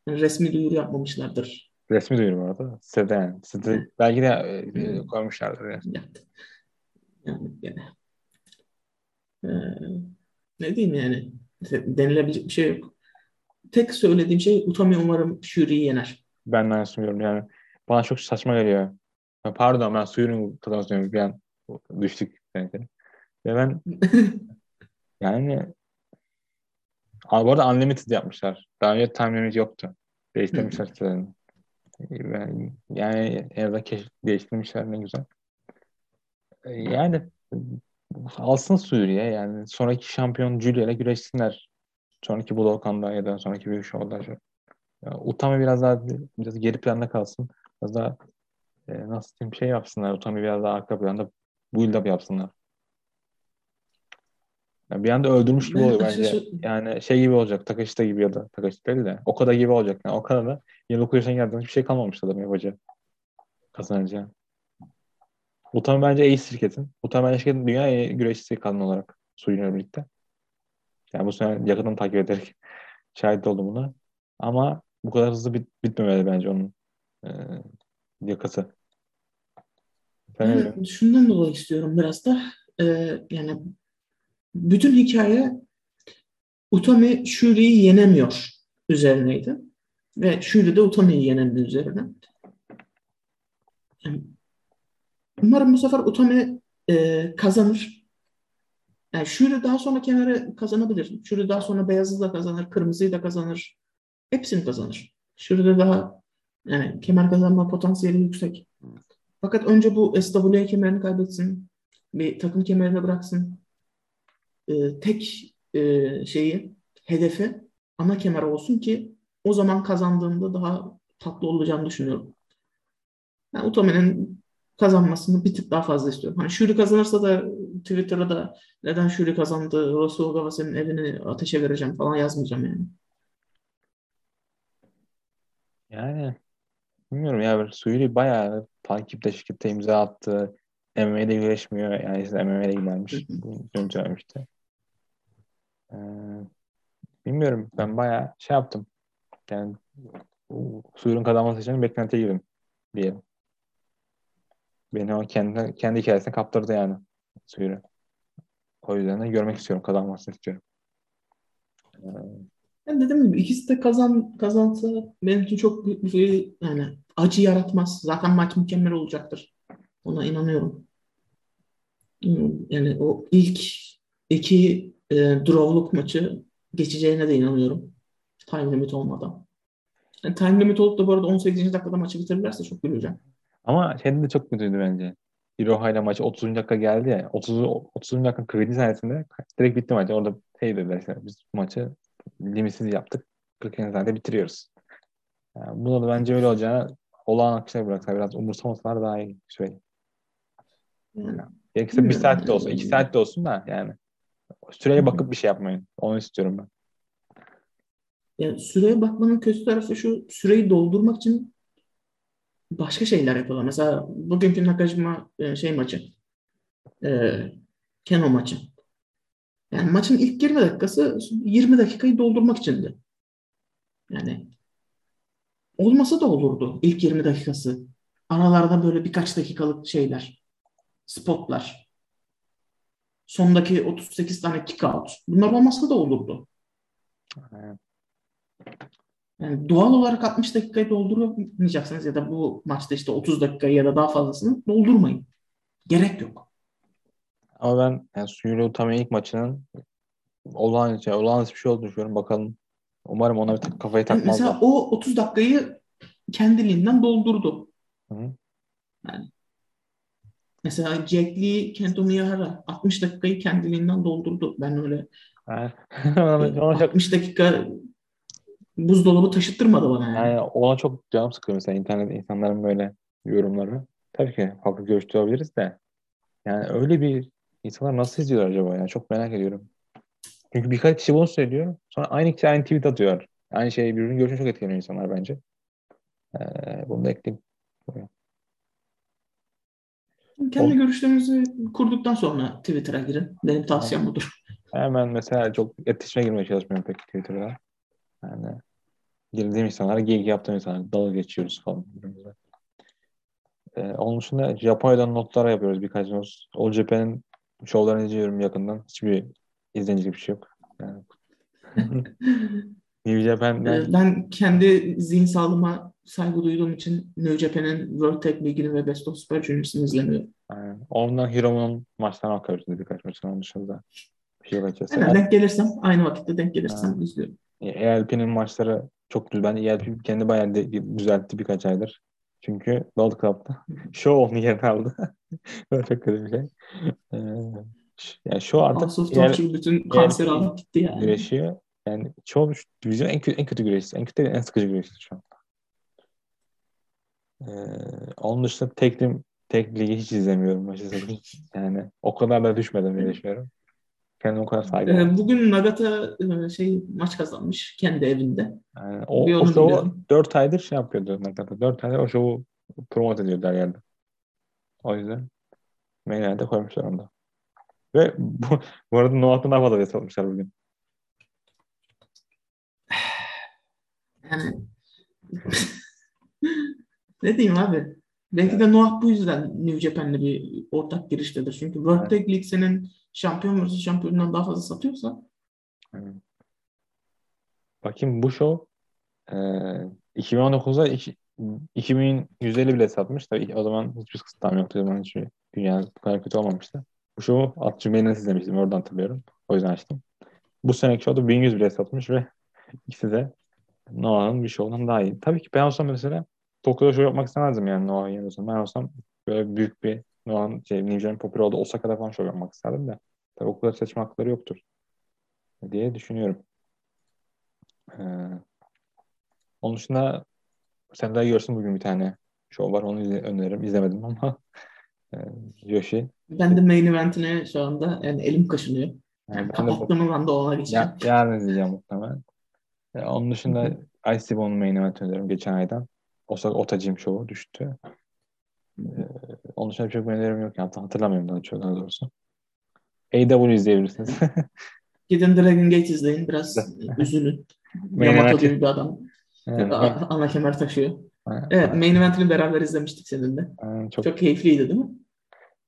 Yani resmi duyuru yapmamışlardır. Resmi duyuru bu arada. Sitede yani. Sitede belki de e, e, koymuşlardır yani. Yani, yani, yani. Ee, ne diyeyim yani? Denilebilecek bir şey yok. Tek söylediğim şey Utami umarım Fury'yi yener. Ben de aynısını diyorum yani. Bana çok saçma geliyor. Pardon ben tadına söylüyorum. Bir an düştük. Ve ben yani bu arada Unlimited yapmışlar. Daha önce time limit yoktu. Değiştirmişler sitelerini. Yani, yani en azından değiştirmişler ne güzel. Ee, Yani alsın Suriye yani sonraki şampiyon Julia ile güreşsinler. Sonraki Budokan'da ya da sonraki büyük şovda. Ya, Utami biraz daha biraz geri planda kalsın. Biraz daha e, nasıl diyeyim şey yapsınlar. Utami biraz daha arka planda build up yapsınlar. Yani bir anda öldürmüş gibi oluyor bence. Yani şey gibi olacak. Takashita gibi ya da Takashita değil de. O kadar gibi olacak. Yani o kadar da 29 yaşına geldiğinde hiçbir şey kalmamış adam yapacağı. Kazanacağı. Utami bence ace şirketin. Utami bence şirketin dünya güreşçisi kadın olarak Suyun'la birlikte. Yani bu sene yakından takip ederek şahit oldum buna. Ama bu kadar hızlı bit bitmemeli bence onun e, yakası. Ben şundan dolayı istiyorum biraz da e, yani bütün hikaye Utami Shuri'yi yenemiyor üzerineydi. Ve Shuri de Utami'yi yenemiyor üzerine. Umarım bu sefer Utami e, kazanır. Yani Shuri daha sonra kemeri kazanabilir. Shuri daha sonra beyazı da kazanır, kırmızıyı da kazanır. Hepsini kazanır. Shuri'de daha yani kemer kazanma potansiyeli yüksek. Fakat önce bu SWA kemerini kaybetsin. Bir takım kemerini bıraksın. Ee, tek e, şeyi, hedefi ana kemer olsun ki o zaman kazandığında daha tatlı olacağını düşünüyorum. Yani Utami'nin kazanmasını bir tık daha fazla istiyorum. Hani Shuri kazanırsa da Twitter'da da neden Shuri kazandı, Russell Gavas'ın evini ateşe vereceğim falan yazmayacağım yani. Yani bilmiyorum ya Suyuri bayağı takipte şirkette imza attı. MMA'de güreşmiyor. Yani işte MMA'de gidermiş. Dün söylemişti. Ee, bilmiyorum. Ben bayağı şey yaptım. Yani Suyuri'nin kazanması için beklentiye girdim diyelim. Beni o kendi, kendi hikayesine kaptırdı yani Suyuri. O yüzden de görmek istiyorum. Kazanmasını istiyorum. Ee, Ben dediğim gibi ikisi de kazan kazansa benim için çok büyük bir şey yani acı yaratmaz. Zaten maç mükemmel olacaktır. Ona inanıyorum. Yani o ilk iki e, drawluk maçı geçeceğine de inanıyorum. Time limit olmadan. Yani time limit olup da bu arada 18. dakikada maçı bitirirlerse çok güleceğim. Ama şeyde de çok kötüydü bence. Iroha ile maçı 30. dakika geldi ya. 30. 30. dakika kredi sayesinde direkt bitti maç. Orada şey dediler işte biz maçı limitsiz yaptık. 40. saniyede bitiriyoruz. Yani buna da bence öyle olacağını olağan akışa bıraksa biraz umursamasalar daha iyi söyleyeyim. Yani, Gerekirse bir saat de olsun, iki saat de olsun da yani. Süreye bakıp bir şey yapmayın. Onu istiyorum ben. yani süreye bakmanın kötü tarafı şu süreyi doldurmak için başka şeyler yapıyorlar. Mesela bugünkü Nakajima e, şey maçı e, Keno maçı. Yani maçın ilk 20 dakikası 20 dakikayı doldurmak içindi. Yani olmasa da olurdu ilk 20 dakikası. Aralarda böyle birkaç dakikalık şeyler, spotlar. Sondaki 38 tane kick out. Bunlar olmasa da olurdu. Evet. Yani doğal olarak 60 dakikayı dolduramayacaksınız ya da bu maçta işte 30 dakikayı ya da daha fazlasını doldurmayın. Gerek yok. Ama ben yani Suyuri Utami ilk maçının olağanüstü, olağanüstü bir şey olduğunu düşünüyorum. Bakalım. Umarım ona bir tık kafayı Yani takmazlar. mesela o 30 dakikayı kendiliğinden doldurdu. Hı. Yani Mesela Jack Lee, Kento Miyahara 60 dakikayı kendiliğinden doldurdu. Ben öyle Yani, ona çok 60 dakika buzdolabı taşıttırmadı bana yani. Yani ona çok canım sıkıyor mesela internet insanların böyle yorumları. Tabii ki farklı görüşte olabiliriz de. Yani öyle bir insanlar nasıl izliyorlar acaba ya? Çok merak ediyorum. Çünkü birkaç kişi bunu söylüyor. Sonra aynı kişi aynı tweet atıyor. Aynı şey birbirinin görüşünü çok etkileniyor insanlar bence. Ee, bunu da ekleyeyim. Kendi O- görüşlerinizi kurduktan sonra Twitter'a girin. Benim tavsiyem budur. Hemen mesela çok iletişime girmeye çalışmıyorum pek Twitter'da. Yani girdiğim insanlara geyik yaptığım insanlara dalga geçiyoruz falan. Ee, onun dışında Japonya'dan notlar yapıyoruz birkaç not. All Japan'in şovlarını izliyorum yakından. Hiçbir izlenecek bir şey yok. Yani. New Japan'den Ee, Ben kendi zihin sağlığıma saygı duyduğum için New Japan'in World Tag League'ini ve Best of Super Juniors'ını izlemiyorum. yani, ondan Hiromu'nun maçlarına bakıyoruz birkaç maçın onun dışında. Bakacağız. Hemen denk gelirsem, aynı vakitte denk gelirsem izliyorum. ELP'nin maçları çok güzel. Ben ELP kendi bayağı de, düzeltti birkaç aydır. Çünkü World Cup'ta Show onun yerini aldı. Böyle çok kötü bir şey. Ee, yani şu artık EL Torture bütün kanseri alıp gitti yani. güreşiyor. Yani çoğu divizyon en kötü, en kötü güreşçisi. En kötü en sıkıcı güreşçisi şu an. Ee, onun dışında tek, tek ligi hiç izlemiyorum açıkçası. Yani o kadar da düşmedim diye düşünüyorum. Kendime o kadar saygı var. Ee, Bugün Nagata e, şey maç kazanmış kendi evinde. Yani o, bir o şovu biliyorum. 4 aydır şey yapıyordu. Nakata. 4 aydır o şovu promote ediyordu her yerde. O yüzden event'e koymuşlar onu da. Ve bu, bu arada Noah'tan daha fazla vesile almışlar bugün. Yani ne diyeyim abi? Belki de Noah bu yüzden New Japan'le bir ortak giriştedir. Çünkü World. Tag League senin şampiyon vs. şampiyonundan daha fazla satıyorsa. Bakayım bu show e, 2019'da iki- 2150 bile satmış. Tabii o zaman hiçbir kısıtlama yoktu. O zaman hiçbir dünya bu kadar kötü olmamıştı. Bu show'u Atçı Main'den izlemiştim. Oradan hatırlıyorum. O yüzden açtım. Bu seneki show'da 1100 bile satmış ve ikisi de Noah'ın bir show'dan daha iyi. Tabii ki ben olsam mesela Tokyo'da show yapmak istemezdim yani Noah'ın olsam. Ben olsam böyle büyük bir Noah'ın şey, New Japan popüler oldu. Osaka'da falan show yapmak isterdim de. Tabii o kadar seçme hakları yoktur diye düşünüyorum. Ee, onun dışında sen daha görsün bugün bir tane show var. Onu izle, öneririm. İzlemedim ama e, Yoshi. ben de main eventine şu anda yani elim kaşınıyor. Yani Yani ben de ona geçeceğim. ya, yarın izleyeceğim muhtemelen. E, onun dışında Ice Bone'un main event öneririm geçen aydan. Osaka Otajim Show'u düştü. E, onun dışında çok bir önerim yok. Yani hatırlamıyorum daha çok daha doğrusu. AW izleyebilirsiniz. Gidin Dragon Gate izleyin. Biraz üzülün. Yamato gibi bir adam. Evet, Ana kemer taşıyor. Evet, main eventini beraber izlemiştik seninle. çok Çok keyifliydi değil mi?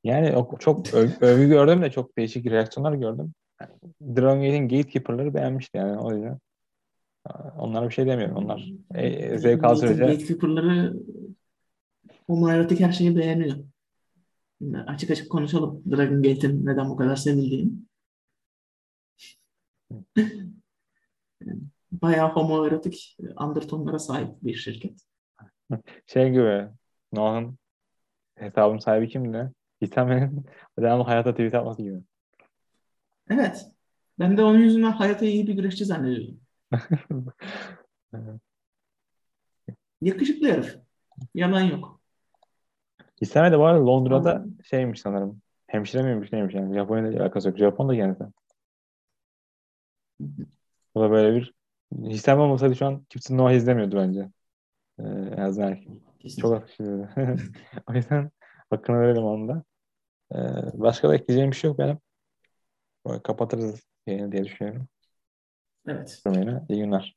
Yani çok öv- övgü gördüm de çok değişik reaksiyonlar gördüm. Dragon Gate'in gatekeeper'ları beğenmişti yani o yüzden. Onlara bir şey demiyorum. Onlar e, e, zevk al sürece Gatekeeper'ları homoerotik her şeyi beğeniyor. Şimdi açık açık konuşalım Dragon Gate'in neden bu kadar sevildiğini. Bayağı homoerotik undertonlara sahip bir şirket. şey gibi Noah'ın hesabın sahibi kimdi? Hitame'nin devamlı hayata tweet atması gibi. Evet. Ben de onun yüzünden hayata iyi bir güreşçi zannediyordum. Yakışıklı herif. Yalan yok. Hitame de bu arada Londra'da Anladım. şeymiş sanırım. Hemşire miymiş neymiş yani. Japonya'da alakası yok. Japon'da kendisi. Bu da böyle bir Hitame olmasaydı şu an kimse Noah izlemiyordu bence. Ee, en azından Kesin. Çok akışlıydı. o yüzden hakkını verelim onu da. Ee, başka da ekleyeceğim bir şey yok benim. Böyle kapatırız yayını diye düşünüyorum. Evet. Yayını. İyi günler.